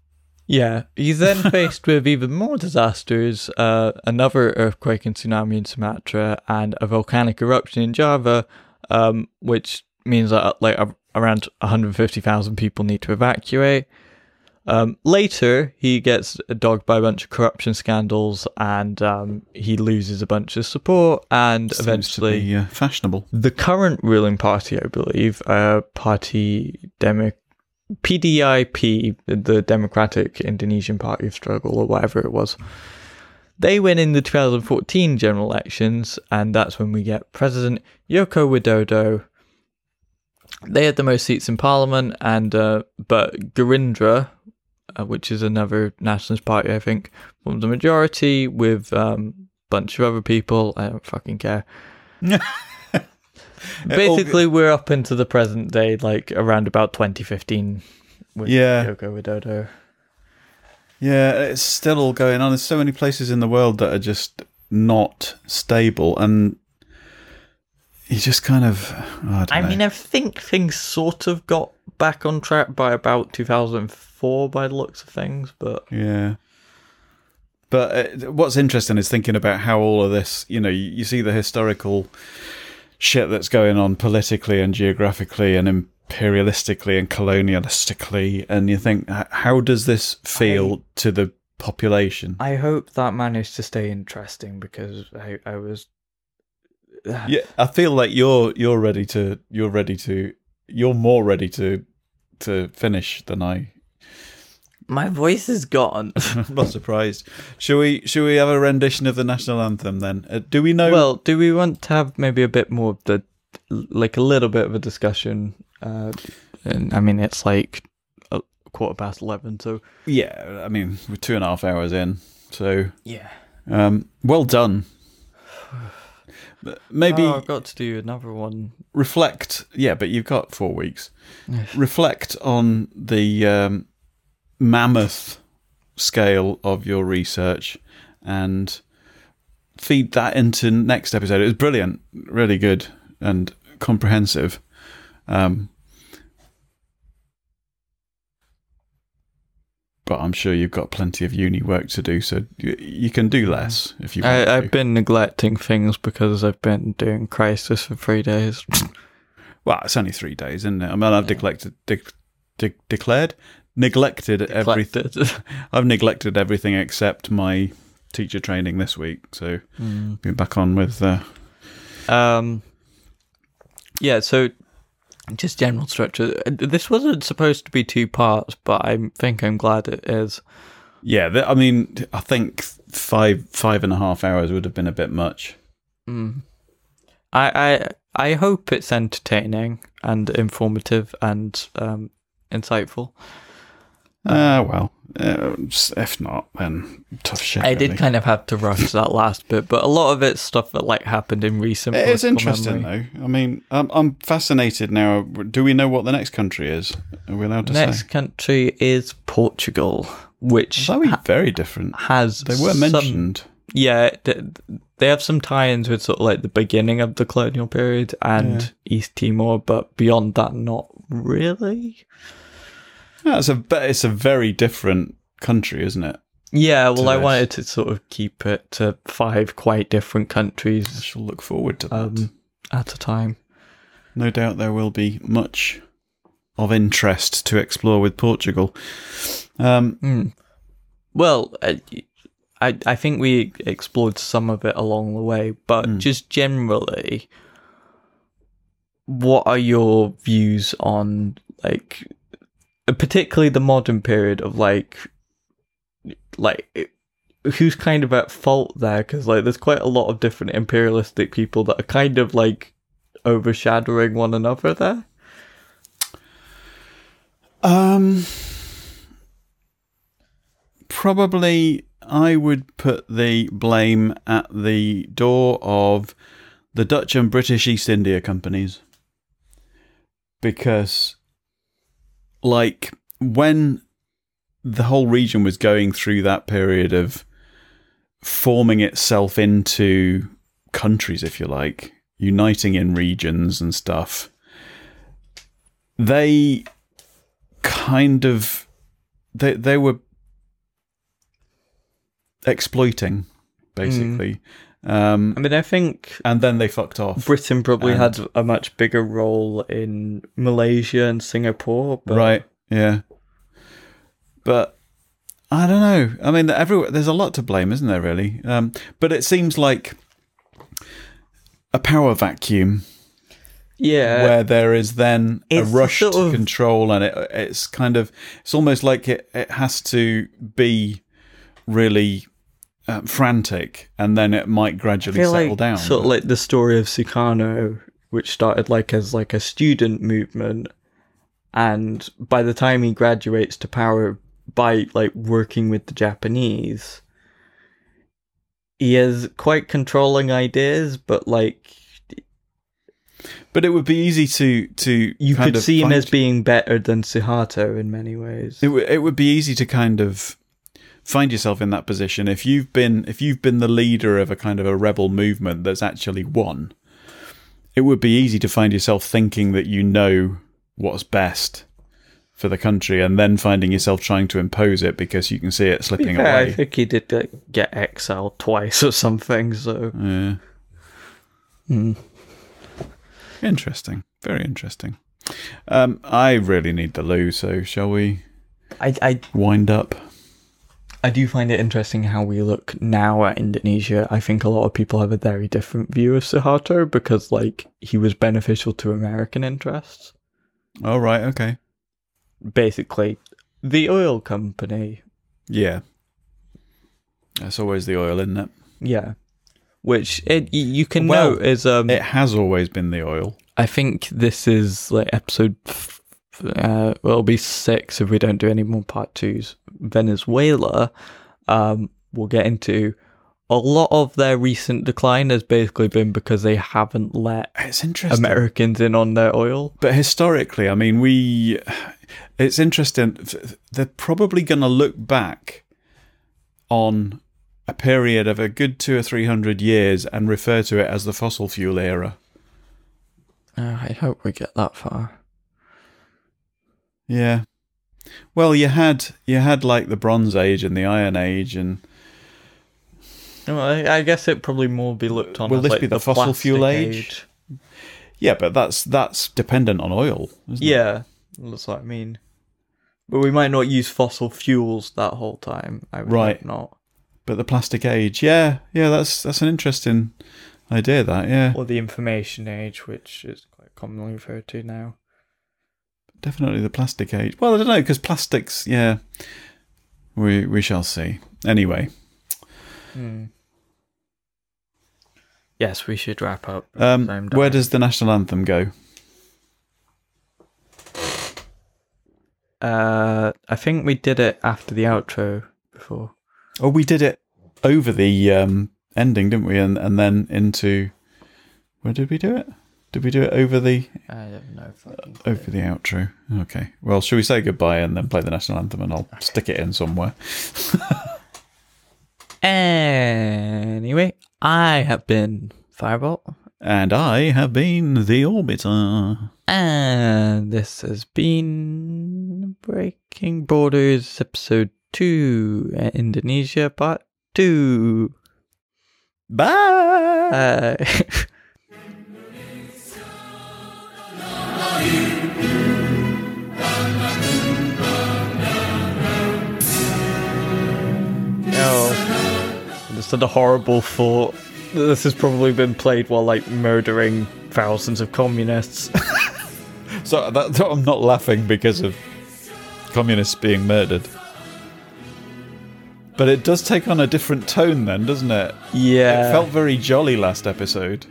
Yeah, he's then faced with even more disasters uh, another earthquake and tsunami in Sumatra and a volcanic eruption in Java, um, which means that like around 150,000 people need to evacuate. Um, later, he gets dogged by a bunch of corruption scandals and um, he loses a bunch of support. And Seems eventually, be, uh, fashionable. the current ruling party, I believe, uh, Party Demo- PDIP, the Democratic Indonesian Party of Struggle, or whatever it was, they win in the 2014 general elections, and that's when we get President Yoko Widodo. They had the most seats in Parliament, and uh, but Gerindra, uh, which is another nationalist party, I think, formed the majority with um, a bunch of other people. I don't fucking care. Basically, we're up into the present day, like around about 2015 with Yeah. Yoko Widodo. Yeah, it's still all going on. There's so many places in the world that are just not stable, and you just kind of. oh, I, don't I mean, I think things sort of got back on track by about 2004 by the looks of things, but Yeah. But uh, what's interesting is thinking about how all of this, you know, you see the historical shit that's going on politically and geographically and imperialistically and colonialistically, and you think, how does this feel to the population? I hope that managed to stay interesting because I, I was. yeah, I feel like you're you're ready to you're ready to you're more ready to to finish than I. My voice is gone. I'm not surprised. Should we? Shall we have a rendition of the national anthem then? Uh, do we know? well, do we want to have maybe a bit more of the. like a little bit of a discussion? Uh, and I mean, it's like a quarter past 11, so. yeah. I mean, we're two and a half hours in, so Yeah. um, well done. Maybe Oh, I've got to do another one. reflect. Yeah, but you've got four weeks. reflect on the um, mammoth scale of your research and feed that into next episode. It was brilliant, really good and comprehensive. Um, but I'm sure you've got plenty of uni work to do, so you, you can do less if you want I, I've been neglecting things because I've been doing crisis for three days. Well, it's only three days, isn't it? I mean, I've neglected, de- de- declared, neglected everything. I've neglected everything except my teacher training this week. So been back on with. Uh, Um, yeah, so just general structure. This wasn't supposed to be two parts, but I think I'm glad it is. yeah, th- I mean, I think five five and a half hours would have been a bit much. Mm. I, I I hope it's entertaining and informative and um, insightful. Ah, well, uh, if not, then tough shit. I really. did kind of have to rush that last bit, but a lot of it's stuff that like happened in recent. It is interesting, memory. though. I mean, I'm, I'm fascinated now. Do we know what the next country is? Are we allowed to Next say? Next country is Portugal, which That would be very different. has They were some- mentioned. yeah, th- they have some tie-ins with sort of like the beginning of the colonial period and East Timor, but beyond that, not really. It's a it's a very different country, isn't it? Yeah, well, I this. wanted to sort of keep it to five quite different countries. I shall look forward to that. um, at a time. no doubt there will be much of interest to explore with Portugal. Um, Mm. Well, I, I I think we explored some of it along the way, but Mm. just generally, what are your views on like, particularly the modern period of like, like. Who's kind of at fault there? Because like, there's quite a lot of different imperialistic people that are kind of like overshadowing one another there. um, probably I would put the blame at the door of the Dutch and British East India companies because like when the whole region was going through that period of forming itself into countries, if you like, uniting in regions and stuff, they kind of they they were exploiting mm. basically. Um, I mean, I think and then they fucked off. Britain probably And- had a much bigger role in Malaysia and Singapore. But right? Yeah. But I don't know. I mean, everywhere there's a lot to blame, isn't there? Really. Um, but it seems like a power vacuum Yeah. where there is then a rush sort to of- control, and it, it's kind of it's almost like it it has to be really. Um, frantic, and then it might gradually settle like down. sort of like the story of Sukarno, which started like as like a student movement, and by the time he graduates to power by like working with the Japanese, he has quite controlling ideas, but like but it would be easy to to you kind could of see him find- as being better than Suharto in many ways. It, w- it would be easy to kind of find yourself in that position if you've been if you've been the leader of a kind of a rebel movement that's actually won. It would be easy to find yourself thinking that you know what's best for the country, and then finding yourself trying to impose it because you can see it slipping Yeah, I think he did get exiled twice or something. So Yeah. Hmm. Interesting. Very interesting. Um, I really need the loo, so shall we I, I wind up? I do find it interesting how we look now at Indonesia. I think a lot of people have a very different view of Suharto because, like, he was beneficial to American interests. All right. Okay. Basically, the oil company, Yeah. That's always the oil, isn't it? yeah, which it, you can Well, note is um. It has always been the oil. I think this is like episode. Uh, well, it'll be six if we don't do any more part twos. Venezuela, um, we'll get into. A lot of their recent decline has basically been because they haven't let It's interesting. Americans in on their oil. But historically, I mean, we. It's interesting. They're probably going to look back on a period of a good two or three hundred years and refer to it as the fossil fuel era. Uh, I hope we get that far. Yeah. Well, you had you had like the Bronze Age and the Iron Age, and No, I, I guess it probably more be looked on. Will this like, be the fossil fuel age? yeah, but that's that's dependent on oil. Isn't it? Yeah, that's what I mean. But we might not use fossil fuels that whole time. I would Right. hope not. But the plastic age, yeah, yeah, that's that's an interesting idea. That yeah, Or the information age, which is quite commonly referred to now. Definitely the plastic age. Well, I don't know because plastics, yeah, we we shall see. Anyway, Hmm. Yes, we should wrap up. um, where does the national anthem go? Uh, I think we did it after the outro before. Oh, we did it over the um, ending, didn't we? And and then into where did we do it? Did we do it over the I don't know. Fucking over the outro? Okay. Well, should we say goodbye and then play the national anthem, and I'll stick it in somewhere. Anyway, I have been Firebolt, And I have been the Orbiter. and this has been Breaking Borders episode 2, uh, Indonesia part 2. Bye. Uh, oh, just had a horrible thought. This has probably been played while like murdering thousands of communists. So that, I'm not laughing because of communists being murdered. But it does take on a different tone then, doesn't it? yeah. It felt very jolly last episode.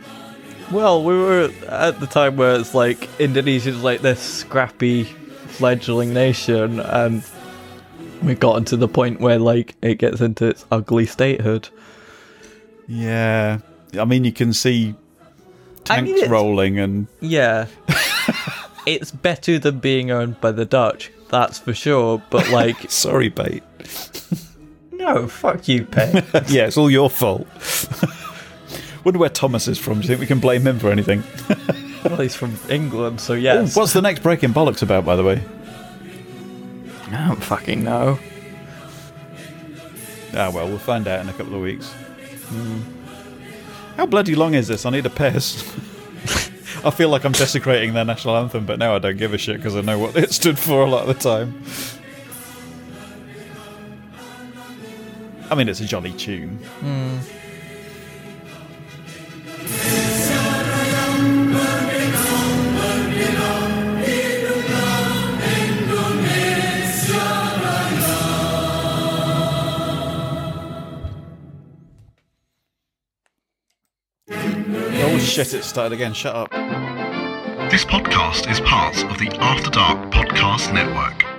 Well, we were at the time where it's like Indonesia's like this scrappy fledgling nation, and we've gotten to the point where like it gets into its ugly statehood. Yeah. I mean, you can see I mean, tanks rolling and Yeah. it's better than being owned by the Dutch, That's for sure. But like, Sorry, bait. no, fuck you, Pay. yeah, it's all your fault. Wonder where Thomas is from. Do you think we can blame him for anything? well, he's from England, so yes. What's the next Breaking Bollocks about, by the way? I don't fucking know. Ah, well, we'll find out in a couple of weeks. Hmm. How bloody long is this? I need a piss. I feel like I'm desecrating their national anthem, but now I don't give a shit because I know what it stood for a lot of the time. I mean, it's a jolly tune. Oh shit, it started again. Shut up. This podcast is part of the After Dark Podcast Network.